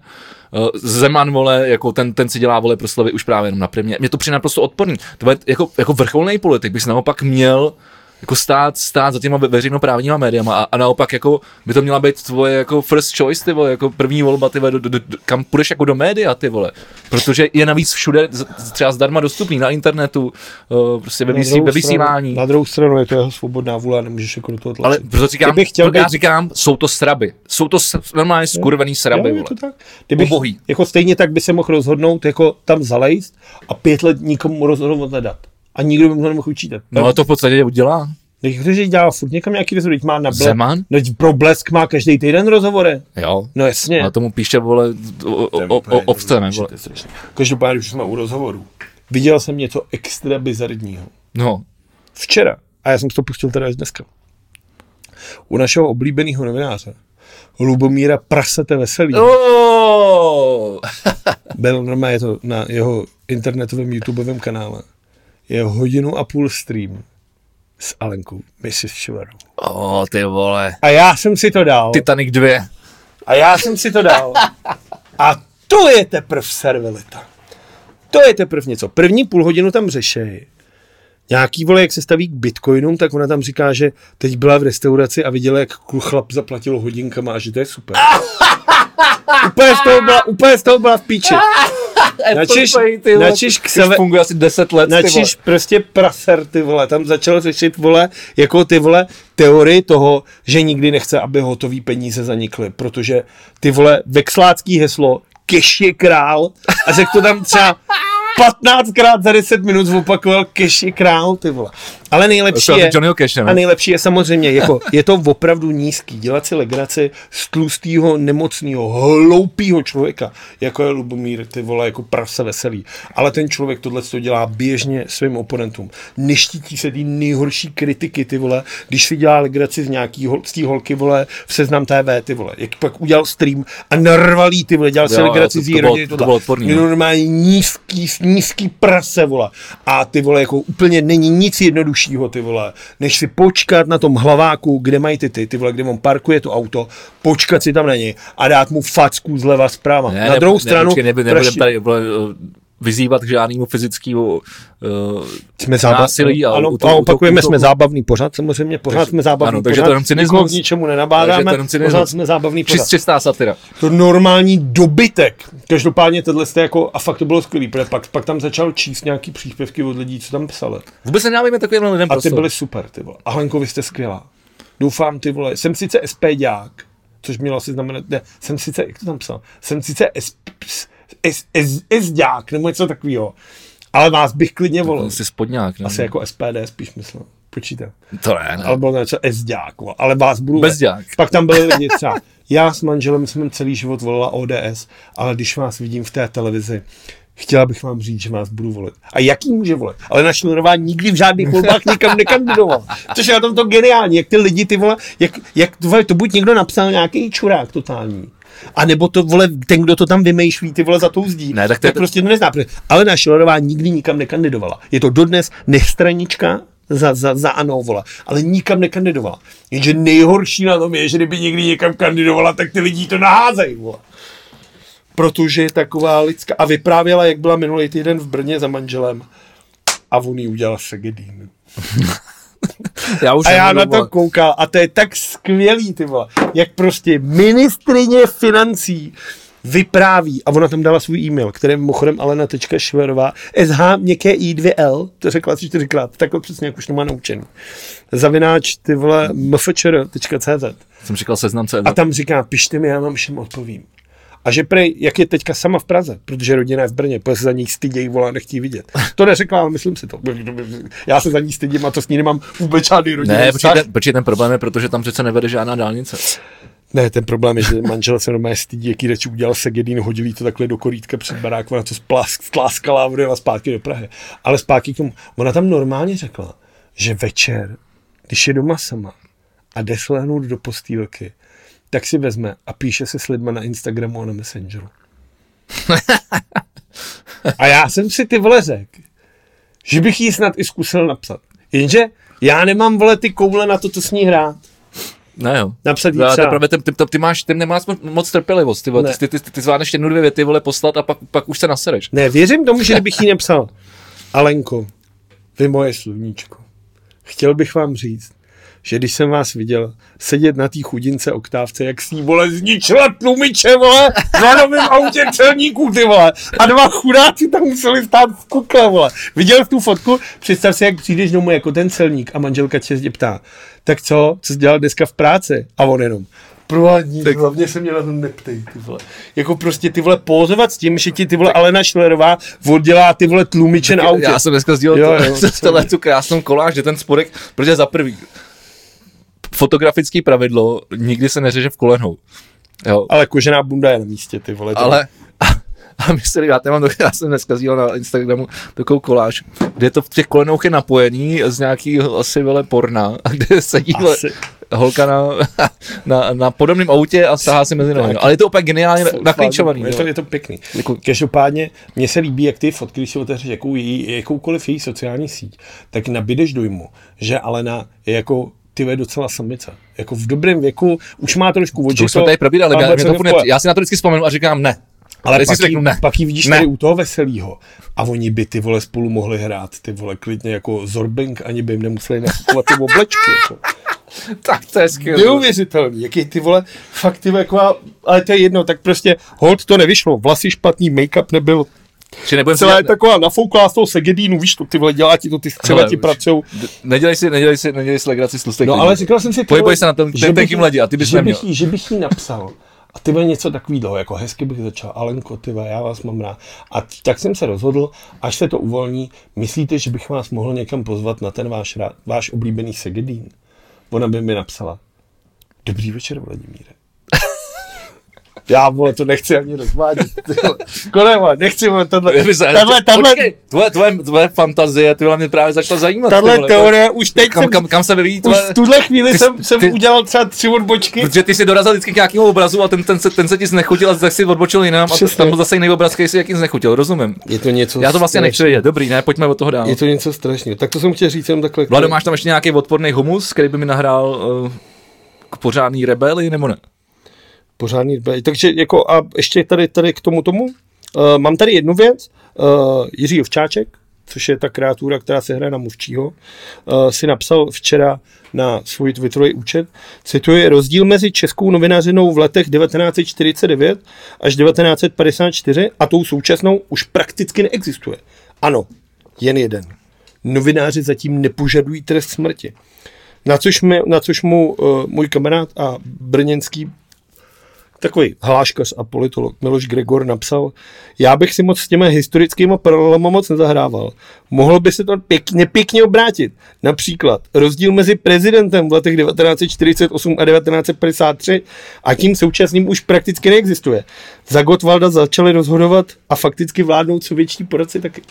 Uh, Zeman, vole, jako ten, ten si dělá, vole, proslovy už právě jenom na primě. Mě to přijde naprosto odporný. To je, jako, jako vrcholný politik bys naopak měl jako stát, stát za těma ve- veřejnoprávníma médiama a, a, naopak jako by to měla být tvoje jako first choice, ty vole, jako první volba, ty vole, do, do, do, kam půjdeš jako do média, ty vole. Protože je navíc všude třeba zdarma dostupný na internetu, uh, prostě ve, Na vysí, ve vysílání. Stranu, na druhou stranu je to jeho svobodná vůle nemůžeš jako do toho tlačit. Ale proto říkám, Kdybych chtěl proto já být- říkám, jsou to sraby. Jsou to normálně skurvený sraby, Jo, vole. to tak. Kdybych, Ubohý. jako stejně tak by se mohl rozhodnout, jako tam zalejst a pět let nikomu rozhodnout nedat. A nikdo by mu to nemohl učítat. No a to v podstatě udělá. Teď kteří dělá furt někam nějaký rozhovor, má na ble... Zeman? No, pro blesk má každý týden rozhovory. Jo. No jasně. Ale tomu píše, vole, o, o, o, o ovce, ne, vole. Každopádně, když jsme u rozhovoru, viděl jsem něco extra bizarního. No, Včera, a já jsem to pustil teda až dneska, u našeho oblíbeného novináře, Lubomíra Prasete Veselý, Oh! byl normálně to na jeho internetovém YouTubeovém kanále, je hodinu a půl stream s Alenkou, Mrs. Šivarou. oh, ty vole. A já jsem si to dal. Titanic 2. A já jsem si to dal. A to je teprv servilita. To je teprv něco. První půl hodinu tam řešej. Nějaký vole, jak se staví k bitcoinům, tak ona tam říká, že teď byla v restauraci a viděla, jak chlap zaplatil hodinkama a že to je super. úplně, z toho byla, úplně z toho byla v píči. Načiš, ty vole, načiš k sebe, funguje asi 10 let, ty vole. načiš prostě praser, ty vole, tam začal řešit, vole, jako ty vole, teorii toho, že nikdy nechce, aby hotový peníze zanikly, protože ty vole, vexlácký heslo, cash je král a řekl to tam třeba 15krát za 10 minut opakoval cash je král, ty vole. Ale nejlepší je no. a nejlepší je samozřejmě, jako, je to opravdu nízký. Dělat si legraci z tlustýho, nemocného, hloupýho člověka, jako je Lubomír, ty vole, jako prase veselý. Ale ten člověk tohle to dělá běžně svým oponentům. Neštítí se ty nejhorší kritiky, ty vole, když si dělá legraci z nějaký hol, z holky, vole, v seznam TV, ty vole. Jak pak udělal stream a narvalý, ty vole, dělal si Jo, legraci to- z jí rodiny, to bylo odporný, no. normálně nízký, nízký prase, vole. A ty vole, jako úplně není nic jednoduššího, ty vole, než si počkat na tom hlaváku, kde mají ty ty, ty vole, kde on parkuje to auto, počkat si tam na něj a dát mu facku zleva zprava. Ne, na ne, druhou ne, stranu, počkej, neby, nebudem praště- tady vole, vyzývat k žádnému fyzickému uh, jsme zábav... násilí a ano, a opakujeme, útoku- jsme zábavný pořád, samozřejmě, pořád Takže- jsme zábavný ano, takže pořád, to jenom cynismus. nikoho k ničemu Takže nenabádáme, to jenom cynismus. pořád jsme zábavný pořád. čist, čistá satira. To normální dobytek. Každopádně tohle jste jako, a fakt to bylo skvělý, protože pak, pak tam začal číst nějaký příspěvky od lidí, co tam psali. Vůbec nedávejme takovým lidem A ty byly super, ty vole. A Hlenko, vy jste skvělá. Doufám, ty vole, jsem sice SPďák, což mělo asi znamenat, ne, jsem sice, jak to tam psal, jsem sice S, S, S, SDák, nebo něco takového, ale vás bych klidně volil. Jsi spodňák, ne? Asi jako SPD spíš myslím. Počítám. To ne, ne. Ale bylo to něco SDák, ale vás budu... Bezďák. Pak tam byli lidi třeba, já s manželem jsem celý život volila ODS, ale když vás vidím v té televizi, chtěla bych vám říct, že vás budu volit. A jaký může volit? Ale na Šlerová nikdy v žádných volbách nikam nekandidoval. Což je na tom to geniální, jak ty lidi, ty vole, jak, jak to, to buď někdo napsal nějaký čurák totální, a nebo to, vole, ten, kdo to tam vymýšlí, ty vole, za tou zdí. Ne, tak to je- tak prostě to nezná. protože Alena Šilerová nikdy nikam nekandidovala. Je to dodnes nestranička za, za, za ANO, vole, ale nikam nekandidovala. Jenže nejhorší na tom je, že kdyby někdy někam kandidovala, tak ty lidi to naházejí, vole. Protože je taková lidská. A vyprávěla, jak byla minulý týden v Brně za manželem. A on jí udělal segedín. Já už A já na to koukal a to je tak skvělý, ty vole. Jak prostě ministrině financí vypráví, a ona tam dala svůj e-mail, který mimochodem alena.šverová, sh měkké i2l, to řekla asi čtyřikrát, takhle přesně, jak už to má naučený. Zavináč, ty vole, mfčr.cz. Jsem říkal seznam CZ. A tam říká, pište mi, já vám všem odpovím. A že prej, jak je teďka sama v Praze, protože rodina je v Brně, protože se za ní stydějí, volá, nechtějí vidět. To neřekla, ale myslím si to. Já se za ní stydím a to s ní nemám vůbec žádný rodinný Ne, počkej, ten, počkej, ten problém je, protože tam přece nevede žádná dálnice. Ne, ten problém je, že manžel se normálně stydí, jaký reči udělal Segedin, hodil jí to takhle do korítka před barákem, ona to splásk, spláskala a odjela zpátky do Prahy. Ale zpátky k tomu, ona tam normálně řekla, že večer, když je doma sama a jde do postýlky, tak si vezme a píše se s lidma na Instagramu a na Messengeru. a já jsem si ty vole řekl, že bych jí snad i zkusil napsat. Jenže já nemám vole ty koule na to, co s ní hrát. Ne jo. Napsat jí No, třeba. právě, ty, ty, ty, máš, ty nemáš mo- moc trpělivost, ty, vole. Ty, ty, ty, ty zvládneš jednu, dvě věty, vole, poslat a pak, pak už se nasereš. Ne, věřím tomu, že kdybych jí nepsal, Alenko, vy moje sluníčko, chtěl bych vám říct, že když jsem vás viděl sedět na té chudince oktávce, jak si vole zničila tlumiče, vole, na novém autě celníků, ty vole, a dva chudáci tam museli stát v kukle, vole. Viděl tu fotku? Představ si, jak přijdeš domů jako ten celník a manželka tě tě ptá, tak co, co jsi dělal dneska v práci? A on jenom, Provádní, tak... hlavně se mě na to neptej, ty vole. Jako prostě ty vole pózovat s tím, že ti ty vole Alena Šlerová oddělá ty vole tlumiče na autě. Já jsem dneska sdílel tohle tu krásnou koláž, že ten spodek, protože za prvý, fotografický pravidlo nikdy se neřeže v kolenou. Jo, Ale kožená bunda je na místě, ty vole. ale a, a myslím, já, mám, já jsem dneska sdílel na Instagramu takovou koláž, kde to v těch kolenouch je napojený z nějakého asi vele porna, a kde sedí Asi. holka na, na, na podobném autě a stahá si mezi nohy. Ale je to úplně geniálně naklíčovaný. Je to, je to pěkný. Každopádně, mně se líbí, jak ty fotky, když si otevřeš jakou, její- jakoukoliv její sociální síť, tak nabídeš dojmu, že Alena je jako ty je docela samice. Jako v dobrém věku, už má trošku oči. To už jsme tady probírali, co to ne, pohodě. já si na to vždycky vzpomenu a říkám ne. Ale pak, si řeknu ne. pak jí vidíš Ne. tady u toho veselýho. A oni by ty vole spolu mohli hrát, ty vole klidně jako Zorbing, ani by jim nemuseli nakupovat ty oblečky. Jako. Tak to je skvělé. Neuvěřitelný, jaký ty vole, fakt ty vole, jako, ale to je jedno, tak prostě hold to nevyšlo, vlasy špatný, make-up nebyl Či nebudem Celá je taková nafouklá z toho segedínu, víš to, ty vole, dělá ti to, ty střeva Hele, ti. D- Nedělej si, nedělej si, nedělej si legraci z tlustých No ale říkal jsem si, ty Pohybuješ se na tom že ten jí- ledě a ty bys že neměl. bych jí- Že bych jí napsal. A ty vole, něco takového, jako hezky bych začal. Alenko, ty vole, já vás mám rád. A tak jsem se rozhodl, až se to uvolní, myslíte, že bych vás mohl někam pozvat na ten váš, rád, váš oblíbený Segedín? Ona by mi napsala, dobrý večer, Vladimíre. Já, vole, to nechci ani rozvádět. Koneva, nechci, vole, tohle, Je tahle, Počkej, tvoje, tvoje, tvoje fantazie, ty mě právě začala zajímat. tahle teorie, už teď kam, jsem, kam, kam se vyvíjí už tvoje... v tuhle chvíli ty- jsem, jsem ty- udělal třeba tři odbočky. Protože ty si dorazil vždycky k nějakému obrazu a ten, ten, se, ten se ti znechutil a tak si odbočil jinam a Přesně. tam byl zase jiný obraz, který si jakým znechutil, rozumím. Je to něco Já to vlastně nechci vědět, dobrý, ne, pojďme od toho dál. Je to něco strašného. Tak to jsem chtěl říct jenom takhle. Vlado, máš tam ještě nějaký odporný humus, který by mi nahrál uh, k pořádný rebeli, nebo ne? Pořádný dbej. Takže jako a ještě tady, tady k tomu tomu. Uh, mám tady jednu věc. Uh, Jiří Ovčáček, což je ta kreatura, která se hraje na mluvčího, uh, si napsal včera na svůj Twitterový účet, cituje, rozdíl mezi českou novinařinou v letech 1949 až 1954 a tou současnou už prakticky neexistuje. Ano, jen jeden. Novináři zatím nepožadují trest smrti. Na což, mi, na což mu uh, můj kamarád a brněnský takový hláškař a politolog Miloš Gregor napsal, já bych si moc s těmi historickými paralelama moc nezahrával. Mohlo by se to pěkně, pěkně obrátit. Například rozdíl mezi prezidentem v letech 1948 a 1953 a tím současným už prakticky neexistuje. Za Gottwalda začali rozhodovat a fakticky vládnout sovětští poradci taky.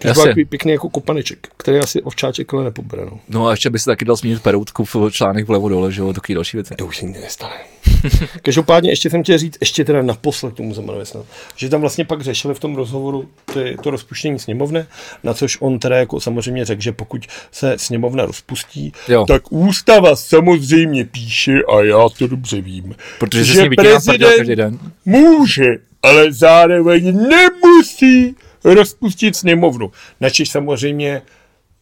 To byl takový pěkný jako kopaneček, který asi ovčáček ale nepobere. No. No a ještě by se taky dal zmínit peroutku v článek vlevo dole, že jo, taky další věci. To už se nikdy nestane. Každopádně ještě jsem chtěl říct, ještě teda naposled tomu Zemanovi snad, že tam vlastně pak řešili v tom rozhovoru ty, to rozpuštění sněmovny, na což on teda jako samozřejmě řekl, že pokud se sněmovna rozpustí, Jo. tak ústava samozřejmě píše a já to dobře vím. Protože že prdel každý den. může, ale zároveň nemusí rozpustit sněmovnu. Načež samozřejmě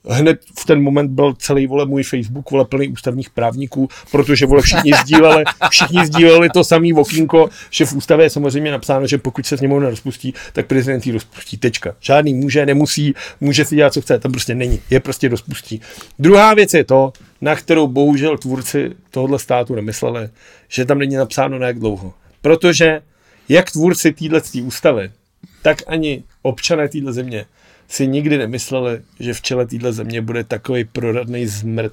hned v ten moment byl celý vole můj Facebook vole plný ústavních právníků, protože vole všichni sdíleli, všichni sdíleli to samý okýnko, že v ústavě je samozřejmě napsáno, že pokud se sněmovna rozpustí, tak prezident ji rozpustí. Tečka. Žádný může, nemusí, může si dělat, co chce, tam prostě není. Je prostě rozpustí. Druhá věc je to, na kterou bohužel tvůrci tohohle státu nemysleli, že tam není napsáno na jak dlouho. Protože jak tvůrci téhle ústavy, tak ani občané téhle země si nikdy nemysleli, že v čele téhle země bude takový proradný zmrt,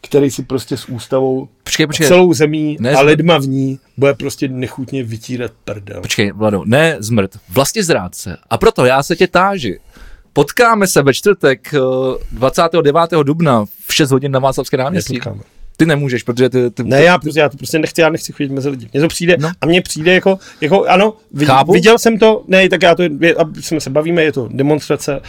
který si prostě s ústavou Počkej, počkej, celou zemí Ne, a lidma v ní bude prostě nechutně vytírat prdel. počkej, Vlado, ne zmrt, vlastně zrádce. A proto já se tě táži. Potkáme se ve čtvrtek eh, 29. dubna v 6 hodin na Václavské náměstí. Nepotkáme. Ty nemůžeš, protože ty, ty, Ne, já, prostě, já to prostě nechci, já nechci chodit mezi lidi. Mně to přijde, No. a mně přijde jako, jako ano, vid, Chápu. viděl jsem to, ne, tak já to, je, a jsme se bavíme, je to demonstrace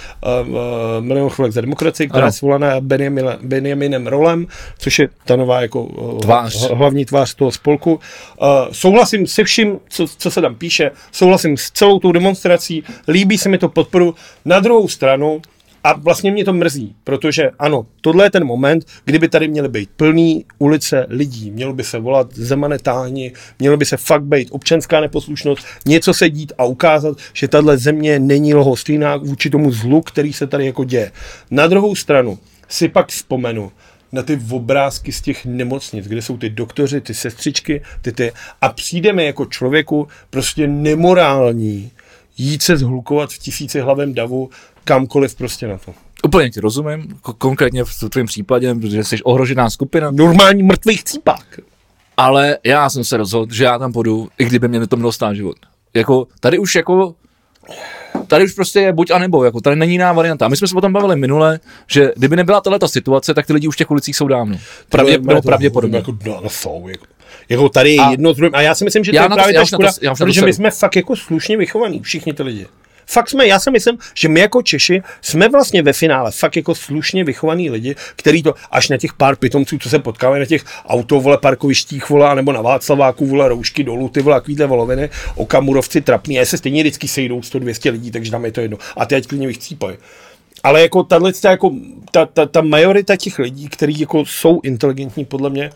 uh, uh, Milion chvilek za demokracii, která Ano. je svolaná Benjaminem, Benjaminem Rolem, což je ta nová jako uh, Tvář. hlavní tvář toho spolku. Uh, souhlasím se vším, co, co se tam píše, souhlasím s celou tou demonstrací, líbí se mi to podporu. Na druhou stranu, a vlastně mě to mrzí, protože ano, tohle je ten moment, kdyby tady měly být plný ulice lidí, mělo by se volat Zemane táhni, mělo by se fakt být občanská neposlušnost, něco se dít a ukázat, že tahle země není lhostejná vůči tomu zlu, který se tady jako děje. Na druhou stranu si pak vzpomenu na ty obrázky z těch nemocnic, kde jsou ty doktoři, ty sestřičky, ty ty, a přijde mi jako člověku prostě nemorální jít se zhlukovat v tisíci hlavém davu kamkoliv prostě na to. úplně ti rozumím, ko- konkrétně v tvém případě, protože jsi ohrožená skupina, Normální mrtvý chcípák. ale já jsem se rozhodl, že já tam půjdu, i kdyby mě to mělo stát život. Jako, tady už jako, tady už prostě je buď a nebo, jako tady není jiná varianta. A my jsme se o tom bavili minule, že kdyby nebyla tahle situace, tak ty lidi už v těch ulicích jsou dávno. Pravdě, to pravděpodobně. Jako, no, no, jsou, jako. Jako tady je A- jedno z druhým. A já si myslím, že to Já je to- právě ta škoda, to- protože my jsme fakt jako slušně vychovaní, všichni ty lidi. Fakt jsme, já si myslím, že my jako Češi jsme vlastně ve finále fakt jako slušně vychovaní lidi, který to až na těch pár pitomců, co se potkávají na těch auto, vole, parkovištích, vole, nebo na Václaváku, vole, roušky dolů, ty vole, takovýhle voloviny, okamurovci trapný, a se stejně vždycky sejdou 100-200 lidí, takže tam je to jedno. A ty ať klidně vychcípají. Ale jako tahle, jako, ta, ta, ta majorita těch lidí, kteří jako jsou inteligentní podle mě,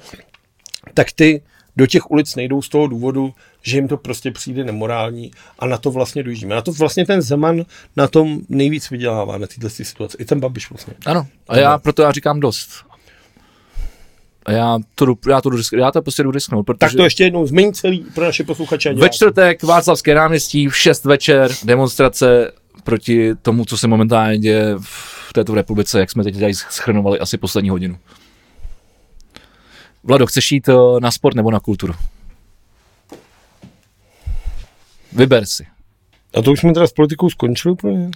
tak ty do těch ulic nejdou z toho důvodu, že jim to prostě přijde nemorální a na to vlastně dojíždíme. Na to vlastně ten Zeman na tom nejvíc vydělává, na této situaci. I ten Babiš vlastně. Ano, a já proto já říkám dost. A já to, jdu- já to, jdu já to prostě jdu risknout, protože Tak to ještě jednou změň celý pro naše posluchače. ve čtvrtek Václavské náměstí v 6 večer demonstrace proti tomu, co se momentálně děje v této republice, jak jsme teď tady schrnovali asi poslední hodinu. Vlado, chceš jít eh, na sport nebo na kulturu? Vyber si. A to už jsme teda s politikou skončili úplně.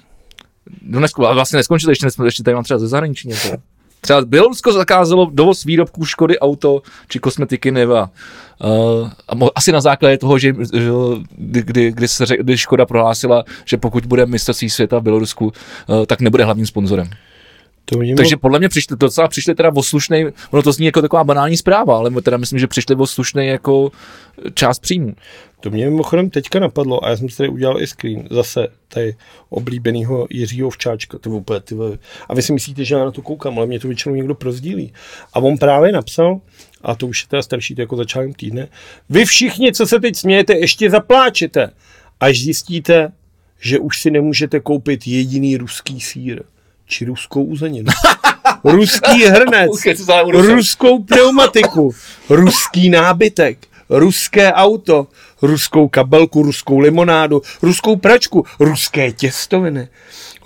No nesko, ale vlastně neskončili, ještě, nesmo- ještě tady mám třeba ze zahraničí něco. Třeba Bělorusko zakázalo dovoz výrobků Škody auto či kosmetiky Neva. Uh, a mo- asi na základě toho, že, že kdy, kdy, se řek, kdy Škoda prohlásila, že pokud bude mistrovství světa v Bělorusku, uh, tak nebude hlavním sponzorem. To mě Takže podle mě přišli, docela přišli teda o slušnej, ono to zní jako taková banální zpráva, ale teda myslím, že přišli o slušnej jako část příjmu. To mě mimochodem teďka napadlo a já jsem si tady udělal i screen zase tady oblíbenýho Jiřího Včáčka. To úplně, ty vole. A vy si myslíte, že já na to koukám, ale mě to většinou někdo prozdílí. A on právě napsal, a to už je teda starší, to jako začátkem týdne, vy všichni, co se teď smějete, ještě zapláčete, až zjistíte, že už si nemůžete koupit jediný ruský sír, či ruskou uzeninu. Ruský hrnec, ruskou pneumatiku, ruský nábytek, ruské auto, ruskou kabelku, ruskou limonádu, ruskou pračku, ruské těstoviny,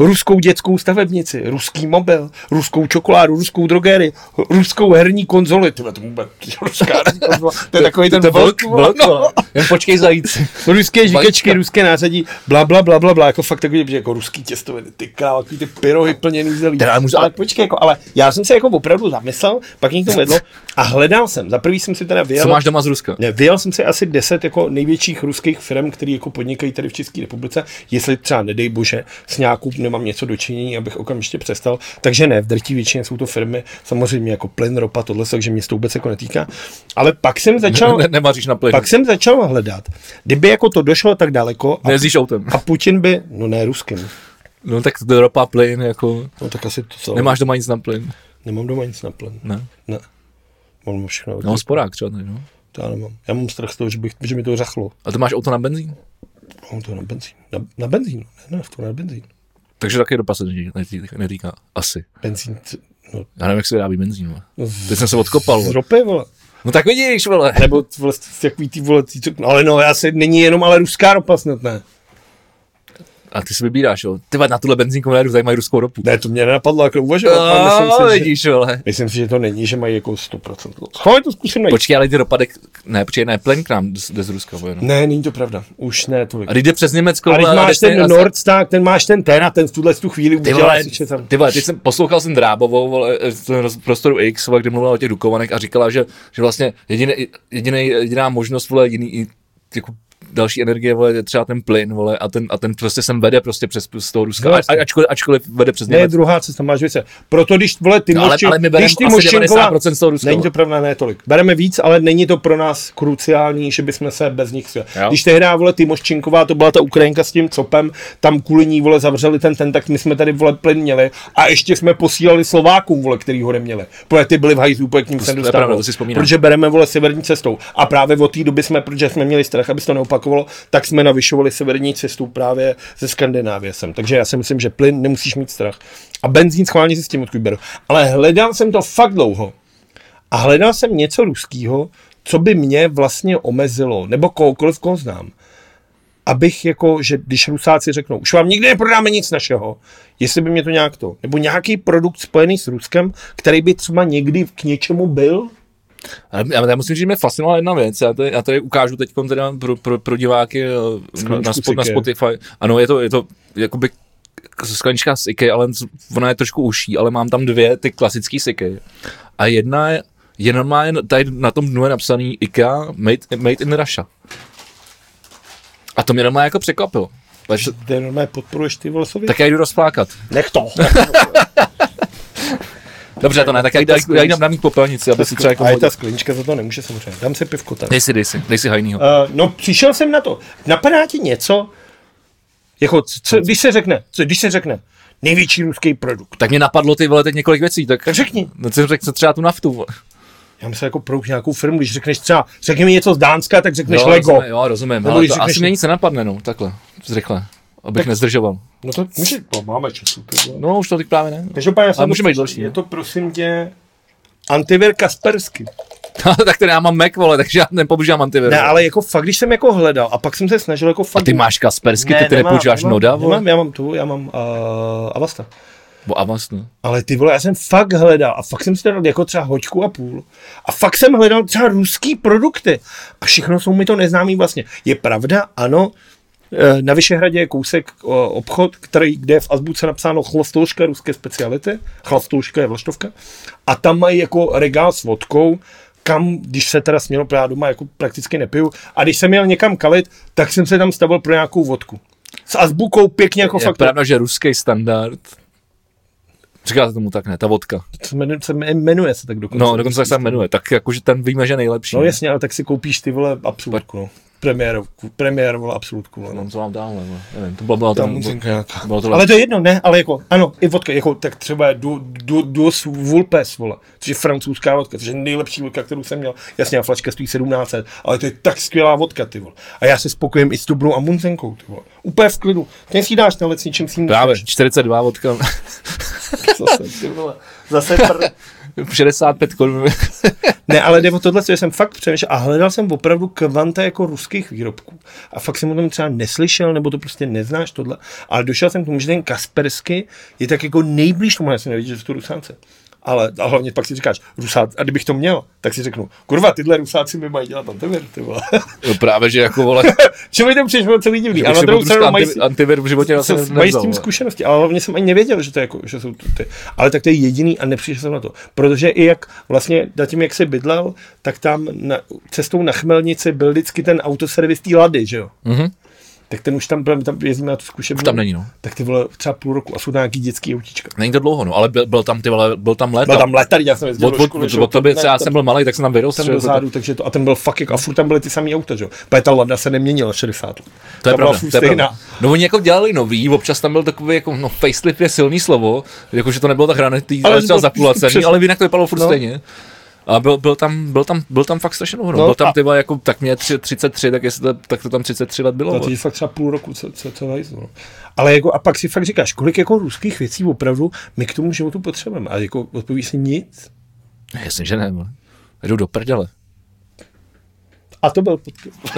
ruskou dětskou stavebnici, ruský mobil, ruskou čokoládu, ruskou drogéry, ruskou herní konzoli. Tyhle, to vůbec ruská herní konzola. To je takový ten vlk, no. Jen počkej zajíc. Ruské žíkačky, Vajíčka. ruské nářadí, bla, bla, bla, bla, bla, jako fakt takový, že jako ruský těstoviny, ty takový ty pyrohy plněný zelí. Teda, můžu- ale počkej, jako, ale já jsem se jako opravdu zamyslel, pak tomu vedlo a hledal jsem. Za prvý jsem si teda vyjel. Co máš doma z Ruska? Ne, vyjel jsem si asi 10 jako největších ruských firm, které jako podnikají tady v České republice, jestli třeba, nedej bože, s nějakou nemám něco dočinění, abych okamžitě přestal. Takže ne, v drtí většině jsou to firmy, samozřejmě jako plyn, ropa, tohle, takže mě to vůbec jako netýká. Ale pak jsem začal, Ne, nemaříš na plyn. pak jsem začal hledat, kdyby jako to došlo tak daleko a, Nejezdíš autem. a Putin by, no ne ruským, No tak to ropa, plyn, jako... no tak asi to co, Nemáš doma nic na plyn. nemám doma nic na plyn. Ne. Ne. Mám všechno. No, sporák třeba tady, no. To já nemám. Já mám strach z toho, že, bych, že mi to řachlo. A ty máš auto na benzín? Mám to na benzín. Na, na benzín. Ne, ne, to na benzín. Takže taky dopa se netý- netý- netýká. Asi. Benzín, no, Já nevím, jak se vyrábí benzín. vole. no z, Teď jsem se odkopal. z ropy, vole. No tak vidíš, vole. Nebo z takový ty vole, no, ale no, já se, není jenom ale ruská ropa snad, ne. A ty si vybíráš, jo. Ty na tuhle benzínku nejedu, tady mají ruskou ropu. Ne, to mě nenapadlo jako uvažovat. ale myslím, No, si, že, vidíš, vole. myslím si, že to není, že mají jako 100%. Schoj, to zkusím najít. Počkej, ale ty dopadek, ne, počkej, ne, plyn k nám jde z Ruska, vole, no. Ne, není to pravda. Už ne tolik. A když jde přes Německo, A když máš ten a- Nordstar, ten máš ten ten a ten v tuhle tu chvíli Ty vole, si, že tam. ty vole, teď jsem poslouchal jsem Drábovou, vole, z toho roz- prostoru X, vole, kde mluvila o těch Dukovanech a říkala, že, že vlastně jediný, jediný, jediná možnost, vole, jiný, jako další energie, vole, je třeba ten plyn, vole, a ten, a ten prostě sem vede prostě přes z toho Ruska, No, a, ačkoliv, ačkoliv vede přes Ne, Německo. druhá cesta, máš více. Proto když, vole, ty No, ale- Moščin- ale my bereme když ty asi Moščinková- 90% z toho Ruska, Není to pravda, ne tolik. Bereme víc, ale není to pro nás kruciální, že bychom se bez nich. Jo. Když tehdy, vole, ty Moščinková, to byla ta Ukrajinka s tím copem, tam kvůli ní, vole, zavřeli ten ten, tak my jsme tady, vole, plyn měli a ještě jsme posílali Slovákům, vole, který ho neměli. Protože ty byli v hajzlu, úplně k ním se. Protože bereme, vole, severní cestou. A právě od té doby jsme, protože jsme měli strach, aby se to neopakovalo, tak jsme navyšovali severní cestu právě ze Skandinávie sem. Takže já si myslím, že plyn nemusíš mít strach. A benzín schválně si s tím odkud beru. Ale hledal jsem to fakt dlouho. A hledal jsem něco ruského, co by mě vlastně omezilo, nebo kohokoliv, koho znám. Abych jako, že když Rusáci řeknou, už vám nikdy neprodáme nic našeho, jestli by mě to nějak to, nebo nějaký produkt spojený s Ruskem, který by třeba někdy k něčemu byl, já, já musím říct, že mě fascinovala jedna věc, já to, já to ukážu teď teda pro, pro, pro diváky eh, na, na, spot, na Siky. Spotify. Ano, je to, je to jakoby sklenička z IKEA, ale ona je trošku uší, ale mám tam dvě ty klasické siky. A jedna je, je normálně, tady na tom dnu je napsaný IKEA made, made in Russia. A to mě normálně jako překvapilo. Takže, ty normálně podporuješ ty vole tak já jdu rozplákat. Nech to. Dobře, to ne, tak já, jdu- já, na mít popelnici, aby si třeba jako A je ta sklenička za to nemůže samozřejmě. Dám si pivko tady. Dej si, dej si, dej si hajnýho. Uh, no, přišel jsem na to. Napadá ti něco, jako, co, když se řekne, co, když se řekne, největší ruský produkt. Tak mě napadlo ty vole teď několik věcí, tak, Tak řekni. No, jsem řekl, co třeba tu naftu. vole. Já myslím jako pro nějakou firmu, když řekneš třeba, řekni mi něco z Dánska, tak řekneš jo, Lego. Rozumím, jo, rozumím, Nebo ale to řekneš- asi mě nic nenapadne, no, takhle, zrychle, abych nezdržoval. No to může, to máme času. No, už to teď právě ne. Každopádně Ale můžeme jít další, Je ne? to prosím tě antivir Kaspersky. tak to já mám Mac, vole, takže já nepoužívám antivirus. Ne, ale jako fakt, když jsem jako hledal a pak jsem se snažil jako fakt... A ty máš Kaspersky, ty ty nemám, nepoužíváš nemám, Noda, vole? Nemám, já mám tu, já mám uh, Avasta. Bo Avast, no. Ale ty vole, já jsem fakt hledal a fakt jsem si dal jako třeba hoďku a půl. A fakt jsem hledal třeba ruský produkty. A všechno jsou mi to neznámý vlastně. Je pravda, ano, na Vyšehradě je kousek o, obchod, který, kde je v azbuce napsáno chlastouška ruské speciality. Chlastouška je vlaštovka. A tam mají jako regál s vodkou, kam, když se teda smělo, já doma jako prakticky nepiju. A když jsem měl někam kalit, tak jsem se tam stavil pro nějakou vodku. S azbukou pěkně jako Je fakt. pravda, že ruský standard, říkáte tomu tak, ne, ta vodka. Se jmenuje, se jmenuje se tak dokonce. No, dokonce tak se jmenuje, tak jakože ten víme, že je nejlepší. No jasně, ale tak si koupíš ty vole absolutku, no. Premiérovku, premiér, vole, absolutku, no. No, co mám dál, nebo, nevím, to bylo to, Tam muzinka nějaká. bylo to Ale to je jedno, ne, ale jako, ano, i vodka, jako, tak třeba je du, du, Duos Vulpes, vole, což je francouzská vodka, což je nejlepší vodka, kterou jsem měl. Jasně, a flaška stojí 1700, ale to je tak skvělá vodka, ty vole. A já se spokojím i s Dobrou a Munzenkou, ty vole. Úplně v klidu. Ten si dáš tenhle s ničím si Právě, 42 vodka, Zase, ty vole. Zase pr... 65 korun. Ne, ale jde o tohle, co jsem fakt přemýšlel a hledal jsem opravdu kvanta jako ruských výrobků. A fakt jsem o tom třeba neslyšel, nebo to prostě neznáš tohle. Ale došel jsem k tomu, že ten Kaspersky je tak jako nejblíž tomu, já jsem nevěděl, že jsou to Rusánce. Ale a hlavně pak si říkáš, Rusát, a kdybych to měl, tak si řeknu, kurva, tyhle Rusáci mi mají dělat antivir, ty vole. No právě, že jako vole, Čo mi to přišlo celý divný. že A bych na druhou stranu mají, anti, antivir v životě asi se, mají s nevzal, tím zkušenosti, ale hlavně jsem ani nevěděl, že to, jako, že jsou ty. Ale tak to je jediný a nepřišel jsem na to. Protože i jak vlastně tím, jak se bydlel, tak tam na, cestou na Chmelnici byl vždycky ten autoservis té Lady, že jo? Mhm. Tak ten už tam, byl- tam jezdíme na tu zkušebnu. Tam není, no. Tak ty vole třeba půl roku a jsou nějaký dětský autíčka. Není to dlouho, no, ale byl, byl tam, ty vole, byl tam léta. Byl tam letarý, já jsem jezdil od, do od, od, od ne, já jsem byl malý, tak jsem tam vyrostl. ten že byl zádu, takže to, a ten byl fakt jako, a furt tam byly ty samý auta, že jo. Ta Lada se neměnila 60 let. To je pravda, to je pravda. No oni jako dělali nový, občas tam byl takový jako, no facelift je silný slovo, jakože to nebylo tak hranitý, Ale ale třeba zapulacený, ale jinak to vypadalo furt No. stejně. A byl, byl, tam, byl, tam, byl tam fakt strašně dlouho. No. No byl tam a- ty jako, tak mě tři, 33, tak, jestli to, tak to tam 33 let bylo. No, to je fakt třeba půl roku, co, co, co no. Ale jako, a pak si fakt říkáš, kolik jako ruských věcí opravdu my k tomu životu potřebujeme. A jako odpoví si nic. Jasně, že ne. Jdu do prdele. A to byl podcast.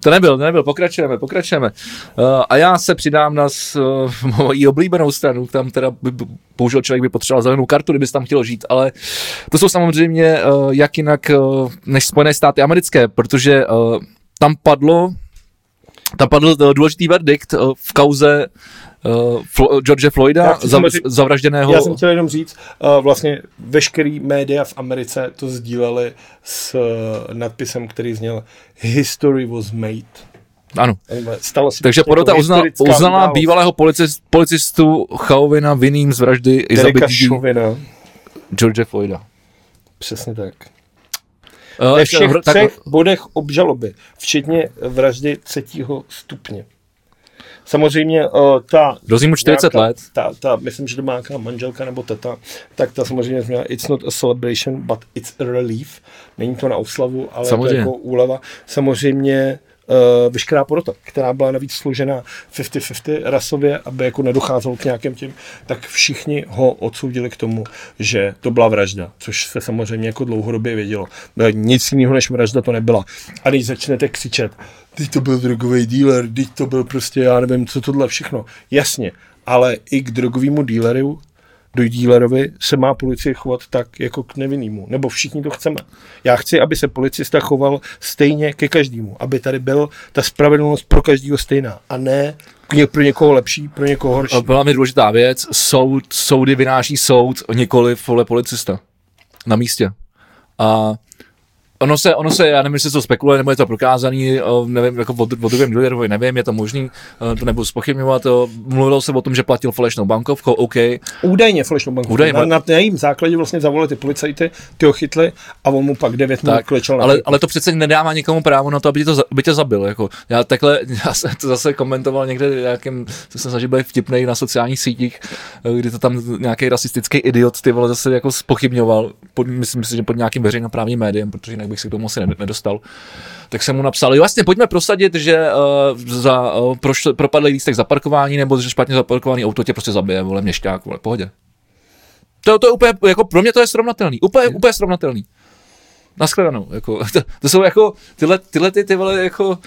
To nebyl, to nebyl, pokračujeme, pokračujeme. Uh, a já se přidám na s, uh, mojí oblíbenou stranu, tam teda by, bohužel člověk by potřeboval zelenou kartu, kdyby tam chtěl žít, ale to jsou samozřejmě uh, jak jinak uh, než Spojené státy americké, protože uh, tam padlo tam padl důležitý verdikt v kauze uh, Flo- George Floyda, zav, samozřejmě- zavražděného. Já jsem chtěl jenom říct, uh, vlastně veškerý média v Americe to sdíleli s uh, nadpisem, který zněl History was made. Ano. Stalo se Takže porota jako uzna, historická uznala událost. bývalého policist, policistu Chauvina vinným z vraždy Chauvina. George Floyda. Přesně tak. Ve všech tak- třech bodech obžaloby, včetně vraždy třetího stupně. Samozřejmě uh, ta... Mu 40 nějaká- let. Ta, ta, myslím, že to má nějaká manželka nebo teta, tak ta samozřejmě změla It's not a celebration, but it's a relief. Není to na oslavu, ale Samozřejmě. to jako úleva. Samozřejmě uh, veškerá porota, která byla navíc složena 50-50 rasově, aby jako nedocházelo k nějakým tím, tak všichni ho odsoudili k tomu, že to byla vražda, což se samozřejmě jako dlouhodobě vědělo. No, Nic jiného než vražda to nebyla. A když začnete křičet, teď to byl drogový dealer, teď to byl prostě, já nevím, co tohle všechno. Jasně, ale i k drogovému dealeru do dílerovi se má policie chovat tak jako k nevinnému. Nebo všichni to chceme. Já chci, aby se policista choval stejně ke každému. Aby tady byl ta spravedlnost pro každého stejná. A ne pro někoho lepší, pro někoho horší. Byla mi důležitá věc, soud, soudy vynáší soud, nikoli vole policista. Na místě. A Ono se, ono se, já nevím, jestli to spekuluje, nebo je to prokázaný, o, nevím, jako od druhém dealerovi, nevím, je to možný, o, to nebudu spochybňovat, o, mluvilo se o tom, že platil falešnou bankovkou, OK, Údajně falešnou banku. Údajně, na, na, jejím základě vlastně zavolali ty policajty, ty ho chytli a on mu pak 9 minut klečel ale, ale to přece nedává nikomu právo na to, aby tě, to, aby tě zabil. Jako. Já takhle, já jsem to zase komentoval někde, nějakým, to jsem snažil být vtipnej na sociálních sítích, eh, kdy to tam nějaký rasistický idiot, ty vole, zase jako spochybňoval, pod, myslím si, že pod nějakým veřejnoprávním médiem, protože jinak bych se k tomu asi ned- nedostal. Tak jsem mu napsal, jo, vlastně pojďme prosadit, že uh, za uh, prošl, propadlý lístek za parkování nebo že špatně zaparkovaný auto tě prostě zabije, vole, měšťák, vole, pohodě. To, to je úplně, jako pro mě to je srovnatelný, úplně, úplně srovnatelný. Naschledanou, jako, to, to, jsou jako, tyhle, tyhle ty, ty vole, jako,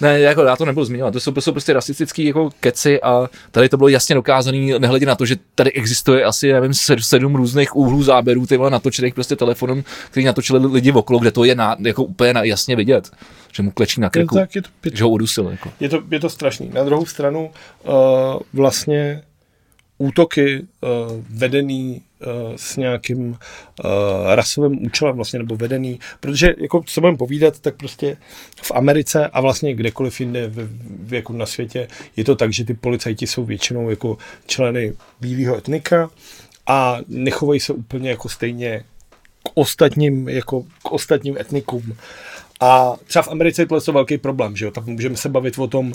ne, jako já to nebudu zmiňovat, to jsou, to jsou prostě rasistický jako keci a tady to bylo jasně dokázaný, nehledě na to, že tady existuje asi, nevím, sed- sedm různých úhlů záběrů, ty vole, natočených prostě telefonem, který natočili lidi okolo, kde to je na, jako úplně na, jasně vidět, že mu klečí na je, krku, to, tak, je, to, je, že ho udusil, jako. je, to, je to strašný. Na druhou stranu uh, vlastně útoky uh, vedený s nějakým uh, rasovým účelem vlastně, nebo vedený, protože jako co budeme povídat, tak prostě v Americe a vlastně kdekoliv jinde v, v, jako na světě je to tak, že ty policajti jsou většinou jako členy bílého etnika a nechovají se úplně jako stejně k ostatním, jako k ostatním etnikům. A třeba v Americe je to velký problém, že jo? Tam můžeme se bavit o tom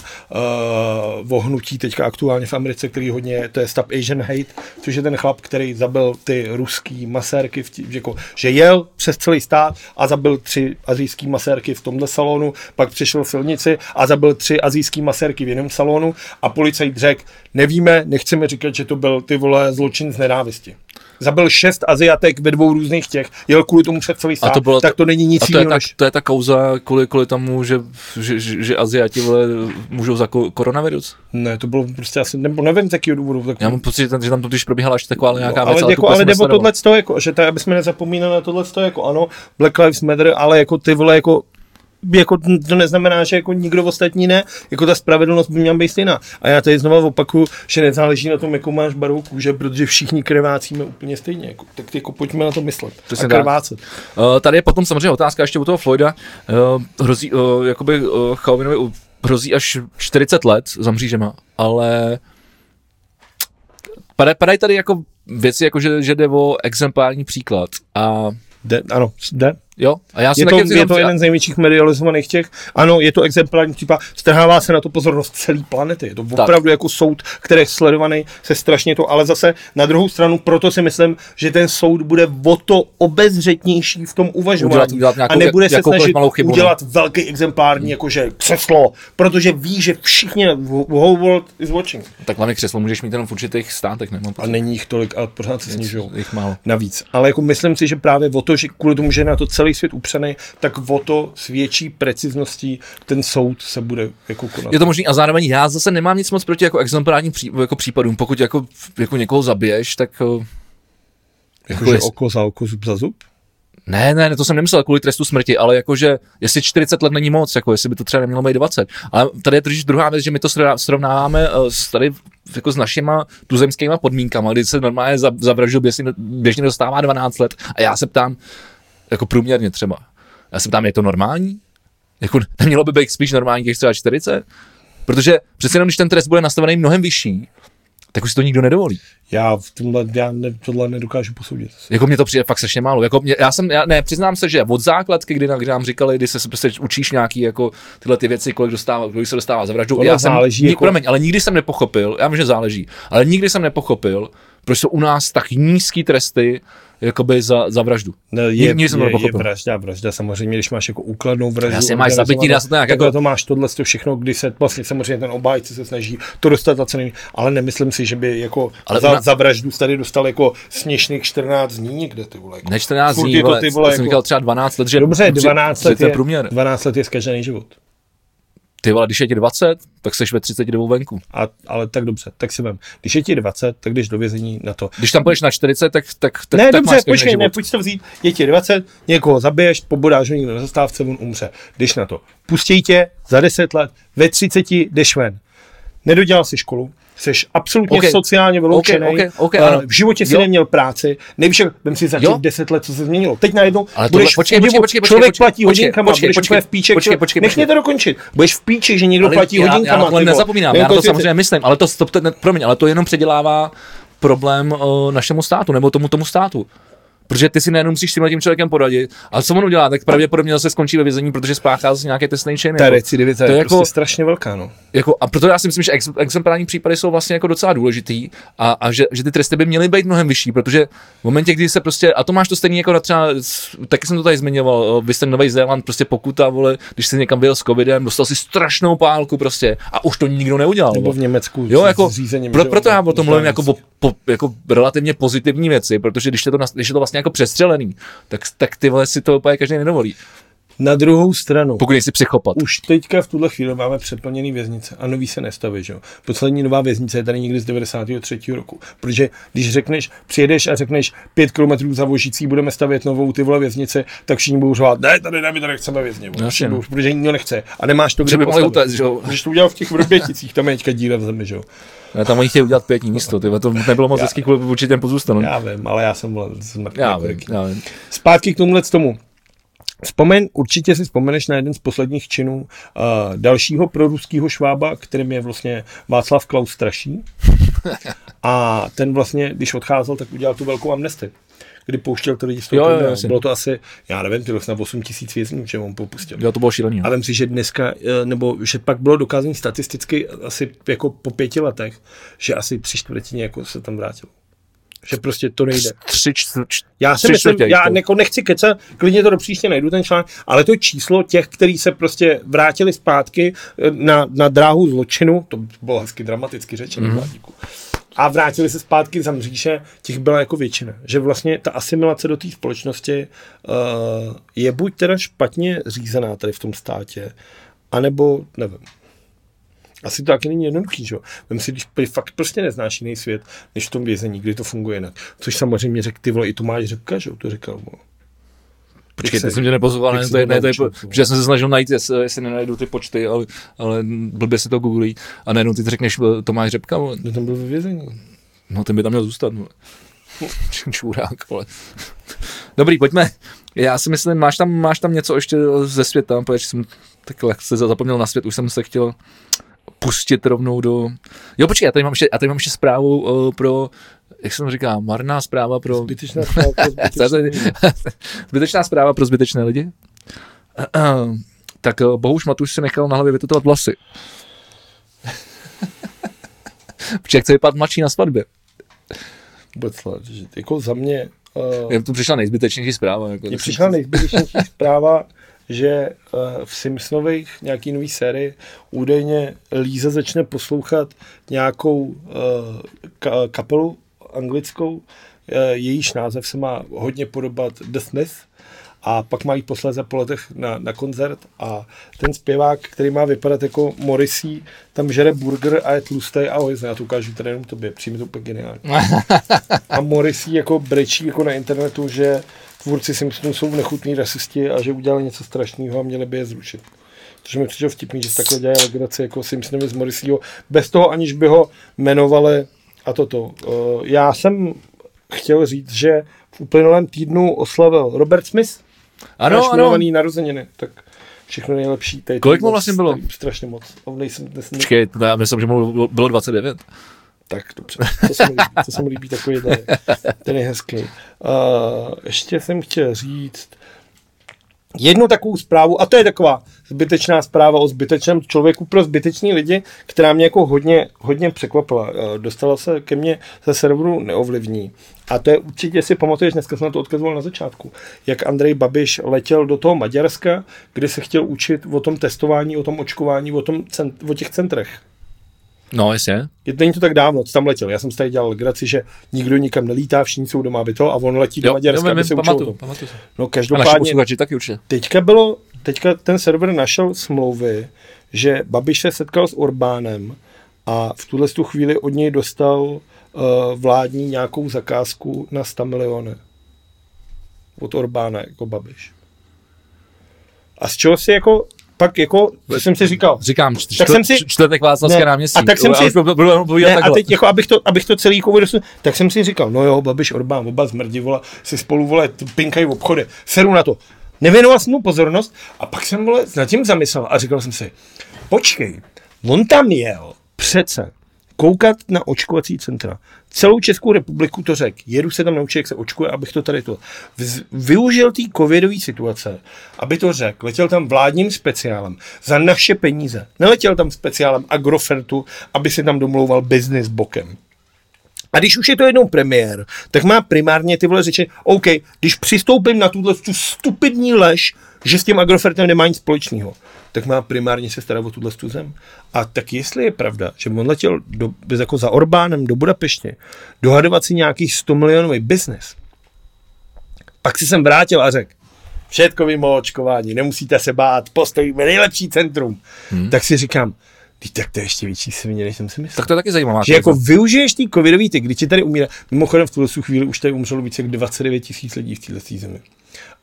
uh, o hnutí teďka aktuálně v Americe, který hodně, to je Stop Asian Hate, což je ten chlap, který zabil ty ruský masérky, v tí, jako, že jel přes celý stát a zabil tři azijský masérky v tomhle salonu, pak přišel v silnici a zabil tři azijský masérky v jiném salonu a policajt řekl, nevíme, nechceme říkat, že to byl ty vole zločin z nenávisti. Zabil šest Aziatek ve dvou různých těch, jel kvůli tomu před celý stát, to bylo- tak to není nic A to je, ta, než... to je ta kauza kvůli, kvůli tomu, že, že, že, že Aziati vole, můžou za ko- koronavirus. Ne, to bylo prostě asi, nebo nevím z jakého důvodu. Tak... Já mám pocit, že tam, že tam totiž probíhala ještě taková nějaká ale, věc, ale, jako, ale jsem jde o nesledoval. tohle to, jako, že to, aby jsme nezapomínali na tohle to, jako ano, Black Lives Matter, ale jako ty vole, jako jako to neznamená, že jako nikdo ostatní ne, jako ta spravedlnost by měla být stejná. A já tady znovu opakuju, že nezáleží na tom, jakou máš barvu kůže, protože všichni krvácíme úplně stejně. Jako, tak jako pojďme na to myslet. A tak. krvácet. Uh, tady je potom samozřejmě otázka ještě u toho Floyda. Uh, hrozí, uh, jakoby uh, Chauvinovi hrozí až 40 let za mřížema, ale padají, tady jako věci, jako že, že jde o exemplární příklad. A Jde, ano, jde. Jo, a já Je to, taky je to jeden z největších medializovaných těch. Ano, je to exemplární případ. Strhává se na to pozornost celé planety. Je to opravdu jako soud, který je sledovaný se strašně to, ale zase na druhou stranu, proto si myslím, že ten soud bude o to obezřetnější v tom uvažování. Udělat- udělat nějakou- a nebude se snažit malou chybu, no. udělat velký exemplární, jakože křeslo, protože ví, že všichni, whole world is watching. tak hlavně křeslo můžeš mít jenom v určitých státech, nemám A není jich tolik, ale pořád se snižují Jich málo. navíc. Ale jako myslím si, že právě o to, že kvůli tomu, že na to celý svět upřený, tak o to s větší precizností ten soud se bude jako konat. Je to možný a zároveň já zase nemám nic moc proti jako exemplárním pří, jako případům. Pokud jako, jako někoho zabiješ, tak uh, jako, že jest- oko za oko, zub za zub? Ne, ne, ne, to jsem nemyslel kvůli trestu smrti, ale jakože, jestli 40 let není moc, jako jestli by to třeba nemělo být 20. Ale tady je totiž druhá věc, že my to srovná- srovnáváme uh, s tady jako s našima tuzemskýma podmínkama, kdy se normálně za, za vraždu běžně, běžně dostává 12 let a já se ptám, jako průměrně třeba, já se ptám, je to normální? Jako nemělo by být spíš normální těch třeba 40? Protože přece jenom, když ten trest bude nastavený mnohem vyšší, tak už si to nikdo nedovolí. Já v tomhle, já ne, tohle nedokážu posoudit. Jako mě to přijde fakt strašně málo. Jako mě, já jsem, já, ne, přiznám se, že od základky, kdy, kdy nám říkali, kdy se prostě učíš nějaký jako tyhle ty věci, kolik, dostává, kolik se dostává za vraždu. Já jsem, záleží, jako- promiň, ale nikdy jsem nepochopil, já vím, že záleží, ale nikdy jsem nepochopil, proč jsou u nás tak nízký tresty jakoby za, za vraždu. Nikdy je, jsem to je, je vražda, vražda, samozřejmě, když máš jako úkladnou vraždu. Jasně, máš zabití, dá se to nějak jako... to máš tohle to všechno, kdy se vlastně samozřejmě ten obájce se snaží to dostat za ceny, ale nemyslím si, že by jako Ale ale za, ona- za vraždu tady dostal jako směšných 14 dní někde, ty vole. Jako. Ne 14 Furt dní, je to, ty vole, jsem jako- říkal třeba 12 let, že Dobře, při- 12 při- let, je je, průměr. 12 let je zkažený život. Ty vole, když je ti 20, tak seš ve 32 venku. A, ale tak dobře, tak si vem. Když je ti 20, tak jdeš do vězení na to. Když tam půjdeš na 40, tak, tak, tak, ne, tak dobře, máš počkej, život. ne, pojď to vzít, je ti 20, někoho zabiješ, pobodáš ho někdo na zastávce, on umře. Jdeš na to. Pustí tě za 10 let, ve 30 jdeš ven. Nedodělal si školu, Jsi absolutně Ok. sociálně vyloučený. Ok, ok, ok, eh, ano. v životě si Jo. neměl práci. Nevíš, jak- vem si za těch 10 let, co se změnilo. Teď najednou Ale budeš tohle- počkej, v počkej, počkej, počkej, člověk počkej, platí počkej, hodinkama, počkej, budeš počkej, v píči. počkej, počkej, Nech mě to dokončit. Budeš v píči, že někdo Ale platí já, hodinkama. já na vole. nezapomínám, já to samozřejmě myslím, ale to, to, to, to promiň, ale to jenom předělává problém o, našemu státu, nebo tomu tomu státu. Protože ty si nejenom musíš s tímhle tím člověkem poradit, ale co on udělá, tak pravděpodobně zase skončí ve vězení, protože spáchá z nějaké trestné činy. Ta jako. recidivita to je je prostě jako- strašně velká, no. Jako, a proto já si myslím, že ex, exemplární případy jsou vlastně jako docela důležitý a, a že, že, ty tresty by měly být mnohem vyšší, protože v momentě, kdy se prostě, a to máš to stejný jako na třeba, taky jsem to tady zmiňoval, vy jste Nový Zéland, prostě pokuta, vole, když jsi někam byl s covidem, dostal si strašnou pálku prostě a už to nikdo neudělal. Nebo v Německu Jo, jako, pro, proto já o tom mluvím jako, po, jako relativně pozitivní věci, protože když je to, když je to vlastně jako přestřelený, tak, tak ty vole si to úplně každý nedovolí. Na druhou stranu, Pokud nejsi psychopat. už teďka v tuhle chvíli máme přeplněný věznice a nový se nestaví, že jo. Poslední nová věznice je tady někdy z 93. roku. Protože když řekneš, přijedeš a řekneš 5 km za Vožicí budeme stavět novou ty vole věznice, tak všichni budou řvát, ne, tady ne, my tady chceme vězně, Všichni no. budou- protože nikdo nechce. A nemáš to, Že kde by utéct, že jo. Když to udělal v těch vrběticích, tam je teďka díra v zemi, že jo. Ne, tam oni chtějí udělat pětní místo, ty, vole, to nebylo moc hezký kvůli určitě pozůstanou. Já vím, ale já jsem byl smrtný. Já jako vím, já vím. Zpátky k tomuhle tomu. Vzpomeň, určitě si vzpomeneš na jeden z posledních činů uh, dalšího proruského švába, kterým je vlastně Václav Klaus Straší. A ten vlastně, když odcházel, tak udělal tu velkou amnestii kdy pouštěl ty lidi z toho Jo, jo. Bylo to asi, já nevím, ty snad 8 tisíc vězňů, že on popustil. Jo, to bylo šílený. A vím si, že dneska, eh, nebo že pak bylo dokázané statisticky asi jako po pěti letech, že asi tři čtvrtině jako se tam vrátilo. Že prostě to nejde. Tři, čtvrt, Já si tři myslím, čtvrtě, já to- jako nechci kecat, klidně to do příště najdu ten článek, ale to číslo těch, kteří se prostě vrátili zpátky eh, na, na dráhu zločinu, to bylo hezky dramaticky řečeno, Mhm. mm-hmm. a vrátili se zpátky za mříže, těch byla jako většina. Že vlastně ta asimilace do té společnosti uh, je buď teda špatně řízená tady v tom státě, anebo nevím. Asi to taky není jednoduchý, že jo? Vem si, když fakt prostě neznáš jiný svět, než v tom vězení, kdy to funguje jinak. Což samozřejmě řekl ty vole, i Tomáš Řepka, že jo, to říkal. Bo. Počkej, se- to jsem tě nepozval, ne, se to je, ne, to je, protože já jsem se snažil najít, jestli, jestli nenajdu ty počty, ale, ale blbě si to googlí. A najednou ty řekneš eh, Tomáš Řepka, vole. Kdo tam byl ve vězení? no ten by tam měl zůstat. Vole. Čurák, vole. Dobrý, pojďme. Já si myslím, máš tam, máš tam něco ještě ze světa, protože jsem tak lehce zapomněl na svět, už jsem se chtěl pustit rovnou do... Jo, počkej, já tady mám ještě, já tady mám ještě zprávu uh, pro, jak jsem říká, marná zpráva pro... Zbytečná zpráva pro zbytečné lidi. Zbytečná zpráva pro zbytečné lidi. Tak eh, Bohuš Matuš si nechal na hlavě vytetovat vlasy. Protože chce vypadat mladší na svatbě. Vůbec jako za mě uh, Je to přišla nejzbytečnější zpráva. Jako, přišla nejzbytečnější zpráva, že uh, v Simpsonových nějaký nový sérii údajně Líza začne poslouchat nějakou ka- kapelu anglickou, uh, jejíž název se má hodně podobat The Smith a pak mají posléze po letech na, na koncert a ten zpěvák, který má vypadat jako Morrissey, tam žere burger a je tlustý a hojzne. Já to ukážu tady jenom tobě, přijme to úplně geniálně. A Morrissey jako brečí jako na internetu, že tvůrci Simpsonů jsou nechutní rasisti a že udělali něco strašného a měli by je zrušit. Což mi přišlo vtipný, že takhle dělají legraci jako Simpsonovi z Morrisseyho, bez toho aniž by ho jmenovali a toto. Uh, já jsem chtěl říct, že v uplynulém týdnu oslavil Robert Smith, Ano, ano. narozeniny, tak všechno nejlepší. Kolik mu vlastně bylo? Strašně moc. Nejsem, dnes, Počkej, já myslím, že mu bylo 29. Tak dobře, to se mi líbí, to se mi líbí takový tady. Ten je hezký. Uh, ještě jsem chtěl říct jednu takovou zprávu, a to je taková zbytečná zpráva o zbytečném člověku pro zbyteční lidi, která mě jako hodně, hodně překvapila. Uh, dostala se ke mně ze serveru neovlivní. A to je určitě, si pamatuješ, dneska jsem na to odkazoval na začátku, jak Andrej Babiš letěl do toho Maďarska, kde se chtěl učit o tom testování, o tom očkování, o, tom cent, o těch centrech. No, jasně. Je, není to tak dávno, co tam letěl. Já jsem si tady dělal legraci, že nikdo nikam nelítá, všichni jsou doma, aby to, a on letí do Maďarska, aby se učil. pamatuju, tom. pamatuju. No A každopádně, posluchači taky určitě. teďka bylo, teďka ten server našel smlouvy, že Babiš se setkal s Orbánem a v tuhle tu chvíli od něj dostal uh, vládní nějakou zakázku na 100 miliony. Od Orbána jako Babiš. A z čeho si jako pak jako, jsem si říkal, Říkám, čt- Tak jsem si- čtvrtek Václavské Ne, náměstí. a tak jsem si- budu- budu povídat ne, a teď jako abych to, abych to celý jako vyrostl, tak jsem si říkal, no jo, Babiš, Orbán, oba zmrdi, vole, si spolu, vole, pinkají v obchody, seru na to. Nevěnoval jsem mu pozornost a pak jsem, vole, nad tím zamyslel a říkal jsem si, počkej, on tam jel přece koukat na očkovací centra. Celou Českou republiku to řekl. Jedu se tam naučit, jak se očkuje, abych to tady to. Vz- Využil té covidové situace, aby to řekl. Letěl tam vládním speciálem za naše peníze. Neletěl tam speciálem Agrofertu, aby si tam domlouval biznis bokem. A když už je to jednou premiér, tak má primárně ty vole řeči, OK, když přistoupím na tuhle tu stupidní lež, že s tím Agrofertem nemá nic společného, tak má primárně se starat o tuhle tu zem. A tak jestli je pravda, že on letěl do, jako za Orbánem do Budapeště, dohadovat si nějaký 100 milionový biznes, pak si jsem vrátil a řekl, všetko vím o očkování, nemusíte se bát, postavíme nejlepší centrum. Hmm. Tak si říkám, "Vždyť tak to je ještě větší svině, než jsem si myslel. Tak to je taky zajímavá Že jako využiješ ty covidový ty, když ti tady umírá. Mimochodem v tuhle chvíli už tady umřelo více jak 29 tisíc lidí v této zemi.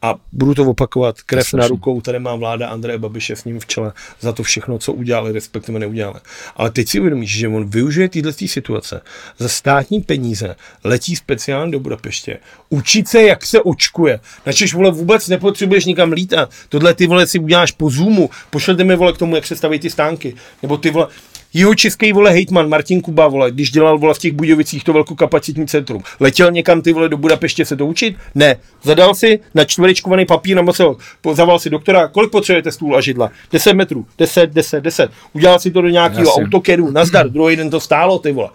A budu to opakovat, krev na rukou, tady má vláda Andreje Babiše s ním v čele za to všechno, co udělali, respektive neudělali. Ale teď si uvědomíš, že on využije tyhle situace za státní peníze, letí speciálně do Budapeště, učit se, jak se očkuje. Načež, vole, vůbec nepotřebuješ nikam lítat. Tohle ty vole si uděláš po Zoomu, pošlete mi, vole, k tomu, jak se staví ty stánky. Nebo ty vole, jeho český vole hejtman Martin Kuba, vole, když dělal vole v těch Budějovicích to velkokapacitní centrum. Letěl někam ty vole do Budapeště se to učit? Ne. Zadal si na čtverečkovaný papír na musel, zaval si doktora, kolik potřebujete stůl a židla? 10 metrů, 10, 10, 10. Udělal si to do nějakého Jasně. autokedu, nazdar, druhý den to stálo, ty vole.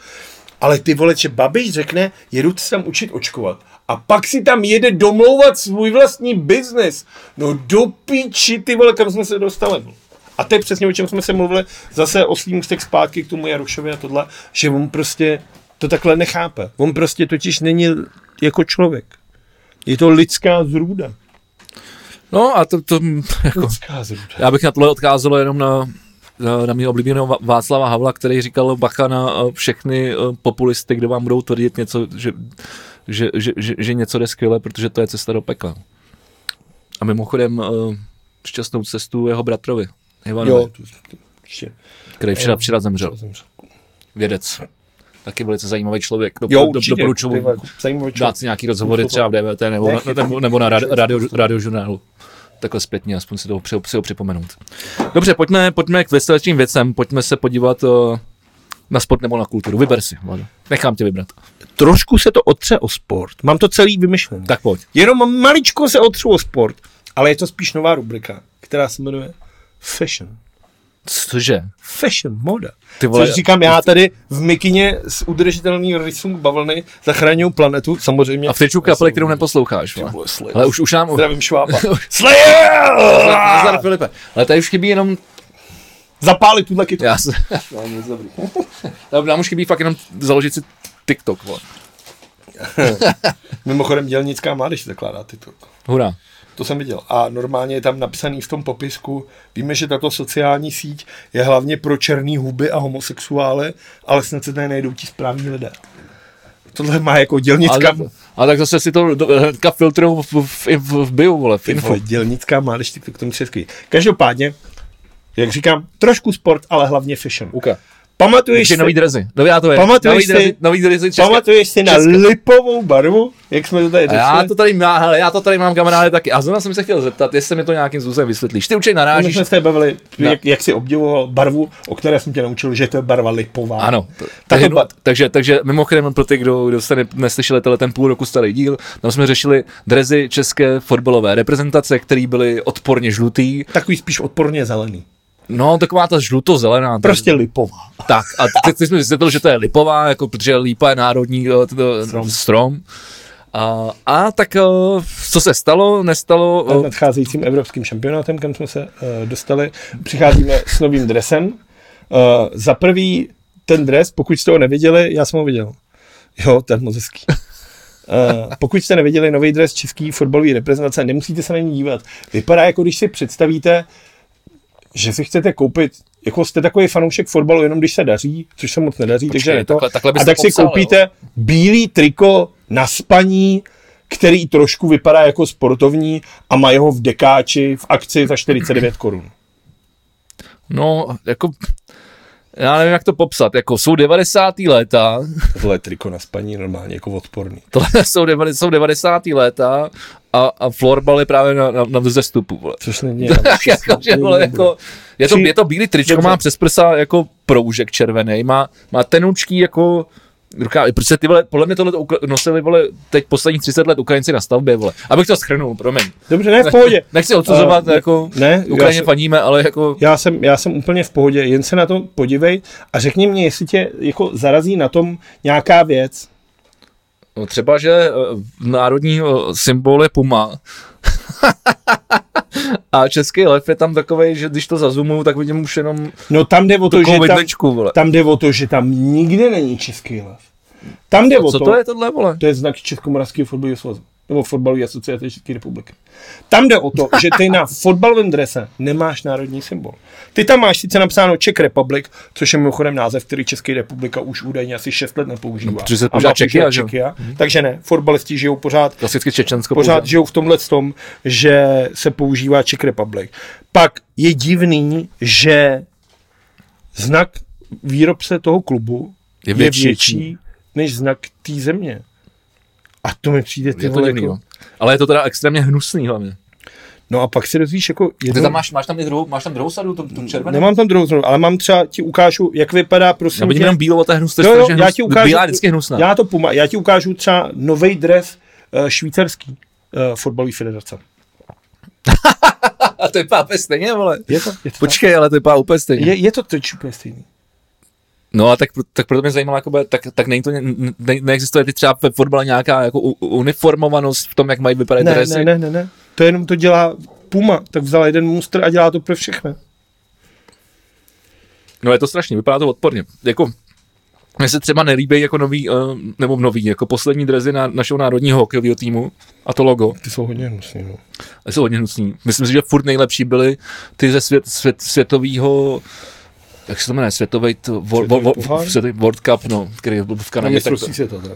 Ale ty vole, že Babiš řekne, jedu se tam učit očkovat. A pak si tam jede domlouvat svůj vlastní biznis. No do píči, ty vole, kam jsme se dostali. A to je přesně o čem jsme se mluvili, zase o svým ústek zpátky k tomu Jarošovi a tohle, že on prostě to takhle nechápe. On prostě totiž není jako člověk. Je to lidská zrůda. No a to, to jako, Lidská zrůda. já bych na tohle odkázal jenom na, na, na mého oblíbeného Va- Václava Havla, který říkal bacha na eh, všechny eh, populisty, kdo vám budou tvrdit něco, že, že, že, že, že něco jde skvěle, protože to je cesta do pekla. A mimochodem eh, šťastnou cestu jeho bratrovi, Ivanovi, Jo, ještě. který včera, včera zemřel. Zemřel. Vědec. Taky velice zajímavý člověk. Do, Jo, do, určitě. doporučuji zajímavý člověk. dát si nějaký rozhovory třeba v DVT nebo, na, nebo, nebo na radio, radio, radiožurnálu. Takhle zpětně, aspoň si, to, při- si ho připomenout. Dobře, pojďme, pojďme k vestelečným věcem, pojďme se podívat uh, na sport nebo na kulturu. Vyber si, Vlado. Nechám tě vybrat. Trošku se to otře o sport. Mám to celý vymyšlený. Tak pojď. Jenom maličko se otřu o sport, ale je to spíš nová rubrika, která se jmenuje Fashion. Cože? Fashion, moda. Ty vole- Což říkám já tady v mikině z udržitelný rysung bavlny zachraňuju planetu, samozřejmě. A v tričku kapely, kterou neposloucháš. vole. vole. Ale už, už nám... Zdravím švába. Nazdar, Slayer! Filipe. Ale tady už chybí jenom... Zapálit tuhle kytku. Já se... No, nic dobrý. Tam Nám už chybí fakt jenom založit si TikTok. Vole. Mimochodem dělnická mládež zakládá tyto. Hurá. To jsem viděl. A normálně je tam napsaný v tom popisku, víme, že tato sociální síť je hlavně pro černý huby a homosexuály, ale snad se tady najdou ti správní lidé. Tohle má jako dělnická... Ale tak zase si to hnedka filtrují v, v, v, v bio, vole, v info. vole, dělnická mládež, ty k tomu český. Každopádně, jak říkám, trošku sport, ale hlavně fashion. Uka. Pamatuješ si, nový drezy. Nový, já to je. Pamatuješ nový si- drezy, nový drezy české. pamatuješ si na České. lipovou barvu, jak jsme to tady A já řešili? to tady má, hele, já to tady mám kamarády taky. A zrovna jsem se chtěl zeptat, jestli mi to nějakým způsobem vysvětlíš. Ty určitě My narážíš. jsme se bavili, No. jak, jak jsi obdivoval barvu, o které jsem tě naučil, že to je barva lipová. Ano, t- Tak takže, oba- takže, takže mimochodem pro ty, kdo, kdo jste ne, neslyšeli tenhle ten půl roku starý díl, tam jsme řešili drezy české fotbalové reprezentace, které byly odporně žlutý. Takový spíš odporně zelený. No, taková ta žluto-zelená. Prostě lipová. Tak a teď ty jsme vysvětlil, že to je lipová, jako, protože lípa je národní strom. Strom. A, a tak uh, co se stalo, nestalo, Nad uh, nadcházejícím evropským šampionátem, kam jsme se uh, dostali, přicházíme s novým dresem. Uh, za prvý ten dres, pokud jste ho neviděli, já jsem ho viděl. Jo, ten moc hezký. Uh, pokud jste neviděli nový dres český fotbalový reprezentace, nemusíte se na ní dívat. Vypadá jako když si představíte, že si chcete koupit, jako jste takový fanoušek fotbalu, jenom když se daří, což se moc nedaří, takže ne to. takhle- takhle a tak si popsal, koupíte bílý triko na spaní, který trošku vypadá jako sportovní a mají ho v dekáči v akci za 49 korun. No, jako, já nevím, jak to popsat, jako jsou 90. léta, Tohle je triko na spaní normálně jako odporný. tohle jsou, 90, jsou 90. léta a, a florbal je právě na, na, na vzestupu, vole. Což není. jako, že, vole, jako, je, to, je to bílý tričko, Dobře. má přes prsa jako proužek červený, má, má tenučký jako rukáv, protože ty vole, podle mě tohle to nosili, vole, teď posledních 30 let Ukrajinci na stavbě, vole. Abych to schrnul, promiň. Dobře, ne, v pohodě. Nechci odsuzovat, Eh, jako, ne, Ukrajině jsem- faníme, ale jako, Já jsem, já jsem úplně v pohodě, jen se na to podívej a řekni mě, jestli tě jako zarazí na tom nějaká věc. No, třeba, že eh, národní eh, symbol je puma, a český lev je tam takový, že když to zazumuju, tak vidím už jenom No tam jde o to, že takovou tam, vidličku, vole. tam jde o to, že tam nikde není český lev. Tam jde o Co to, to je tohle, vole? to je znak Českomoravského fotbalového svazu. Nebo fotbalové asociace České republiky. Tam jde o to, že ty na fotbalovém drese nemáš národní symbol. Ty tam máš sice napsáno Czech Republic, což je mimochodem název, který Česká republika už údajně asi 6 let nepoužívá. No, protože se má Čekia? Čekia. Takže ne, fotbalisti žijou pořád Klasicky Čečensko pořád používá. žijou v tomhle tom, že se používá Czech Republic. Pak je divný, že znak výrobce toho klubu Je větší, je větší než znak té země. A to mi přijde ty Je to vole, divný, jako. Ale je to teda extrémně hnusný hlavně. No a pak si dozvíš jako Ty jednou, tam máš, máš tam i druhou, máš tam druhou sadu, tu, tu červenou? Nemám tam druhou znovu, ale mám třeba, ti ukážu, jak vypadá, prosím Já vidím tě- jenom bílou a to je hnus, to je Jo, jo, strašně já hnus, ti ukážu, bílá je vždycky hnusná. já to puma, já ti ukážu třeba nový dres uh, švýcarský uh, fotbalové federace. A to vypadá úplně stejně, vole. Je to? Je to Počkej, ale to vypadá úplně stejně. tak? je, je to teď úplně stejný. No a tak, tak proto mě zajímalo, jako, tak, tak není to, ne, ne, neexistuje ty třeba ve fotbale nějaká jako uniformovanost v tom, jak mají vypadat Ne, dresy? ne, ne, ne, ne. To jenom to dělá Puma, tak vzal jeden muster a dělá to pro všechny. No je to strašně, vypadá to odporně. Jako, mně se třeba nelíbí jako nový, uh, nebo nový, jako poslední drezy na našeho národního hokejového týmu a to logo. Ty jsou hodně hnusný, no. A jsou hodně hnusný. Myslím si, že furt nejlepší byly ty ze svět, svět, světového jak se to jmenuje, světový, to, vor, Světový pohár? vor, světový World Cup, no, který byl v Na Kanadě. Tak to, mistrovství světa, teda.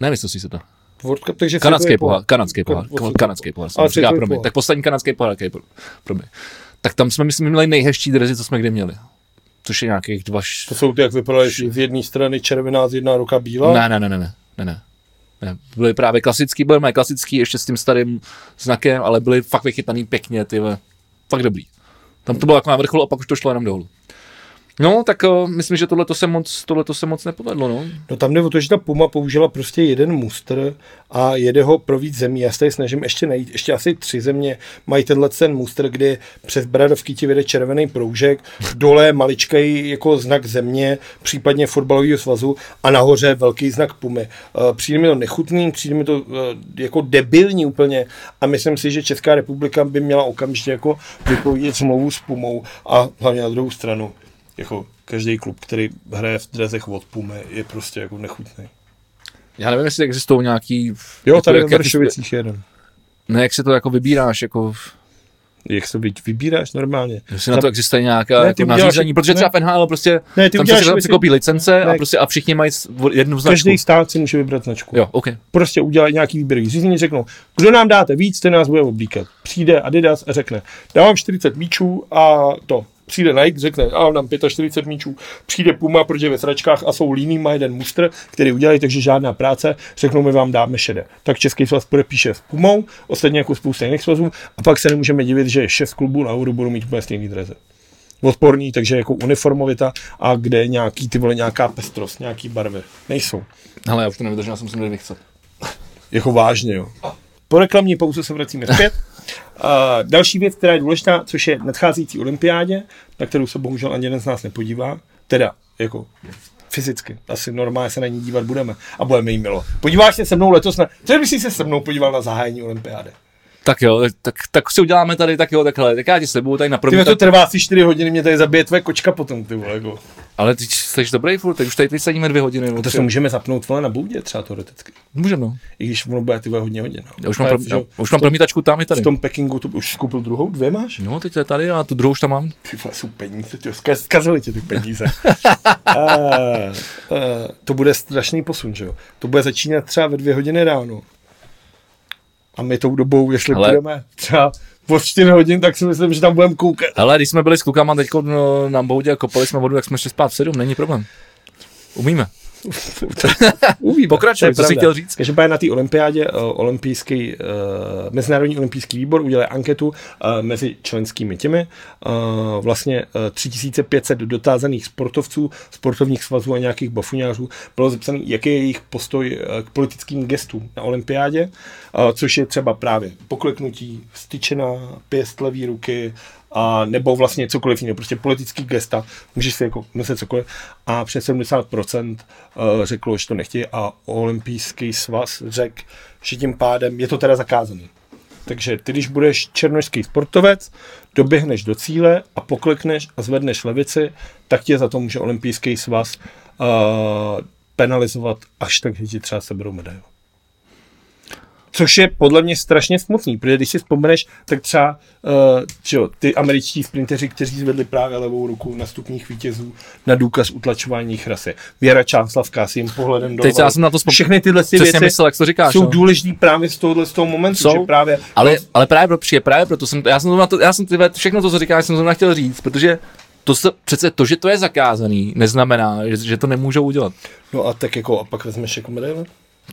ne, mistrovství světa. World Cup, takže Kanadský pohár, kanadský pohár, Kan- ka- kanadský pohár, jsem říká, promiň. Tak poslední kanadský pohár, jaký pro, pro mě. Tak tam jsme, myslím, měli nejhezčí drezy, co jsme kdy měli. Což je nějakých dva... š- To jsou ty, jak vypadaly z jedné strany červená, z jedna ruka bílá. Ne, ne, ne, ne, ne, ne, ne. ne. Byly právě klasický, byly moje klasický ještě s tím starým znakem, ale byly fakt vychytaný pěkně, ty. Fakt dobrý. Tam to bylo jako na vrcholu a pak už to šlo jenom dolů. No, tak uh, myslím, že tohle se moc, tohleto se moc nepovedlo, no. No tam jde o to, že ta Puma použila prostě jeden muster a jede ho pro víc zemí. Já se tady snažím ještě najít, ještě asi tři země mají tenhle ten muster, kdy přes bradovky ti vede červený proužek, dole maličkej jako znak země, případně fotbalového svazu a nahoře velký znak Pumy. Eh, Přijde mi to nechutný, přijde mi to eh, jako debilní úplně a myslím si, že Česká republika by měla okamžitě jako vypovědět smlouvu s Pumou a hlavně na druhou stranu jako každý klub, který hraje v drezech od Pumy, je prostě jako nechutný. Já nevím, jestli existují nějaký... Jo, jako, tady jak- v jak- Vršovicích je jeden. Ne, jak si to jako vybíráš, jako... Jak se vy- vybíráš normálně? Jestli na to existuje nějaká Ne, ne, ty jako uděláš- nařízení, protože třeba v NHL prostě Ne, ty tam uděláš se, věci- se koupí licence Ne. a prostě a všichni mají jednu značku. Každý stát si může vybrat značku. Jo, OK. Prostě udělají nějaký výběrový řízení, řeknou, kdo nám dáte víc, ten nás bude oblíkat. Přijde Adidas a řekne, dávám 40 míčů a to. Přijde Nike, řekne, a dám 45 míčů. Přijde Puma, protože ve sračkách a jsou líný, má jeden mustr, který udělají, takže žádná práce, řeknou, my vám dáme šedé. Tak Český svaz podepíše s Pumou, ostatně jako spousta jiných svazů, a pak se nemůžeme divit, že šest klubů na euro budou mít úplně stejný dreze. odporný, takže jako uniformovita a kde nějaký, ty vole, nějaká pestrost, nějaký barvy. Nejsou. Ale já už to nevydržím, já jsem si měl vychcet. Jako vážně, jo. Po reklamní pauze se vracíme zpět. Uh, další věc, která je důležitá, což je nadcházející olympiádě, na kterou se bohužel ani jeden z nás nepodívá. Teda, jako fyzicky. Asi normálně se na ní dívat budeme. A budeme jí milo. Podíváš se se mnou letos na... Co bys se se mnou podíval na zahájení olympiády? Tak jo, tak, tak si uděláme tady tak jo, takhle. Tak já ti slibuju tady na Ty první. to trvá asi 4 hodiny, mě tady zabije tvoje kočka potom, ty vole, jako. Ale ty jsi dobrý furt, teď už tady teď sedíme dvě hodiny. nebo To se můžeme zapnout vole na boudě třeba teoreticky. Můžeme, no. I když ono bude ty vole hodně hodin. No. Já už mám, pro, já, už mám promítačku tam i tady. V tom Pekingu to už skoupil druhou, dvě máš? No, teď je tady a tu druhou už tam mám. Ty vole, jsou peníze, ty zkaz, zkazili tě ty peníze. uh, uh, to bude strašný posun, že jo? To bude začínat třeba ve dvě hodiny ráno. A my tou dobou, jestli Ale... budeme třeba o 4 hodin, tak si myslím, že tam budeme koukat. Ale když jsme byli s klukama teď no, na boudě a kopali jsme vodu, tak jsme šli spát v 7, není problém. Umíme. Uvíme. Pokračuj, co jsi chtěl říct? Každopádně na té olympiádě uh, olympijský, uh, Mezinárodní olympijský výbor udělal anketu uh, mezi členskými těmi. Uh, vlastně uh, 3500 dotázaných sportovců, sportovních svazů a nějakých bafuňářů bylo zepsané, jaký je jejich postoj k politickým gestům na olympiádě, uh, což je třeba právě pokleknutí, styčená, pěst levý ruky, a nebo vlastně cokoliv jiného, prostě politický gesta, můžeš si jako nosit cokoliv a přes 70% eh, řeklo, že to nechtějí a olympijský svaz řekl, že tím pádem je to teda zakázaný. Takže ty, když budeš černožský sportovec, doběhneš do cíle a poklekneš a zvedneš levici, tak tě za to může olympijský svaz uh, penalizovat až tak, že ti třeba seberou medailu. Což je podle mě strašně smutný, protože když si vzpomeneš, tak třeba uh, čo, ty američtí sprinteři, kteří zvedli právě levou ruku na stupních vítězů na důkaz utlačování jejich rasy. Věra Čáslavská s jím pohledem do Teď já jsem na to vzpomněl. Všechny tyhle ty věci myslel, jak to říkáš. jsou no. důležitý právě z tohohle z toho momentu, Jsou, že právě Ale, ale právě pro, přijde, právě proto jsem, já jsem to na to, já jsem ty, všechno to, co říkáš, jsem to chtěl říct, protože to se, přece to, že to je zakázaný, neznamená, že, že to nemůžou udělat. No a tak jako, a pak vezmeš jako medaile?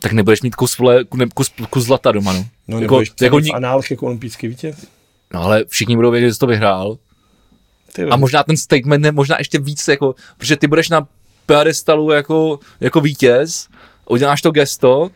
Tak nebudeš mít kus, vole, kus, kus zlata doma, no. No jako, jako, v ni- análech jako olympijský vítěz? no ale všichni budou vědět, že jsi to vyhrál. Ty A možná ten statement je možná ještě víc, jako, protože ty budeš na pedestalu jako, jako vítěz, uděláš to gesto,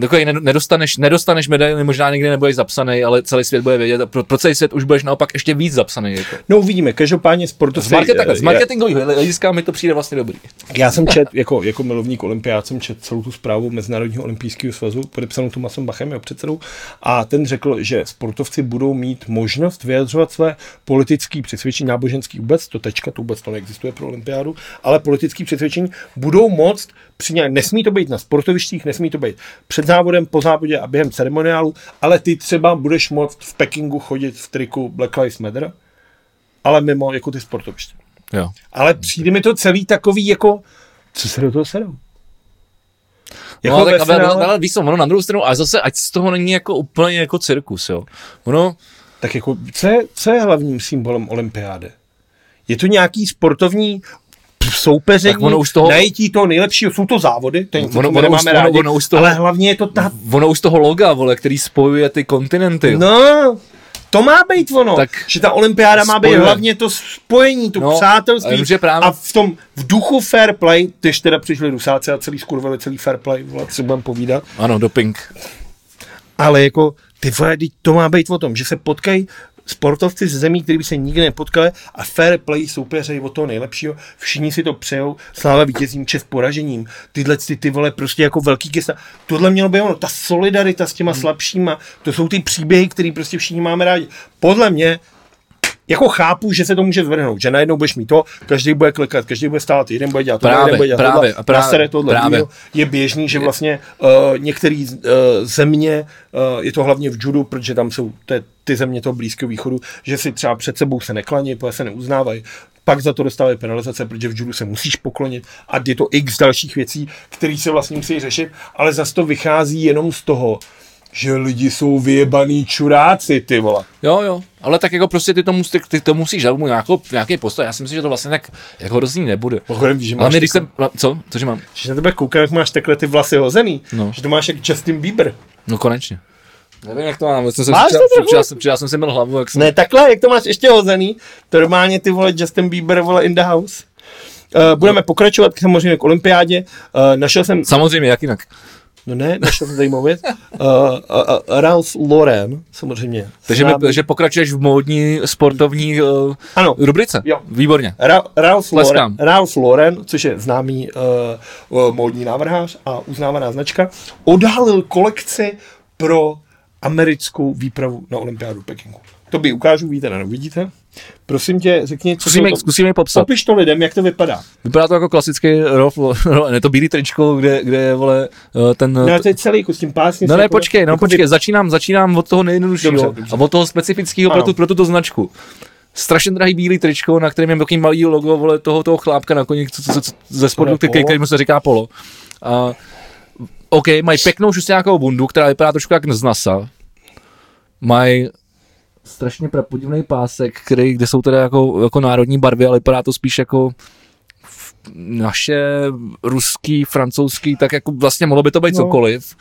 takový ne- nedostaneš, nedostaneš medaili, možná nikdy nebudeš zapsaný, ale celý svět bude vědět a pro, pro celý svět už budeš naopak ještě víc zapsaný. Jako. No uvidíme, každopádně sportovci... Z, market, takhle, z marketingového hlediska mi to přijde vlastně dobrý. Já jsem čet, jako, jako milovník olympiád, jsem čet celou tu zprávu Mezinárodního olympijského svazu, podepsanou Tomasem Bachem, jeho předsedou, a ten řekl, že sportovci budou mít možnost vyjadřovat své politické přesvědčení, náboženský vůbec, to tečka, to vůbec to neexistuje pro olympiádu, ale politické přesvědčení budou moct při nesmí to být na sportovištích, nesmí to být před závodem, po závodě a během ceremoniálu, ale ty třeba budeš moct v Pekingu chodit v triku Black Lives Matter, ale mimo jako ty sportoviště. Jo. Ale přijde mi to celý takový jako, co se do toho sedou? Jako no, tak, ale, ale, ale, víš co, ono na druhou stranu, a zase, ať z toho není jako úplně jako cirkus, jo. Ono, tak jako, co je, co je hlavním symbolem olympiády? Je to nějaký sportovní soupeření, Tak ono už toho- najítí toho nejlepšího, jsou to závody, to je něco, Ono- ono nemáme ono- rádi, ono už toho- ale hlavně je to ta, ono už z toho loga, vole, který spojuje ty kontinenty. no, to má být ono, Tak že ta olympiáda má být hlavně to spojení, to No, přátelství. ale že právě- a v tom v duchu fair play, tyž teda přišli Rusáci a celý skurvili celý fair play, vole, co budeme povídat, Ano, doping. ale jako ty vole, to má být o tom, že se potkají sportovci z zemí, který by se nikdy nepotkali a fair play soupeřejí o toho nejlepšího, všichni si to přejou, sláva vítězím, čest poražením, tyhle ty, ty vole prostě jako velký gesta. Tohle mělo být ono, ta solidarita s těma slabšíma, to jsou ty příběhy, které prostě všichni máme rádi. Podle mě jako chápu, že se to může zvrhnout, že najednou budeš mít to, každý bude klekat, každý bude stát, jeden bude dělat Právě, jeden bude dělat právě, tohle, a právě, nasere tohle, právě. je běžný, že vlastně uh, některé uh, země, uh, je to hlavně v judu, protože tam jsou te, ty země toho Blízkého východu, že si třeba před sebou se neklaní, protože se neuznávají, pak za to dostávají penalizace, protože v judu se musíš poklonit a je to x dalších věcí, které se vlastně musí řešit, ale zase to vychází jenom z toho, že lidi jsou vyjebaný čuráci, ty vole. Jo, jo, ale tak jako prostě ty to, musí, ty to musíš dát mu nějakou, nějaký postoj. Já si myslím, že to vlastně tak jako hrozný nebude. Mimochodem, víš, že Ale máš mě, když takový- jsem, co? Cože mám? Že na tebe koukám, jak máš takhle ty vlasy hozený. No. Že to máš jak Justin Bieber. No konečně. Nevím, jak to mám, já jsem se Máš včera, jsem, včera jsem si měl hlavu, jak jsem... Ne, takhle, jak to máš ještě hozený. To normálně ty vole Justin Bieber vole in the house. Uh, budeme pokračovat samozřejmě k olympiádě. Uh, našel jsem, Samozřejmě, jak jinak. No ne, našel jsem zajímavou věc. Uh, uh, uh, Ralph Lauren, samozřejmě. Takže, mi, že pokračuješ v módní sportovní uh, Ano. rubrice. Jo. Výborně. Ra- Ralph, Lauren. Ralph Lauren, což je známý uh, uh, módní návrhář a uznávaná značka, odhalil kolekci pro americkou výpravu na olympiádu v Pekingu. To by ukážu, vidíte, ne, vidíte? Prosím tě, řekni, co Zkusíme, to, zkusíme popsat. Popiš to lidem, jak to vypadá. Vypadá to jako klasický Rolf, Rolf ne to bílý tričko, kde, kde je, vole, eh, ten... No, to je celý jako s tím pásně. No ne, jako- počkej, no jako počkej, začínám, začínám od toho nejjednoduššího a od toho specifického pro, tu, pro tuto značku. Strašně drahý bílý tričko, na kterém je takový malý logo vole, toho, toho chlápka na koni co, co, co, ze sportu, je který, kterému se říká polo. A, OK, mají pěknou šustiákovou bundu, která vypadá trošku jak z NASA. Mají strašně prapodivný pásek, který, kde jsou teda jako, jako národní barvy, ale vypadá to spíš jako naše ruský, francouzský, tak jako vlastně mohlo by to být No. cokoliv.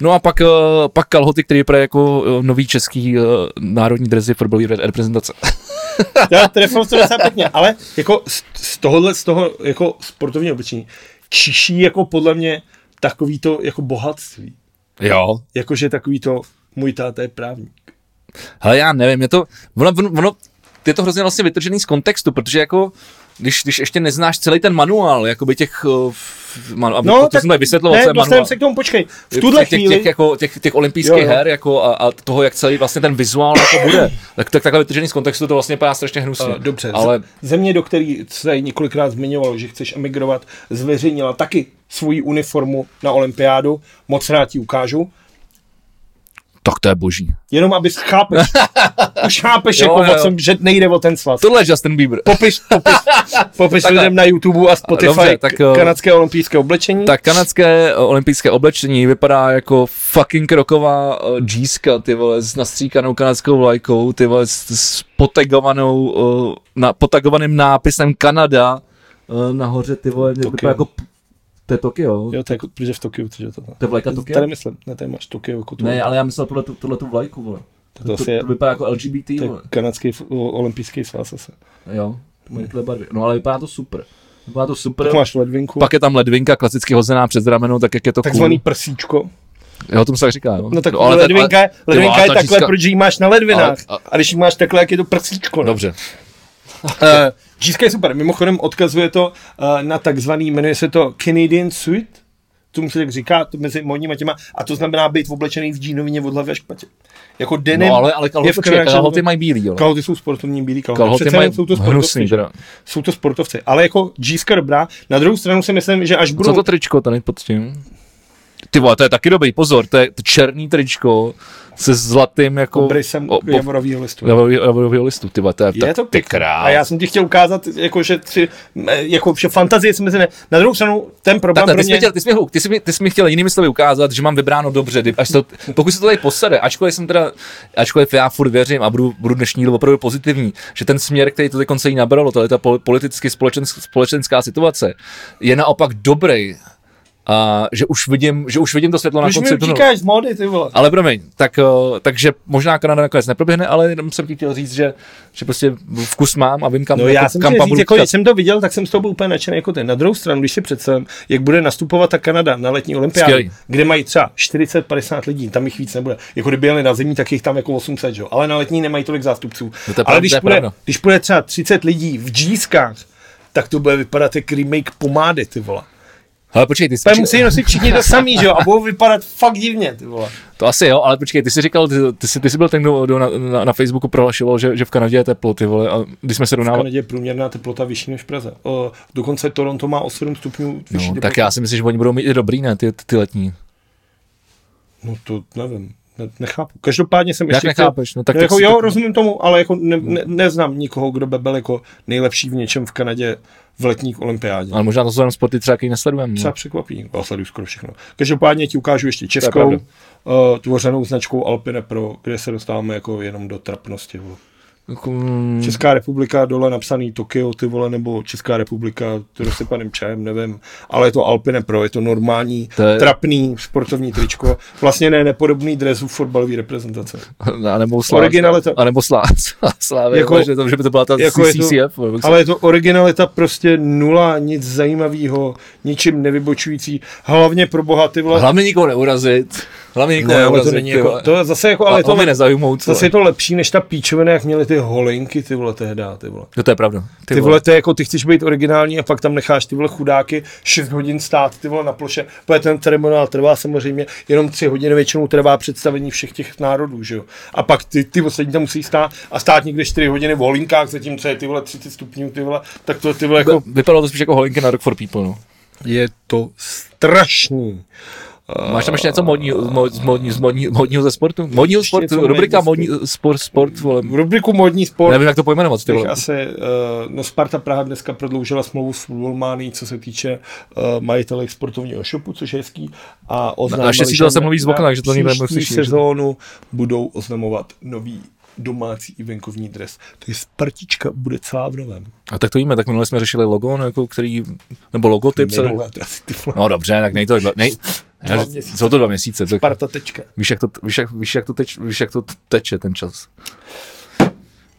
No a pak, eh, pak kalhoty, který vypadají jako eh, nový český eh, národní dresy fotbalové re- reprezentace. Já trefil to docela pěkně, ale jako z, z tohohle, z toho jako sportovního oblečení, čiší jako podle mě takový to jako bohatství. Jo. Jakože takový to, můj táta je právník. Hele, já nevím, je to, ono, ono, je to hrozně vlastně vytržený z kontextu, protože jako, když, když ještě neznáš celý ten manuál, jakoby těch, uh, man, no, to, jsem tady vysvětloval, ne, co je manuál. se k tomu, počkej. V tuhle těch, chvíli, těch, jako, těch, těch olympijských her jako a, a, toho, jak celý vlastně ten vizuál jako bude, tak, tak takhle vytržený z kontextu to vlastně vypadá strašně hnusně. Uh, dobře, ale ale... země, do které se několikrát zmiňovalo, že chceš emigrovat, zveřejnila taky svoji uniformu na olympiádu, moc rád ti ukážu, tak to je boží. jenom abys chápeš, už chápeš, Jo, jako jo, o jo. čem, že nejde o ten svaz. Tohle je Justin Bieber. Popiš, popiš, popiš lidem na YouTube a Spotify Dobře, tak, jo. kanadské olympijské oblečení. Tak kanadské eh, olympijské oblečení vypadá jako fucking roková uh, džíska, ty vole, s nastříkanou kanadskou vlajkou, ty vole, s, s potagovanou, na, potagovaným nápisem Kanada nahoře, ty vole, vypadá jako, to je Tokio, Jo, to je jako, protože v Tokiu, že to to je vlajka Tokia? Tady myslím, ne, tady máš Tokio jako tu. Ne, ale já myslel tohle, tohle tu vlajku, vole. to, To, to, to, je, to vypadá jako LGBT, to je vole. kanadský olympijský svaz asi. Jo, mají tyhle barvy. No ale vypadá to super. Vypadá to super. Tak máš ledvinku, Pak je tam ledvinka, klasicky hozená přes rameno, tak jak je to takzvaný cool. prsíčko. Jo, tomu se tak říká, jo. No tak Jo, ale ledvinka, je, ty ledvinka vole, je ta takhle, džíska- protože ji máš na ledvinách. Ale- A když ji máš takhle, jak je to prsíčko. No. Dobře. Džíska je super. Mimochodem odkazuje to uh, na takzvaný, jmenuje se to Canadian Suit, tomu se tak říká, to mezi modníma těma, a to znamená být oblečený v džínovině od hlavy až k patě. Jako denim No ale, ale kalhoty, Kanadě- kalhoty mají bílý, jo. Kalhoty jsou sportovní bílý kalhoty. Kalhoty Přece mají jsou to hnusný, sportovci. teda. Jsou to sportovci. Ale jako džíska dobrá. Na druhou stranu si myslím, že až budou... Co to tričko tady pod tím? Ty vole, to je taky dobrý, pozor, to je to černý tričko se zlatým jako... obrysem o- o- javorovýho listu. Javorový- Javorovýho listu, ty vole, to je, Je tak, to ty král. A já jsem ti chtěl ukázat, jako, že tři, jako, že fantazie si myslím, na druhou stranu ten problém Takhle, pro ty, jsi mě... chtěl, ty, jsi mi, ty, jsi mi, ty jsi mi chtěl jinými slovy ukázat, že mám vybráno dobře, až to, pokud se to tady posede, ačkoliv jsem teda, ačkoliv já furt věřím a budu, budu dnešní díl opravdu pozitivní, že ten směr, který to konce jí nabralo, to je ta pol- politicky společenská, společenská situace, je naopak dobrý. A že už vidím, že už vidím to světlo na Když mi konci tunelu. utíkáš z módy, ty vole. Ale promiň, tak, eh, takže možná Kanada nakonec neproběhne, ale jenom jsem ti chtěl říct, že, že prostě vkus mám a vím, kam, No jako, já jsem kam říct, budu jako, když jsem to viděl, tak jsem z toho byl úplně nadšený jako ten. Na druhou stranu, když si představím, jak bude nastupovat ta Kanada na letní olympiádu, kde mají třeba 40-50 lidí, tam jich víc nebude. Jako kdyby jeli na zimní, tak jich tam jako 800, jo? ale na letní nemají tolik zástupců. No to je ale pravda, když to je bude, když bude třeba 30 lidí v džískách, tak to bude vypadat jak remake pomády, ty vole. Ale počkej, ty jsi, Pak musí nosit všichni to samý, že jo, a budou vypadat fakt divně, ty vole. to asi jo, ale počkej, ty jsi říkal, ty, ty, jsi, ty jsi byl ten, kdo, kdo na, na, na, Facebooku prohlašoval, že, že v Kanadě je teplo, ty vole, a když jsme se V rovnávali, Kanadě je průměrná teplota vyšší než v Praze. O, dokonce Toronto má o 7 stupňů vyšší no, teplotu. tak já si myslím, že oni budou mít i dobrý, ne, ty, ty letní. No to nevím, ne, nechápu. Každopádně jsem Jak ještě nechápeš? No, tak- no, tak jako jo, to- rozumím tomu, ale jako ne, ne, neznám nikoho, kdo by byl jako nejlepší v něčem v Kanadě v letních olympiádě. Ale možná to jsou jenom sporty třeba, který nesledujeme. Třeba No. překvapí, já sleduju skoro všechno. Každopádně ti ukážu ještě českou pravda. uh, tvořenou značkou Alpine Pro, kde se dostáváme jako jenom do trapnosti. Vole. Jako, mm, Česká republika, dole napsaný Tokio, ty vole, nebo Česká republika, to rozsypaným čajem, nevím, ale je to Alpine Pro, je to normální, To je- trapný sportovní tričko, vlastně ne nepodobný dres u fotbalové reprezentace. a nebo Sláv, Originalita. a nebo Sláv, Slávě, Jako- že, to, že by to byla ta jako je to- CCF. jak se- Ale je to originalita prostě nula, nic zajímavého, ničím nevybočující, hlavně pro boha ty vole. Hlavně nikoho neurazit. Hlavně nikoho ne, ale neurazit. to není ty jako, to je zase jako, ale a to mi nezaujmout. zase je to lepší než ta píčovina, jak měli ty holinky, ty vole, tehda, ty vole. No to je pravda. Ty vole, to je jako, ty chceš být originální a pak tam necháš ty vole chudáky 6 hodin stát, ty vole na ploše, protože ten ceremoniál trvá samozřejmě jenom 3 hodiny, většinou trvá představení všech těch národů, že jo. A pak ty, ty ostatní tam musí stát a stát někde 4 hodiny v holinkách, zatímco je ty vole 30 stupňů, ty vole, tak to ty vole jako, Vypadalo to spíš jako holinky na Rock for People. No. je to strašný. Máš tam ještě něco modního, modní, modní, modního ze sportu? Modního sportu, rubrika modní, sport, sport, vole. Rubriku modní sport Nevím, jak to pojmenovat, ty vole. asi, uh, no Sparta Praha dneska prodloužila smlouvu s Futbolmány, co se týče uh, majitelek sportovního shopu, což je hezký. A oznámili, naštěstí to že mluví z okna, na takže to nikdo nemusí sezónu budou oznamovat nový domácí i venkovní dres. Takže Spartička bude celá v novém. A tak to víme, tak minule jsme řešili logo, no, jako který, nebo logotyp. se- to asi ty. No dobře, tak nej to, nej, Dva měsíce. jsou to dva měsíce, tak Sparta tečka. víš, jak to, víš, jak, víš, jak to, teč, víš, jak to teče ten čas.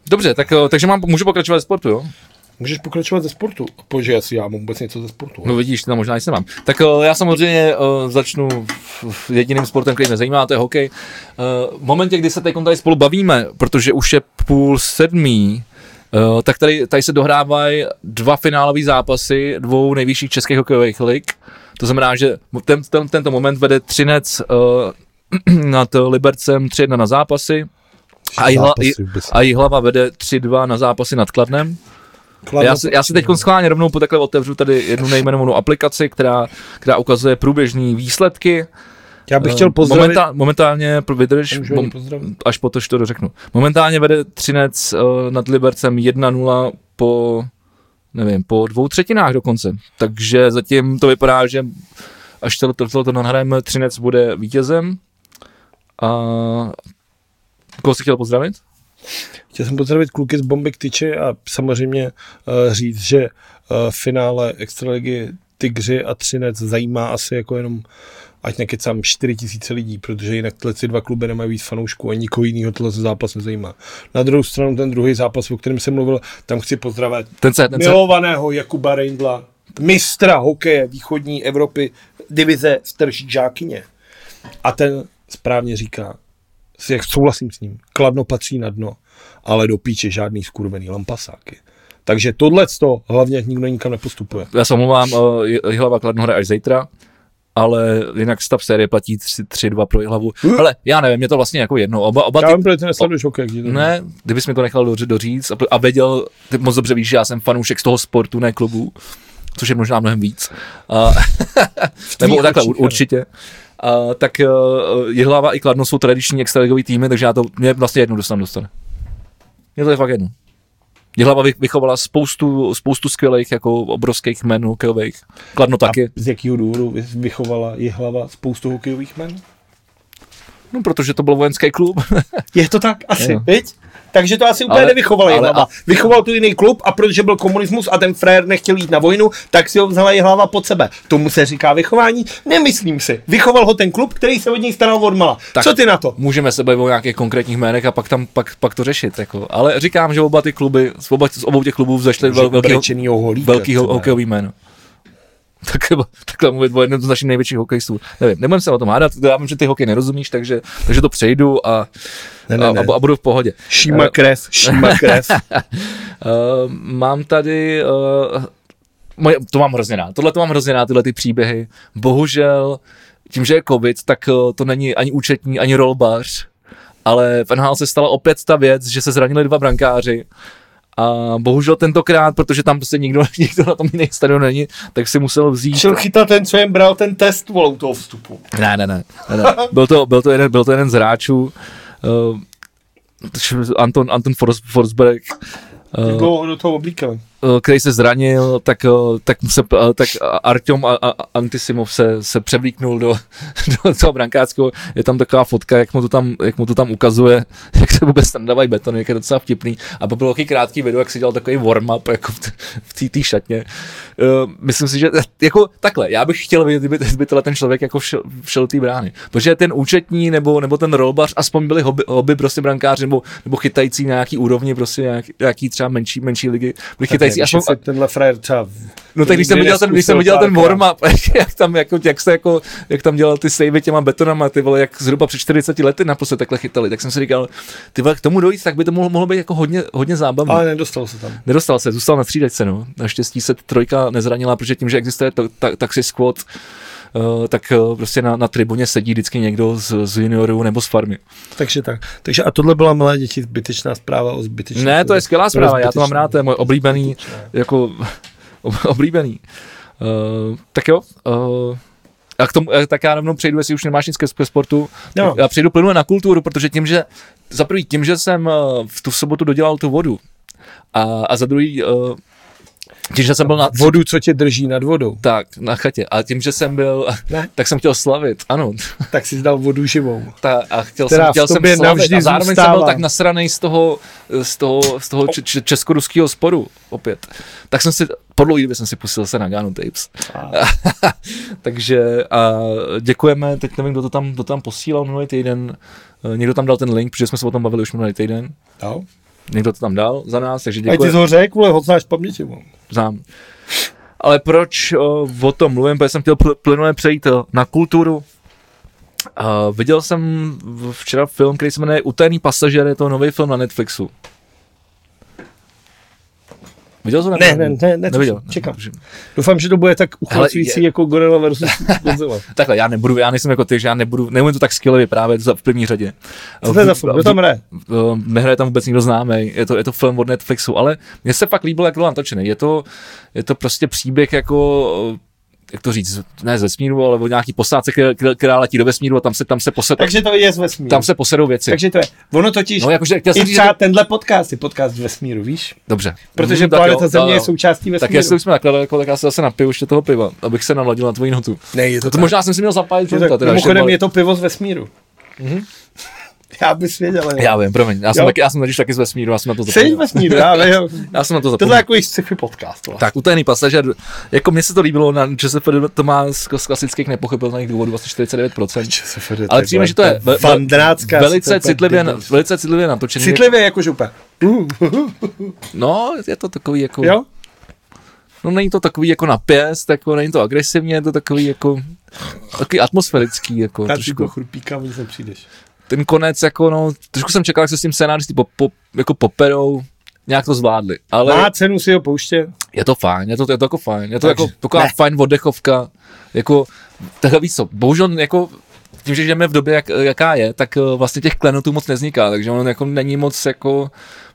Dobře, tak, eh, takže mám, můžu pokračovat ve sportu, jo? Můžeš pokračovat ze sportu. Protože asi já mám vůbec něco ze sportu. No vidíš, ty tam možná nic nemám. Tak uh, já samozřejmě uh, začnu jediným sportem, který mě zajímá, to je hokej. Uh, v momentě, kdy se teď tady spolu bavíme, protože už je půl sedmý, uh, tak tady, tady se dohrávají dva finálové zápasy dvou nejvyšších českých hokejových lig. To znamená, že ten, ten, tento moment vede Třinec uh, nad Libercem 3-1 na zápasy a, Jihla, a Jihlava vede 3-2 na zápasy nad Kladnem. Kladno- Já si, já si teď schválně rovnou po takhle otevřu tady jednu nejmenovanou aplikaci, která, která ukazuje průběžný výsledky. já bych Eh, chtěl pozdravit. Momentá, momentálně, vydrž, mom, až po to, že to dořeknu. Momentálně vede Třinec uh, nad Libercem 1-0 po, nevím, po dvou třetinách dokonce. Takže zatím to vypadá, že až to, to, to, nahrajeme, Třinec bude vítězem. A koho jsi chtěl pozdravit? Chtěl jsem pozdravit kluky z Bomby k tyči a samozřejmě uh, říct, že uh, finále Extraligy Tigři a Třinec zajímá asi jako jenom ať nekecám 4 tisíce lidí, protože jinak tyhle ty dva kluby nemají víc fanoušků a nikoho jiného tohle zápas nezajímá. Na druhou stranu ten druhý zápas, o kterém jsem mluvil, tam chci pozdravit Ten se, ten se, milovaného Jakuba Reindla, mistra hokeje východní Evropy, divize starší žákyně. A ten správně říká, jak souhlasím s ním, Kladno patří na dno, ale do píče žádný skurvený lampasáky. Takže tohle to hlavně nikdo nikam nepostupuje. já se omlouvám, uh, Jihlava Kladno hraje až zítra, ale jinak stav série platí 3-2 pro Jihlavu. Ale já nevím, mě to vlastně jako jedno. Oba, oba Já ty, vím, proč ty nesleduješ hokej. to- ne, kdybys mi to nechal doři- doříct a, a věděl, ty moc dobře víš, že já jsem fanoušek z toho sportu, ne klubu, což je možná mnohem víc. A, nebo takhle, očích, ur- určitě. A, tak uh, Jihlava i Kladno jsou tradiční extraligový týmy, takže já to, mě vlastně jedno dostanu dostane. Mně to je fakt jedno. Jihlava vy- vychovala spoustu, spoustu skvělých, jako obrovských men hokejových. Kladno taky. A z jakého důvodu vy- vychovala Jihlava spoustu hokejových men? No, protože to byl vojenský klub. Je to tak? Asi, Jo. viď? Takže to asi úplně Ale- nevychovala ale- Jihlava. Vychoval tu jiný klub a protože byl komunismus a ten frér nechtěl jít na vojnu, tak si ho vzala Jihlava pod sebe. Tomu se říká vychování? Nemyslím si. Vychoval ho ten klub, který se od něj staral od mala. Tak. Co ty na to? Můžeme se bavit o nějakých konkrétních jménech a pak tam pak, pak to řešit. Jako. Ale říkám, že oba ty kluby, z, oba, z obou těch klubů vzešly vel, velký, velký třeba. hokejový jméno. Tak, takhle mluvit o jednom z našich největších hokejistů. Nevím, nebudem se o tom hádat, já vím, že ty hokej nerozumíš, takže, takže to přejdu a, Ne, ne, a, ne. a, a budu v pohodě. Šíma krev, šíma krev. Uh, mám tady, uh, moje, to mám hrozně rád, tohle to mám hrozně rád, tyhle ty příběhy. Bohužel, tím, že je covid, tak to není ani účetní, ani rolbař, ale v NHL se stala opět ta věc, že se zranili dva brankáři a bohužel tentokrát, protože tam prostě nikdo, nikdo na tom jiný stadion není, tak si musel vzít... Šel chytat ten, co jim bral ten test volou toho vstupu. Ne, ne, ne. ne, ne. Byl, to, byl, to jeden, byl to jeden z hráčů, uh, Anton, Anton Fors, Forsberg, dlouho do toho oblíkali. eh, který se zranil, tak, tak, se, tak Artyom a, a Antisimov se, se převlíknul do, do toho brankářského. Je tam taková fotka, jak mu to tam, jak mu to tam ukazuje, jak vůbec nadávají betony, jak je docela vtipný. A pak bylo taky krátký video, jak si dělal takový warm-up jako v, t- v té šatně. Uh, myslím si, že jako takhle, já bych chtěl vidět, kdyby, kdyby ten člověk jako všel do té brány. Protože ten účetní nebo, nebo ten rolbař aspoň byli hobby, hobby prostě brankáři nebo, nebo chytající na nějaký úrovni, prostě nějaký, nějaký třeba menší, menší ligy, byli chytající aspoň, si tenhle frajer třeba... No tak když jsem viděl ten, když jsem viděl ten párkrát. warm-up, jak tam, jako, jak, se jako, jak tam dělal ty savey těma betonama, ty vole, jak zhruba před 40 lety naposled takhle chytali, tak jsem si říkal, ty k tomu dojít, tak by to mohlo, mohlo být jako hodně, hodně zábavné. Ale nedostal se tam. Nedostal se, zůstal na střídačce, no. Naštěstí se trojka nezranila, protože tím, že existuje to, ta, taxi squad, Uh, tak uh, prostě na, na tribuně sedí vždycky někdo z, z juniorů nebo z farmy. Takže tak. Takže a tohle byla milé děti zbytečná zpráva o zbytečné. Ne, to je skvělá zpráva, já to mám rád, to je můj oblíbený, jako oblíbený. Uh, tak jo, uh, a k tomu, tak já rovnou přejdu, jestli už nemáš nic ke, sportu, no. já přejdu plynule na kulturu, protože tím, že za prvý tím, že jsem uh, v tu sobotu dodělal tu vodu a, a za druhý uh, Tím, že jsem byl na, Vodu, co tě drží nad vodou. tak, na chatě. A tím, že jsem byl, Ne. tak jsem chtěl slavit, ano. Tak si zdal vodu živou. Ta, a chtěl Která jsem, chtěl jsem slavit navždy a zároveň jsem zůstává. byl tak nasranej z toho, z toho, z toho č- česko-ruského sporu opět. Tak jsem si, po dlouhé době jsem si pustil se na Ganu Tapes. Takže a děkujeme, teď nevím, kdo to tam, kdo tam posílal minulý týden. Eh, Někdo tam dal ten link, protože jsme se o tom bavili už minulý týden. No. Někdo to tam dal za nás, takže A ty jsi ho řekl, vole, ho znáš paměti. Znám. Ale proč o, o tom mluvím? Protože jsem chtěl pl- plynule přejít o, na kulturu. Uh, viděl jsem včera film, který se jmenuje Utajený pasažér, je to nový film na Netflixu. Viděl jsi to? Ne, ne, ne, ne, Neviděl. čekám. Dobře. Doufám, že to bude tak uchvacující je- jako Gorilla versus Godzilla. Takhle, já nebudu, já nejsem jako ty, že já nebudu, neumím to tak skvěle vyprávět za- v první řadě. Co to je za film? Kdo tam hraje? Uh, nehraje tam vůbec nikdo známý, je to, je to film od Netflixu, ale mně se fakt líbilo, jak byl natočený. Je to, je to prostě příběh jako jak to říct, ne z vesmíru, ale o nějaký posádce, která, která letí do vesmíru a tam se, tam se, posed, Takže to je z vesmíru. tam se posedou věci. Takže to je. Ono totiž, No, jakože i říct, třeba že... tenhle podcast je podcast z vesmíru, víš? Dobře. Protože tak planeta jo, Země jo, je jo. součástí vesmíru. Tak jestli už jsme takhle daleko, tak já se zase napiju ještě toho piva, abych se naladil na tvoji notu. Ne, je to, To možná jsem si měl zapálit je to, teda, mimochodem je to pivo z vesmíru. Já bys věděl. Já vím, promiň, já jsem, Jo. taky, já jsem totiž taky z vesmíru, já jsem na to Jsi z zapomněl. vesmíru, já vím. Já jsem na to zapomněl. je jako sci-fi podcast. vole. Tak, utajený pasažer, jako mně se to líbilo, na ČSFD to má z, z klasických nepochopitelných důvodů asi 49%. ČSFD, Ale přijme, že to je ve- velice citlivě, velice citlivě natočený. Citlivě jakože úplně. No, je to takový jako, Jo? no není to takový jako napěst, jako není to agresivně, je to takový jako, takový atmosférický, jako Já si trošku. to chrupíka, když se přijdeš. Ten konec, jako no, trošku jsem čekal, jak se s tím scénáristy po, po, jako poperou, nějak to zvládli, ale Má cenu si ho pouštět? je to fajn, je to, je to jako fajn, je to Takže jako taková ne. fajn oddechovka, jako, takhle víš co, bohužel jako, tím, že žijeme v době, jak, jaká je, tak eh, vlastně těch klenotů moc nevzniká, takže ono jako není moc jako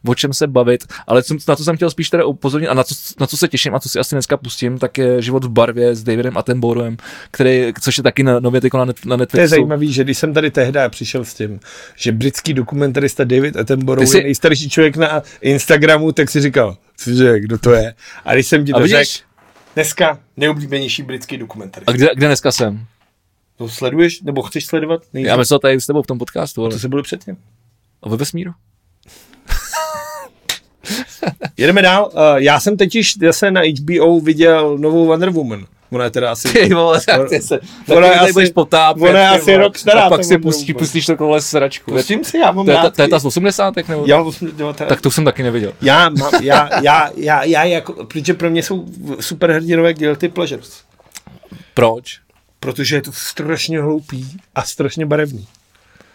o čem se bavit, ale co, na co jsem chtěl spíš teda upozornit a na co, na co se těším a co si asi dneska pustím, tak je Život v barvě s Davidem Attenboroughem, který, což je taky na, nově na, na To je Netflixu. zajímavý, že když jsem tady tehdy přišel s tím, že britský dokumentarista David Attenborough jsi- je nejstarší člověk na Instagramu, tak si říkal, cože, kdo to je? A když jsem ti to řekl, dneska nejoblíbenější britský dokumentarista. A kde, kde dneska jsem? To sleduješ, nebo chceš sledovat? Nejdřív? Já myslel tady s tebou v tom podcastu, ale Co se bylo předtím? a ve vesmíru? Jedeme dál. Uh, já jsem totiž zase na HBO viděl novou Wonder Woman. Ona je teda asi... Ty vole, tak ty se, Ona je asi- potápět, ona je asi rok stará, A pak si pustí, pustíš takovou sračku. Pustím si, já mám To je, ta, rád. to je ta z 80. nebo? Já, osm- jo, to je- Tak to jsem taky neviděl. já, mám, já, já, já, já, jako, protože pro mě jsou superhrdinové guilty pleasures. Proč? Protože je to strašně hloupý a strašně barevný.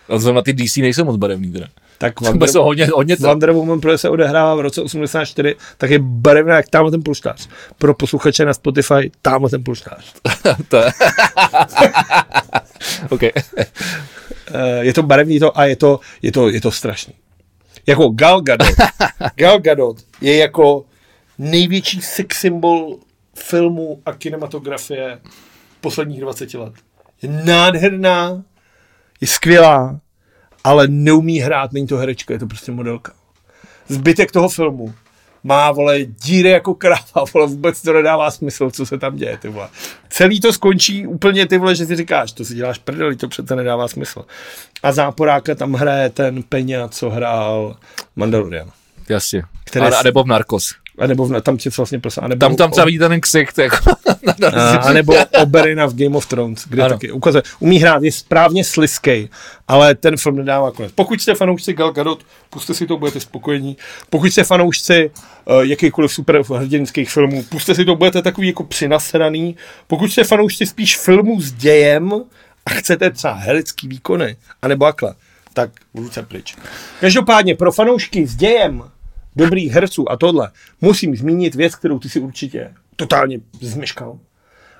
A zrovna ty DC nejsou moc barevný teda. Tak Wonder, jsou hodně, hodně to. Wonder Woman, protože se odehrává v roce 84, tak je barevná jak tamhle ten polštář. Pro posluchače na Spotify, tamhle ten polštář. to je. OK. Eh, je to barevný to a je to, je to, je to strašný. Jako Gal Gadot. Gal Gadot je jako největší sex symbol filmu a kinematografie posledních 20 let. Je nádherná, je skvělá, ale neumí hrát, není to herečka, je to prostě modelka. Zbytek toho filmu má, vole, díry jako kráva, vole, vůbec to nedává smysl, co se tam děje, ty vole. Celý to skončí úplně, ty vole, že si říkáš, to si děláš prdeli, to přece nedává smysl. A záporáka tam hraje ten Peňa, co hrál Mandalorian. Jasně. Které A, nebo v Narcos. A nebo v, tam tě vlastně prosím, a nebo, Tam, tam třeba vidíte ten ksicht, jako. a, a nebo Oberina v Game of Thrones, kde Ano. taky ukazuje, umí hrát, je správně sliskej, ale ten film nedává konec. Pokud jste fanoušci Gal Gadot, puste si to, budete spokojení. Pokud jste fanoušci uh, jakýchkoliv superhrdinských filmů, puste si to, budete takový jako přinasraný. Pokud jste fanoušci spíš filmů s dějem a chcete třeba herecký výkony, anebo akla, tak ruce pryč. Každopádně pro fanoušky s dějem dobrých herců a tohle musím zmínit věc, kterou ty si určitě totálně zmeškal.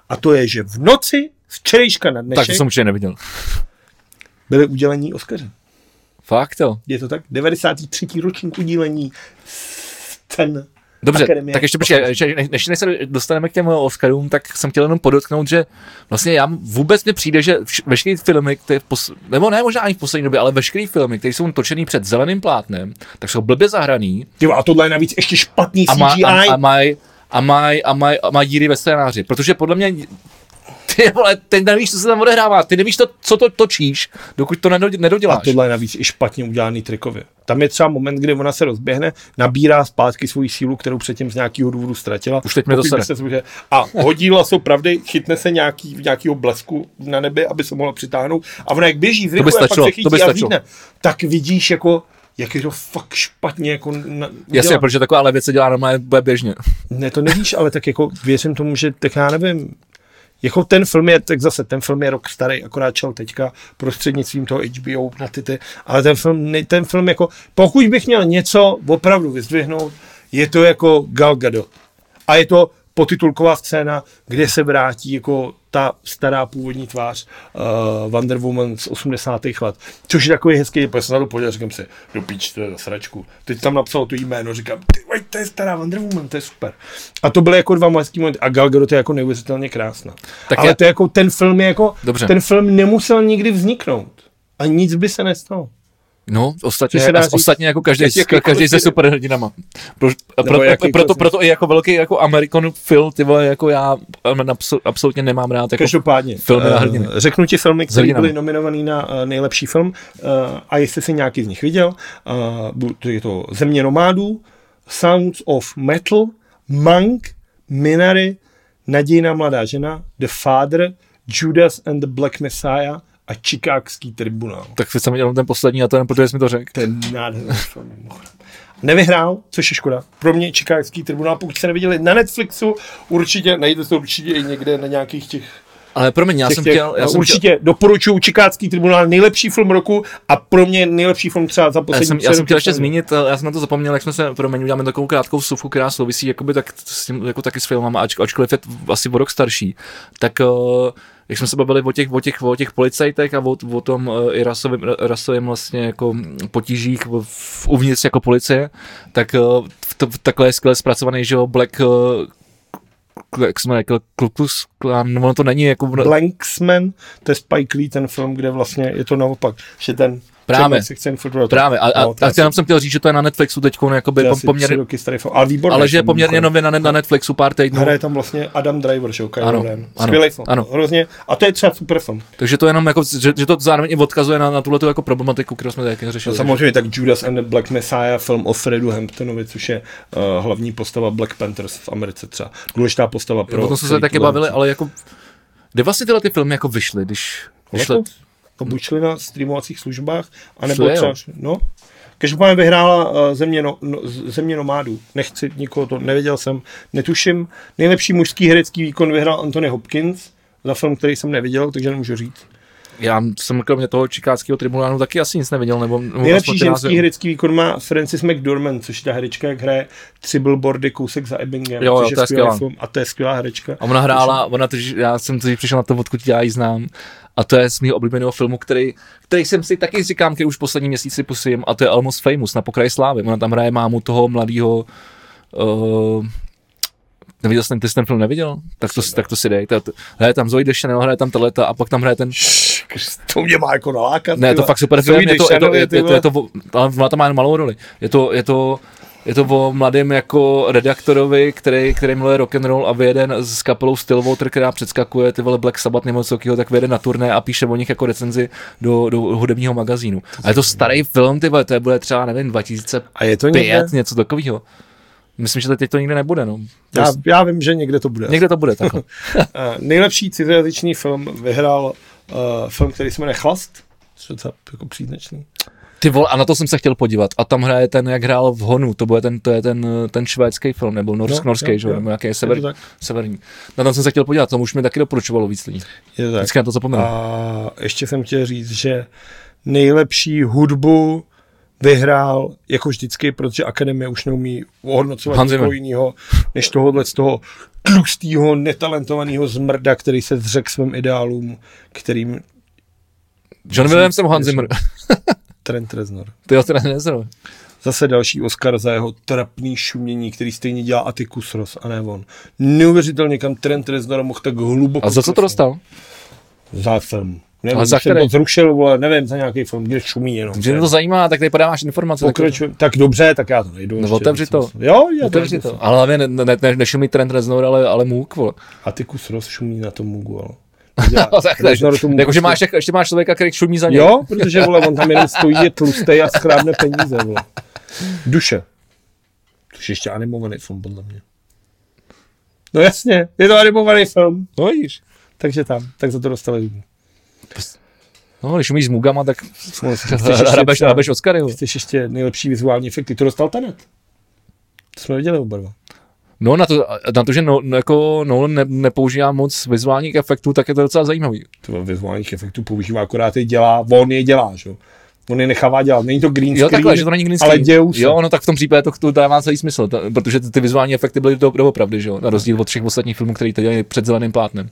A to je, že v noci z včerejška na tak dnešek to jsem určitě neviděl. byly udělení Oscaře. Fakt jo. Je to tak? 93. ročník udílení cen Dobře, Akademie. tak ještě počkej, než, než se dostaneme k těm Oscarům, tak jsem chtěl jenom podotknout, že vlastně já vůbec mi přijde, že veškeré filmy, které v pos, nebo ne možná ani v poslední době, ale veškeré filmy, které jsou točený před zeleným plátnem, tak jsou blbě zahraný Ty vole, a tohle je navíc ještě špatný a, má, CGI. a, a mají a mají a maj, a maj díry ve scénáři. Protože podle mě ty vole, ty nevíš, co se tam odehrává, ty nevíš, to, co to točíš, dokud to nedo- A nedoděláš. tohle je navíc i špatně udělaný trikově. Tam je třeba moment, kdy ona se rozběhne, nabírá zpátky svoji sílu, kterou předtím z nějakého důvodu ztratila. Už teď mi to se zvuže- A hodí lasou pravdy, chytne se nějaký, nějakýho blesku na nebi, aby se mohla přitáhnout. A ona jak běží z by stačilo, pak se chytí to by a stačilo. zlídne. Tak vidíš jako, jak je to fakt špatně jako na, Jasně, protože taková věc se dělá normálně běžně. Ne, to nevíš, ale tak jako věřím tomu, že tak já nevím, jako ten film je, tak zase ten film je rok starý, akorát čel teďka prostřednictvím toho HBO na ty, ty ale ten film, ten film jako, pokud bych měl něco opravdu vyzdvihnout, je to jako Gal Gadot. A je to potitulková scéna, kde se vrátí jako ta stará původní tvář uh, Wonder Woman z 80. let. Což je takový hezký, protože jsem na to podíval, říkám si, do píč, to je za sračku. Teď tam napsal to jméno, říkám, ty to je stará Wonder Woman, to je super. A to byly jako dva hezký momenty. A Gal Gadot je jako neuvěřitelně krásná. Tak Ale já- to je jako, ten film je jako, Dobře. ten film nemusel nikdy vzniknout. A nic by se nestalo. No, ostatně, se dá říct, ostatně jako každý, jak- jakýkoliv každý se superhrdinama. Pro, Nebo pro, jakýkoliv proto, z- proto i jako velký jako American film, ty vole, jako já absol, absolutně nemám rád. Jako, Každopádně, filmy na hrdiny. řeknu ti filmy, které byly nominovaný na uh, nejlepší film uh, a jestli jsi nějaký z nich viděl, uh, to je to Země nomádů, Sounds of Metal, Monk, Minary, Nadějná mladá žena, The Father, Judas and the Black Messiah a Chicagský tribunál. Tak jsem jenom ten poslední a to jen protože jsi mi to řekl. Je nádherný film. Nevyhrál, což je škoda. Pro mě Chicagský tribunál, pokud jste neviděli na Netflixu, určitě, najděte to určitě i někde na nějakých těch Ale promiň, já těch, jsem těch, chtěl, já jsem určitě chtěl, doporučuji Čikácký tribunál, nejlepší film roku a pro mě nejlepší film třeba za já poslední jsem, já jsem chtěl ještě zmínit, eh, já jsem na to zapomněl, jak jsme se, promiň, uděláme takovou krátkou vsuvku, která souvisí jakoby tak s tím, jako taky s filmama, ač, ačkoliv je asi o rok starší, tak uh, jak jsme se bavili o těch, o těch, o těch policajtech a o, o tom uh, i rasovým, rasovým vlastně jako potížích v, v, uvnitř jako policie, tak uh, to, takhle je skvěle zpracovaný, že jo, Black uh, jak jsme řekl, Klukus Klan, no ono to není jako... Blanksman, to je Spike Lee, ten film, kde vlastně je to naopak, že ten Právě. Právě, a, a, No, a jenom jsem chtěl říct, že to je na Netflixu teď jakoby pom- poměrně, roky starý film, ale výborný. ale že je poměrně nově na, na Netflixu pár týdnů. Hraje tam vlastně Adam Driver, že Ano, ano, Skvělý film, ano. hrozně. A to je třeba super film. Takže to jenom jako, že, že to zároveň i odkazuje na, na tuhle jako problematiku, kterou jsme taky řešili. No, samozřejmě tak Judas and the Black Messiah, film o Fredu Hamptonovi, což je uh, hlavní postava Black Panthers v Americe třeba. Důležitá postava pro o tom jsme se taky bavili, ale jako, kde vlastně tyhle ty filmy jako vyšly, když vyšly, Letos? To buď šli na streamovacích službách, anebo Šli, třeba, no. Každopádně vyhrála uh, země, no, no, země nomádů. Nechci nikoho to, nevěděl jsem, netuším. Nejlepší mužský herecký výkon vyhrál Anthony Hopkins za film, který jsem neviděl, takže nemůžu říct. Já jsem kromě toho čikáckého tribunálu taky asi nic neviděl, nebo, nebo Nejlepší ženský herecký výkon má Francis McDormand, což je ta herečka, jak hraje tři billboardy kousek za Ebbingem, Jo, jo, což to je skvělá. film a to je skvělá herečka. A ona hrála, ona teď, já jsem teď přišel na to, odkud já ji znám. A to je z mého oblíbeného filmu, který, který jsem si taky říkám, který už poslední měsíci pusím, a to je Almost Famous, na pokraji slávy. Ona tam hraje mámu toho mladého uh, Neviděl jsem, ty jsi ten film neviděl? Tak to, tak to si dej. To, hraje tam Zoe Deschanel, hraje tam Teleta a pak tam hraje ten... To mě má jako nalákat. Ne, to fakt super film, je to, je to, je, to, je to, je to, ona tam má jen malou roli. Je to, je to, je to o mladém jako redaktorovi, který, který miluje rock and roll a vyjede s kapelou Stillwater, která předskakuje ty vole Black Sabbath nebo něco takového, tak vyjede na turné a píše o nich jako recenzi do, do hudebního magazínu. A je to starý film, ty vole, to je bude třeba, nevím, 2005, A je to někde? něco takového. Myslím, že to teď to nikde nebude, no. To Já, je- já vím, že někde to bude. Někde to bude takhle. Uh, nejlepší cizojazyčný film vyhrál uh, film, který se jmenuje Chlast. Což je docela jako příznačný. Ty vole, a na to jsem se chtěl podívat. A tam hraje ten, jak hrál v Honu, to, bude ten, to je ten, ten švédský film, nebo norsk, No, no, norský, jo, že jo, nebo nějaký Je sever, tak. severní. Na tom jsem se chtěl podívat, to už mi taky doporučovalo víc lidí. Je to tak. Vždycky na to zapomenu. A ještě jsem chtěl říct, že nejlepší hudbu vyhrál, jako vždycky, protože Akademie už neumí ohodnocovat někoho jiného, než tohohle z toho tlustého, netalentovaného zmrda, který se zřekl svým ideálům, kterým John Williams nebo Hans Zimmer? Trent Reznor. Ty jo, teda nezrovna. Zase další Oscar za jeho trapný šumění, který stejně dělá Atticus Ross a ne on. Neuvěřitelně, kam Trent Reznor mohl tak hluboko. A za co to dostal? Za film. Nevím, Ale za který? to zrušil, vole, nevím, za nějaký film, kde šumí jenom. Mě to zajímá, tak tady podáváš informace. tak- Pokračuj, tak dobře, tak já to nejdu. No, otevři to. Jo, já Otevři to. Ale hlavně ne, ne, ne, nešumí Trent Reznor, ale, ale Mook, vole. A ty kus roz šumí na tom Mugu, ale. No, tak, tak, jakože máš, ještě- ještě máš člověka, který šumí za něj. Jo, protože vole, on tam jenom stojí, je tlustý a schrábne peníze, vole. Duše. Což ještě animovaný film, podle mě. No jasně, je to animovaný film, No vidíš. takže tam, tak za to dostali lidi. No, když umíš s Mugama, tak No, hrabeš, hrabeš vole. Chceš ještě nejlepší vizuální efekty, to dostal Tenet. To jsme viděli oba dva. No na to, na to že no, jako Nolan ne, nepoužívá moc vizuálních efektů, tak je to docela zajímavý. To vizuálních efektů používá, akorát je dělá, on je dělá, že? jo. On je nechává dělat, není to green Jo, screen, takhle, že to není green ale screen. dějou se. Jo, no tak v tom případě to, to dává celý smysl, to, protože ty, ty vizuální efekty byly do, doopravdy, že jo, na rozdíl od všech ostatních filmů, který to dělají před zeleným plátnem.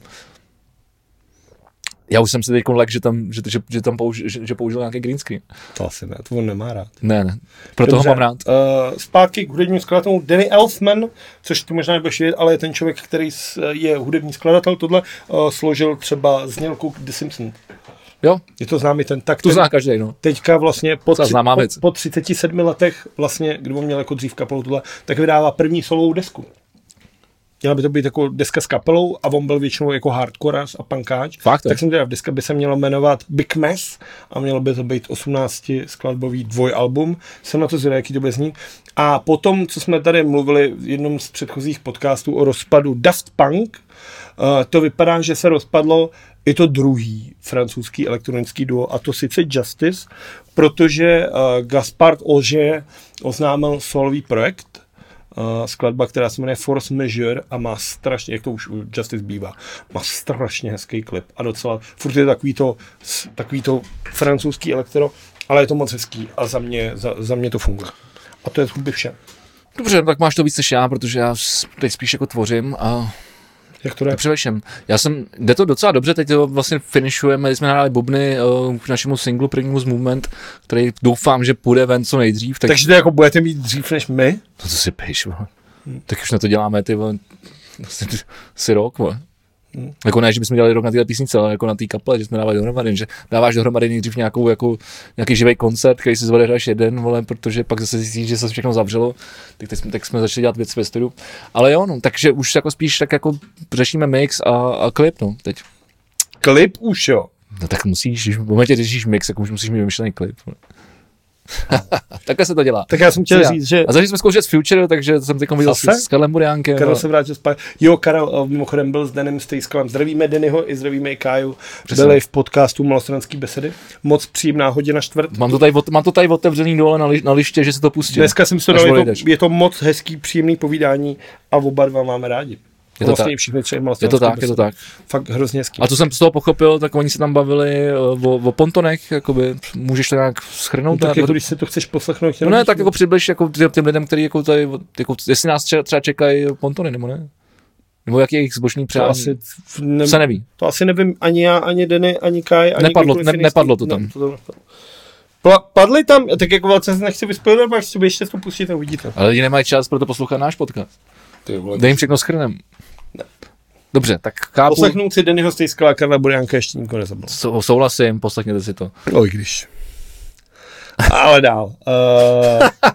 Já už jsem si teď lek, že tam, že, že, že tam použ, že, že použil nějaký green screen. To asi ne, to on nemá rád. Ne, ne. Proto ho mám rád. Uh, zpátky k hudebním skladatelům. Danny Elfman, což ty možná nebudeš vědět, ale je ten člověk, který je hudební skladatel, tohle uh, složil třeba znělku The Simpsons. Jo, Je to známý ten tak. ten, zná každý, no. teďka vlastně po, tři, po, po 37 letech, vlastně, kdy on měl jako dřív kapelu tohle, tak vydává první solovou desku. Měla by to být jako deska s kapelou a on byl většinou jako hardcoreař a punkáč. Fakt, tak jsem teda v deska by se mělo jmenovat Big Mess a mělo by to být 18 skladbový dvojalbum. Jsem na to zvědavý, jaký to bude znít. A potom, co jsme tady mluvili v jednom z předchozích podcastů o rozpadu Daft Punk, uh, to vypadá, že se rozpadlo i to druhý francouzský elektronický duo, a to sice Justice, protože uh, Gaspard Auger oznámil solový projekt, uh, skladba, která se jmenuje Force Majeure a má strašně, jak to už u Justice bývá, má strašně hezký klip a docela, furt je takový to, takový to francouzský elektro, ale je to moc hezký a za mě, za, za mě to funguje. A to je z vše. Dobře, tak máš to víc než já, protože já teď spíš jako tvořím a Jak to jde? Přemýšlím. Já jsem, jde to docela dobře, teď to vlastně finišujeme, když jsme nahráli bubny uh, k našemu singlu prvnímu z Movement, který doufám, že půjde ven co nejdřív. Tak, Takže to jako budete mít dřív než my? to, to si píš, vole. Tak už na to děláme, ty vole, asi, asi rok, vole. Jako ne, že bychom dělali rok na téhle písnice, ale jako na té kaple, že jsme dávali dohromady, že dáváš dohromady nejdřív nějakou, jako, nějaký živý koncert, který si zvedeš až jeden, vole, protože pak zase zjistíš, že se všechno zavřelo, tak, teď jsme, tak jsme začali dělat věci ve studiu. Ale jo, no, takže už jako spíš tak jako řešíme mix a, a klip, no, teď. Klip už jo. No tak musíš, když v momentě řešíš mix, tak už musíš mít vymyšlený klip. Takhle se to dělá. Tak já jsem chtěl říct, že A začali jsme zkoušet s Future, takže jsem teď viděl s, Zase? s Karlem Buriánkem. Karel se vrátil zpátky. Jo, Karel eh, mimochodem byl s Denem Stejskalem. Zdravíme Dennyho i zdravíme i Káju. Přesně. Byli v podcastu Malostranský besedy. Moc příjemná hodina čtvrt. Mám to tady, mám to tady otevřený dole na, li, na liště, že se to pustí. Dneska jsem si to dal, je to, je to moc hezký, příjemný povídání a oba dva máme rádi. Je to vlastně tak. všichni tři Je to tak, je to tak. Fakt hrozně hezký. A co jsem z toho pochopil, tak oni se tam bavili eh, o, o pontonech, jakoby, můžeš to nějak schrnout? No, tak jako, když si to chceš poslechnout, no ne, tak jako přibliž jako těm, lidem, kteří jako tady, jako, jestli nás třeba, třeba čekají pontony, nebo ne? Nebo jaký je jejich zbožný to přání? asi, ne, se neví. to asi nevím ani já, ani Denny, ani Kaj, ani Nepadlo- ne- nepadlo to tam. Ne, to tam nepadlo. Pla- Padly tam, tak jako velice se nechci vyspojovat, až si ještě to pustíte a uvidíte. Ale lidi nemají čas, proto poslouchat náš podcast. Ty vole, Dej jim všechno schrnem. Dobře, tak chápu, Poslechnout si Dennyho Stejskala a Karla Burianka ještě nikoho nezabil. sou- souhlasím, poslechněte si to. I když. Ale dál. Uh, uh,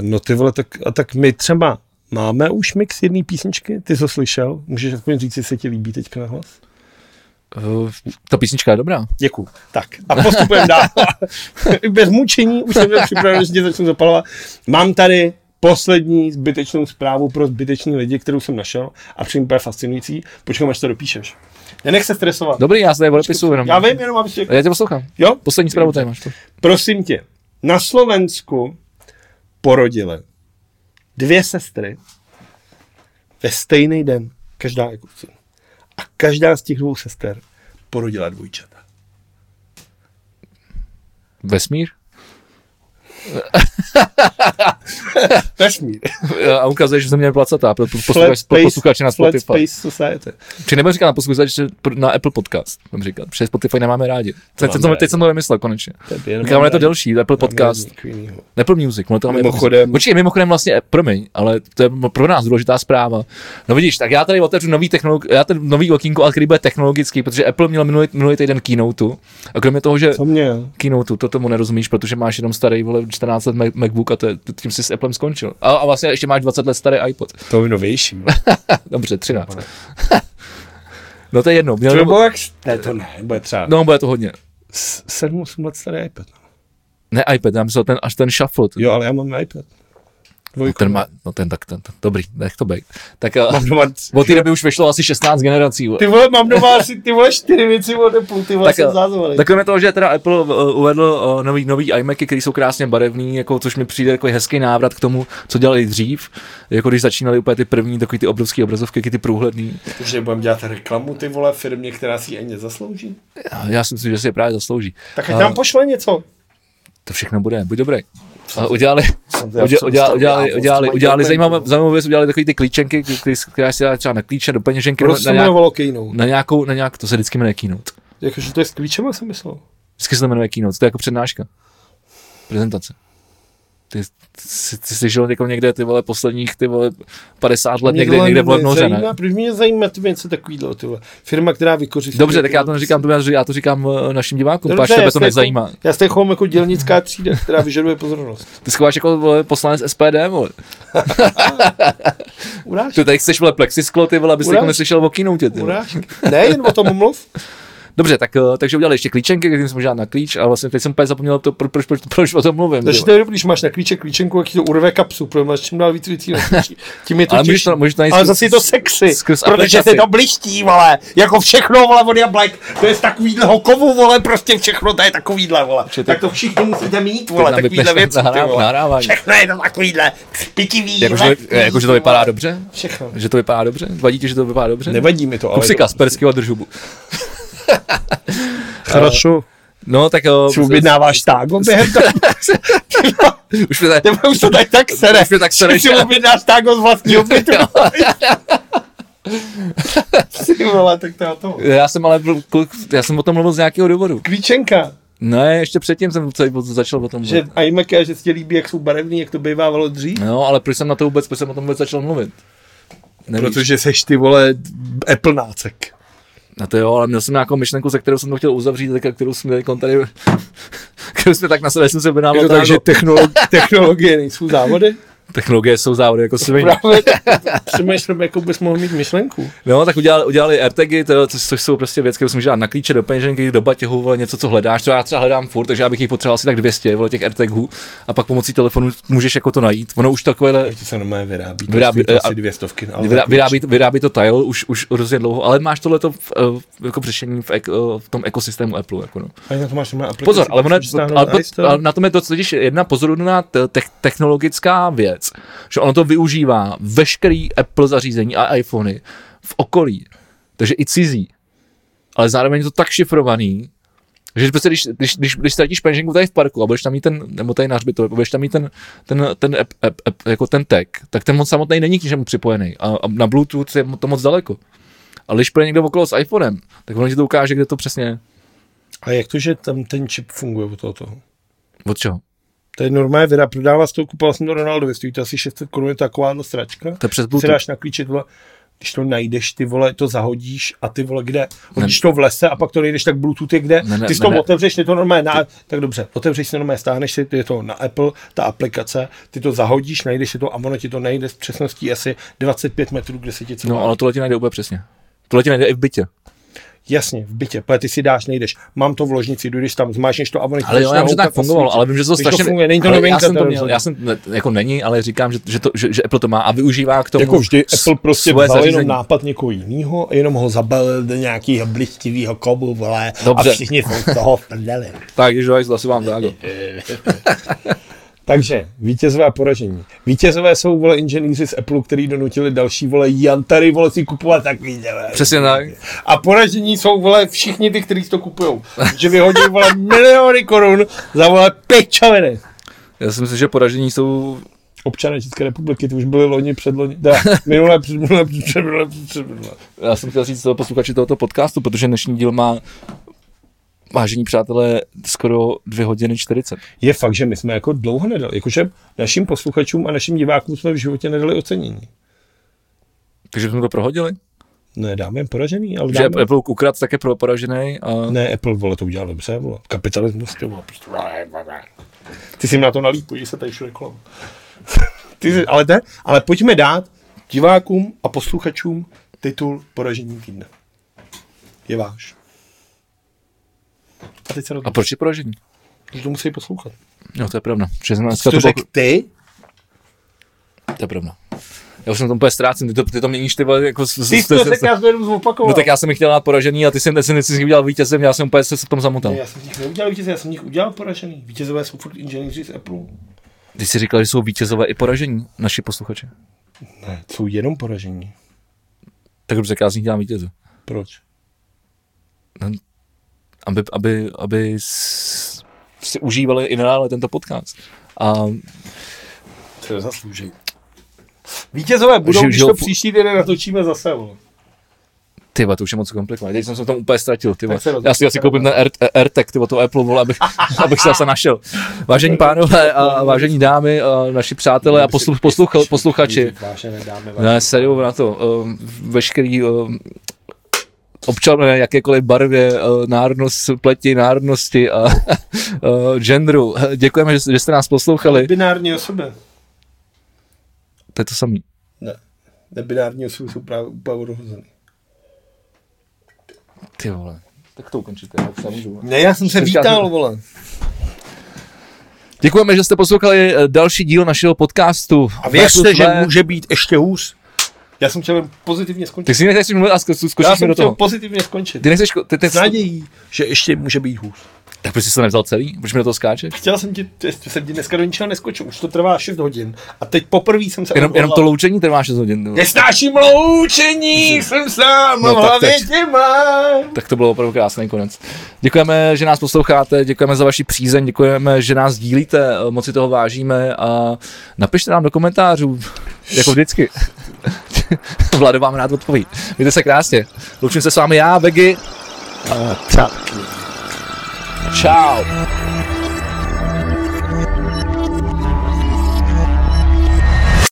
no ty vole, tak, a tak my třeba máme už mix jedné písničky, ty jsi to slyšel? Můžeš aspoň říct, jestli se ti líbí teďka na hlas? Uh, ta písnička je dobrá. Děkuju. Tak a postupujeme dál. Bez mučení, už jsem byl připraven, že tě začnu zapalovat. Mám tady poslední zbytečnou zprávu pro zbytečný lidi, kterou jsem našel a přijím úplně fascinující. Počkám, až to dopíšeš. Nenech se stresovat. Dobrý, já se tady odepisuju jenom. Já vím, jenom řekl. Já tě poslouchám. Jo? Poslední zprávu tady máš. Prosím tě, na Slovensku porodili dvě sestry ve stejný den, každá jako. A každá z těch dvou sester porodila dvojčata. Vesmír? Vesmír. a ukazuje, že země je placatá pro Flat posluchač, pro Space- posluchače na Flat Spotify. Space Society. Či nebudu říkat na posluchače na Apple Podcast, budem říkat, protože Spotify nemáme rádi. Teď, máme teď, jsem- teď jsem to vymyslel konečně. Ale je to delší, Apple Podcast. Apple Music, ono to máme Mimochodem- Počkej, mimochodem vlastně, promiň, ale to je pro nás důležitá zpráva. No vidíš, tak já tady otevřu nový technolog, já tady nový okýnko, ale který bude technologický, protože Apple měl minulý, minulý týden keynote. A kromě toho, že Co měl? keynote, to tomu nerozumíš, protože máš jenom starý, vole, 14 let Mac- MacBook a to je, tím jsi s Applem skončil. A, a vlastně ještě máš 20 let starý iPod. To je novější. Dobře, 13. no to je jedno. Měl To bylo jak... Ne, to ne, bude třeba no, bude to hodně. 7-8 let starý iPad. Ne iPad, já myslel ten, až ten shuffle. Jo, ale já mám iPad. No, Dvojku. ten má, no ten tak, ten, ten, dobrý, nech to být. Tak uh, Mám doma, od té doby už vyšlo asi 16 generací. ty vole, mám doma asi ty vole čtyři věci od Apple, ty vole, Tak, jsem eh. Tak kromě toho, že teda Apple uh, uvedl uh, nový, nový iMacy, který jsou krásně barevný, jako, což mi přijde jako hezký návrat k tomu, co dělali dřív, jako když začínali úplně ty první, takový ty obrovské obrazovky, ty průhledný. Protože budeme dělat reklamu ty vole firmě, která si ani nezaslouží. Já si myslím, že si je právě zaslouží. Tak ať A nám pošle něco. To všechno bude, buď dobrý. Udělali, udělali, udělali, udělali, udělali, zajímavou, zajímavou věc, udělali takový ty klíčenky, která si dá třeba na klíče, do peněženky, Proč se na, jmenovalo Keynote? na, nějakou, na nějak, to se vždycky jmenuje keynote. Jakože to je s klíčem, jsem myslel. Vždycky se to jmenuje keynote, to je jako přednáška. Prezentace. Ty, ty, jsi- ty jsi žil jako někde, ty vole, posledních, ty vole, 50 let někde, někde v Lednoře, ne? Proč mě zajímá ty něco takovýhle, ty vole. Firma, která vykořistuje. Dobře, tak já to neříkám, to já, já to říkám eh, našim divákům, Dobře, páč, tebe to nezajímá. Jako, já se chovám jako dělnická třída, která vyžaduje pozornost. Ty schováš jako vole, poslanec SPD, vole. Urážky. Ty tady chceš, vole, plexisklo, ty vole, abys jako neslyšel o keynote, ty vole. Urážky. Ne, jen o tom mluv. Dobře, tak, eh, takže udělali ještě klíčenky, kterým jsem žádal na klíč, ale vlastně teď jsem úplně zapomněl, to, pro- proč, proč, proč o tom mluvím. Takže to je dobrý, když máš na klíče klíčenku, jak ti to urve kapsu, protože máš čím dál víc věcí na klíči. Tím je to Ale můžeš to- můžeš to Ale zase je to sexy, skrz protože se to blistí, vole. Jako všechno, vole, od jablek. To je z takovýhleho kovu, vole, prostě všechno, to je takovýhle, vole. Ty- Tak to všichni musíte mít, vole, takovýhle věci. Všechno je to takovýhle pitivý, Jakože jako, že to vypadá dobře? Všechno. Že to vypadá dobře? Vadí ti, že to vypadá dobře? Nevadí mi to, ale... Kup si kasperského držubu. Хорошо. No, tak jo. Si objednáváš tágo během toho? Už mě tady, Nebo už to tak tak sere. Už mě tak sere, Že si že- objednáš tágo z vlastního bytu. Ty vole, tak to je to. já jsem ale, byl kluk- já jsem o tom mluvil z nějakého důvodu. Klíčenka. Ne, ještě předtím jsem celý začal o tom Že mluvit. iMac a že se ti líbí, jak jsou barevný, jak to bývávalo dřív. No, ale proč jsem na to vůbec, proč jsem o tom vůbec začal mluvit? Nevíš. Protože seš ty vole Apple nácek. No to jo, ale měl jsem nějakou myšlenku, se kterou jsem to chtěl uzavřít, tak, kterou jsme teď tady, kterou jsme tak na sebe, jsem se Je objednával. to tak, že jako- technolog, technologie nejsou závody? Technologie jsou závody jako svině. Právě přemýšlím, jakou bys mohl mít myšlenku. No, tak udělali, udělali to, což, což jsou prostě věci, které jsem dát na klíče do peněženky, do batěhu, vole, něco, co hledáš, to já třeba hledám furt, takže já bych jich potřeboval asi tak 200, vole, těch AirTagů, a pak pomocí telefonu můžeš jako to najít. Ono už takovéhle, To se normálně vyrábí. to Vyrábí- to a- asi dvě stovky. ale vyrá, tak vyrábí, vyrábí to Tile už, už hrozně dlouho, ale máš tohleto v, eh, jako řešení v, ek, eh, v tom ekosystému Apple. Jako no. A na to máš. Pozor, ale, ono, ale, na ale, ale, na tom je to totiž jedna pozoruhodná te- te- technologická věc, že ono to využívá veškerý Apple zařízení a iPhony v okolí, takže i cizí, ale zároveň je to tak šifrovaný, že prostě když, když, když, když ztratíš peněženku tady v parku a budeš tam mít ten, nebo tady na hřbitově, budeš tam mít ten, ten, ten, app, app, app, jako ten tag, tak ten moc samotný není k ničemu připojený a, a na Bluetooth je to moc daleko. Ale když půjde někdo okolo s iPhonem, tak ono ti to ukáže, kde to přesně je. A jak to, že tam ten čip funguje u toho toho? Od čeho? To je normálně vyra, prodává z toho, kupoval jsem to Ronaldovi, stojí to asi 600 korun, je to taková stračka. To je přes Si Bluetooth. dáš na klíče, tohle, když to najdeš, ty vole, to zahodíš a ty vole, kde? Hodíš to v lese a pak to najdeš, tak Bluetooth je kde? Ne, ne, ty si to ne. otevřeš, ty to normálně na, tak dobře, otevřeš si normálně, stáhneš si, je to na Apple, ta aplikace, ty to zahodíš, najdeš si to a ono ti to najde s přesností asi 25 metrů, kde se ti co No, ale tohle ti najde úplně přesně. Tohle ti najde i v bytě. Jasně, v bytě, protože ty si dáš, nejdeš. Mám to v ložnici, jdeš tam, zmáčneš to a ono ti Ale jo, já vím, že tak fungovalo, ale vím, že to Když to strašně... funguje, není to ale novinka, já jsem to měl, já jsem, ne, jako není, ale říkám, že, že, to, že, že Apple to má a využívá k tomu Jako vždy, Apple prostě vzal jenom zařízení. nápad někoho jiného jenom ho zabalil do nějakého blistivého kobu, vole, Dobře. a všichni jsou z toho v prdeli. Tak, když hajzl, asi vám tak. Takže, vítězové a poražení. Vítězové jsou, vole, inženýři z Apple, který donutili další, vole, jantary, vole, si kupovat takový, vole. Přesně tak. A poražení jsou, vole, všichni ty, kteří to kupujou. Že vyhodí, vole, miliony korun za, vole, pěčoviny. Já si myslím, že poražení jsou občané České republiky, ty už byli loni, předloni, da, minulé, předminulé, předminulé, předminulé. Já jsem chtěl říct toho posluchači tohoto podcastu, protože dnešní díl má Vážení přátelé, skoro 2 hodiny 40. Je fakt, že my jsme jako dlouho nedali, jakože našim posluchačům a našim divákům jsme v životě nedali ocenění. Takže jsme to prohodili? Ne, dáme jim poražený, ale Že dáme... Apple ukrad také pro poražený a Ne, Apple, vole, to udělal dobře, vole. Kapitalismus, ty vole, prostě. Ty si na to nalíp, podívej se tady všude kolem. Ty jsi, ale, ne, ale pojďme dát divákům a posluchačům titul poražení týdne. Je váš. A teď se a proč je poražení? Protože to musí poslouchat. No, to je pravda. Že jsem to to, řekl ty? to je pravda. Já už jsem to úplně ztrácen, ty to, ty to měníš ty vole, jako... Ty jsi to řekl, já jsem jenom zopakoval. No tak já jsem jich chtěl dát poražený a ty jsi, ty jsi udělal vítězem, já jsem úplně se v tom zamotal. Ne, já jsem z nich neudělal vítěze, já jsem z nich udělal poražený. Vítězové jsou furt inženýři z Apple. Ty jsi říkal, že jsou vítězové i poražení, naši posluchači. Ne, jsou jenom poražení. Tak dobře, já z nich dělám vítěze. Proč? Aby, aby, aby si užívali i nadále tento podcast. A To je zaslouží. Vítězové budou, Že- když to příští týden natočíme zase. Vole. ty to už je moc komplikované. Teď jsem se v tom úplně ztratil. Ty vole. Tak se roz- Já si asi koupím ten Air- AirTag, ty to Apple, vole, abych, abych se zase našel. Vážení pánové a vážení dámy, a naši přátelé a poslu, posluch, posluchači. Váše nedáme. Ne, seriou na to. Uh, veškerý uh, občané jakékoliv barvě, uh, národnost, pleti, národnosti a uh, genderu. Děkujeme, že, jste nás poslouchali. Binární osoby. To je to samý. Ne. Nebinární osoby jsou právě úplně odhozený. Ty vole. Tak to ukončíte, já už nemůžu. Ne, já jsem se vítal, vole. Děkujeme, že jste poslouchali eh, další díl našeho podcastu. A věřte, že může být ještě hůř. Já jsem chtěl pozitivně skončit. Ty si nechceš mluvit a sko- Já skočíš mi jsem do chtěl toho. pozitivně skončit. Ty nechceš, ty, ty, S nadějí, že ještě může být hůř. Tak proč jsi to nevzal celý? Proč mi do toho skáčeš? Chtěl jsem ti, jsem ti dneska do ničeho neskočil, už to trvá 6 hodin. A teď poprvé jsem se Jenom, jenom to loučení trvá 6 hodin. Nesnáším loučení, jsem sám, No, tak hlavě teď. tě mám. Tak to bylo opravdu krásný konec. Děkujeme, že nás posloucháte, děkujeme za vaši přízeň, děkujeme, že nás dílíte, eh, moc si toho vážíme a napište nám do komentářů, jako vždycky. Vlado vám rád odpoví. Mějte se krásně. Loučím se s vámi já, Vegy. Čau. Tchau!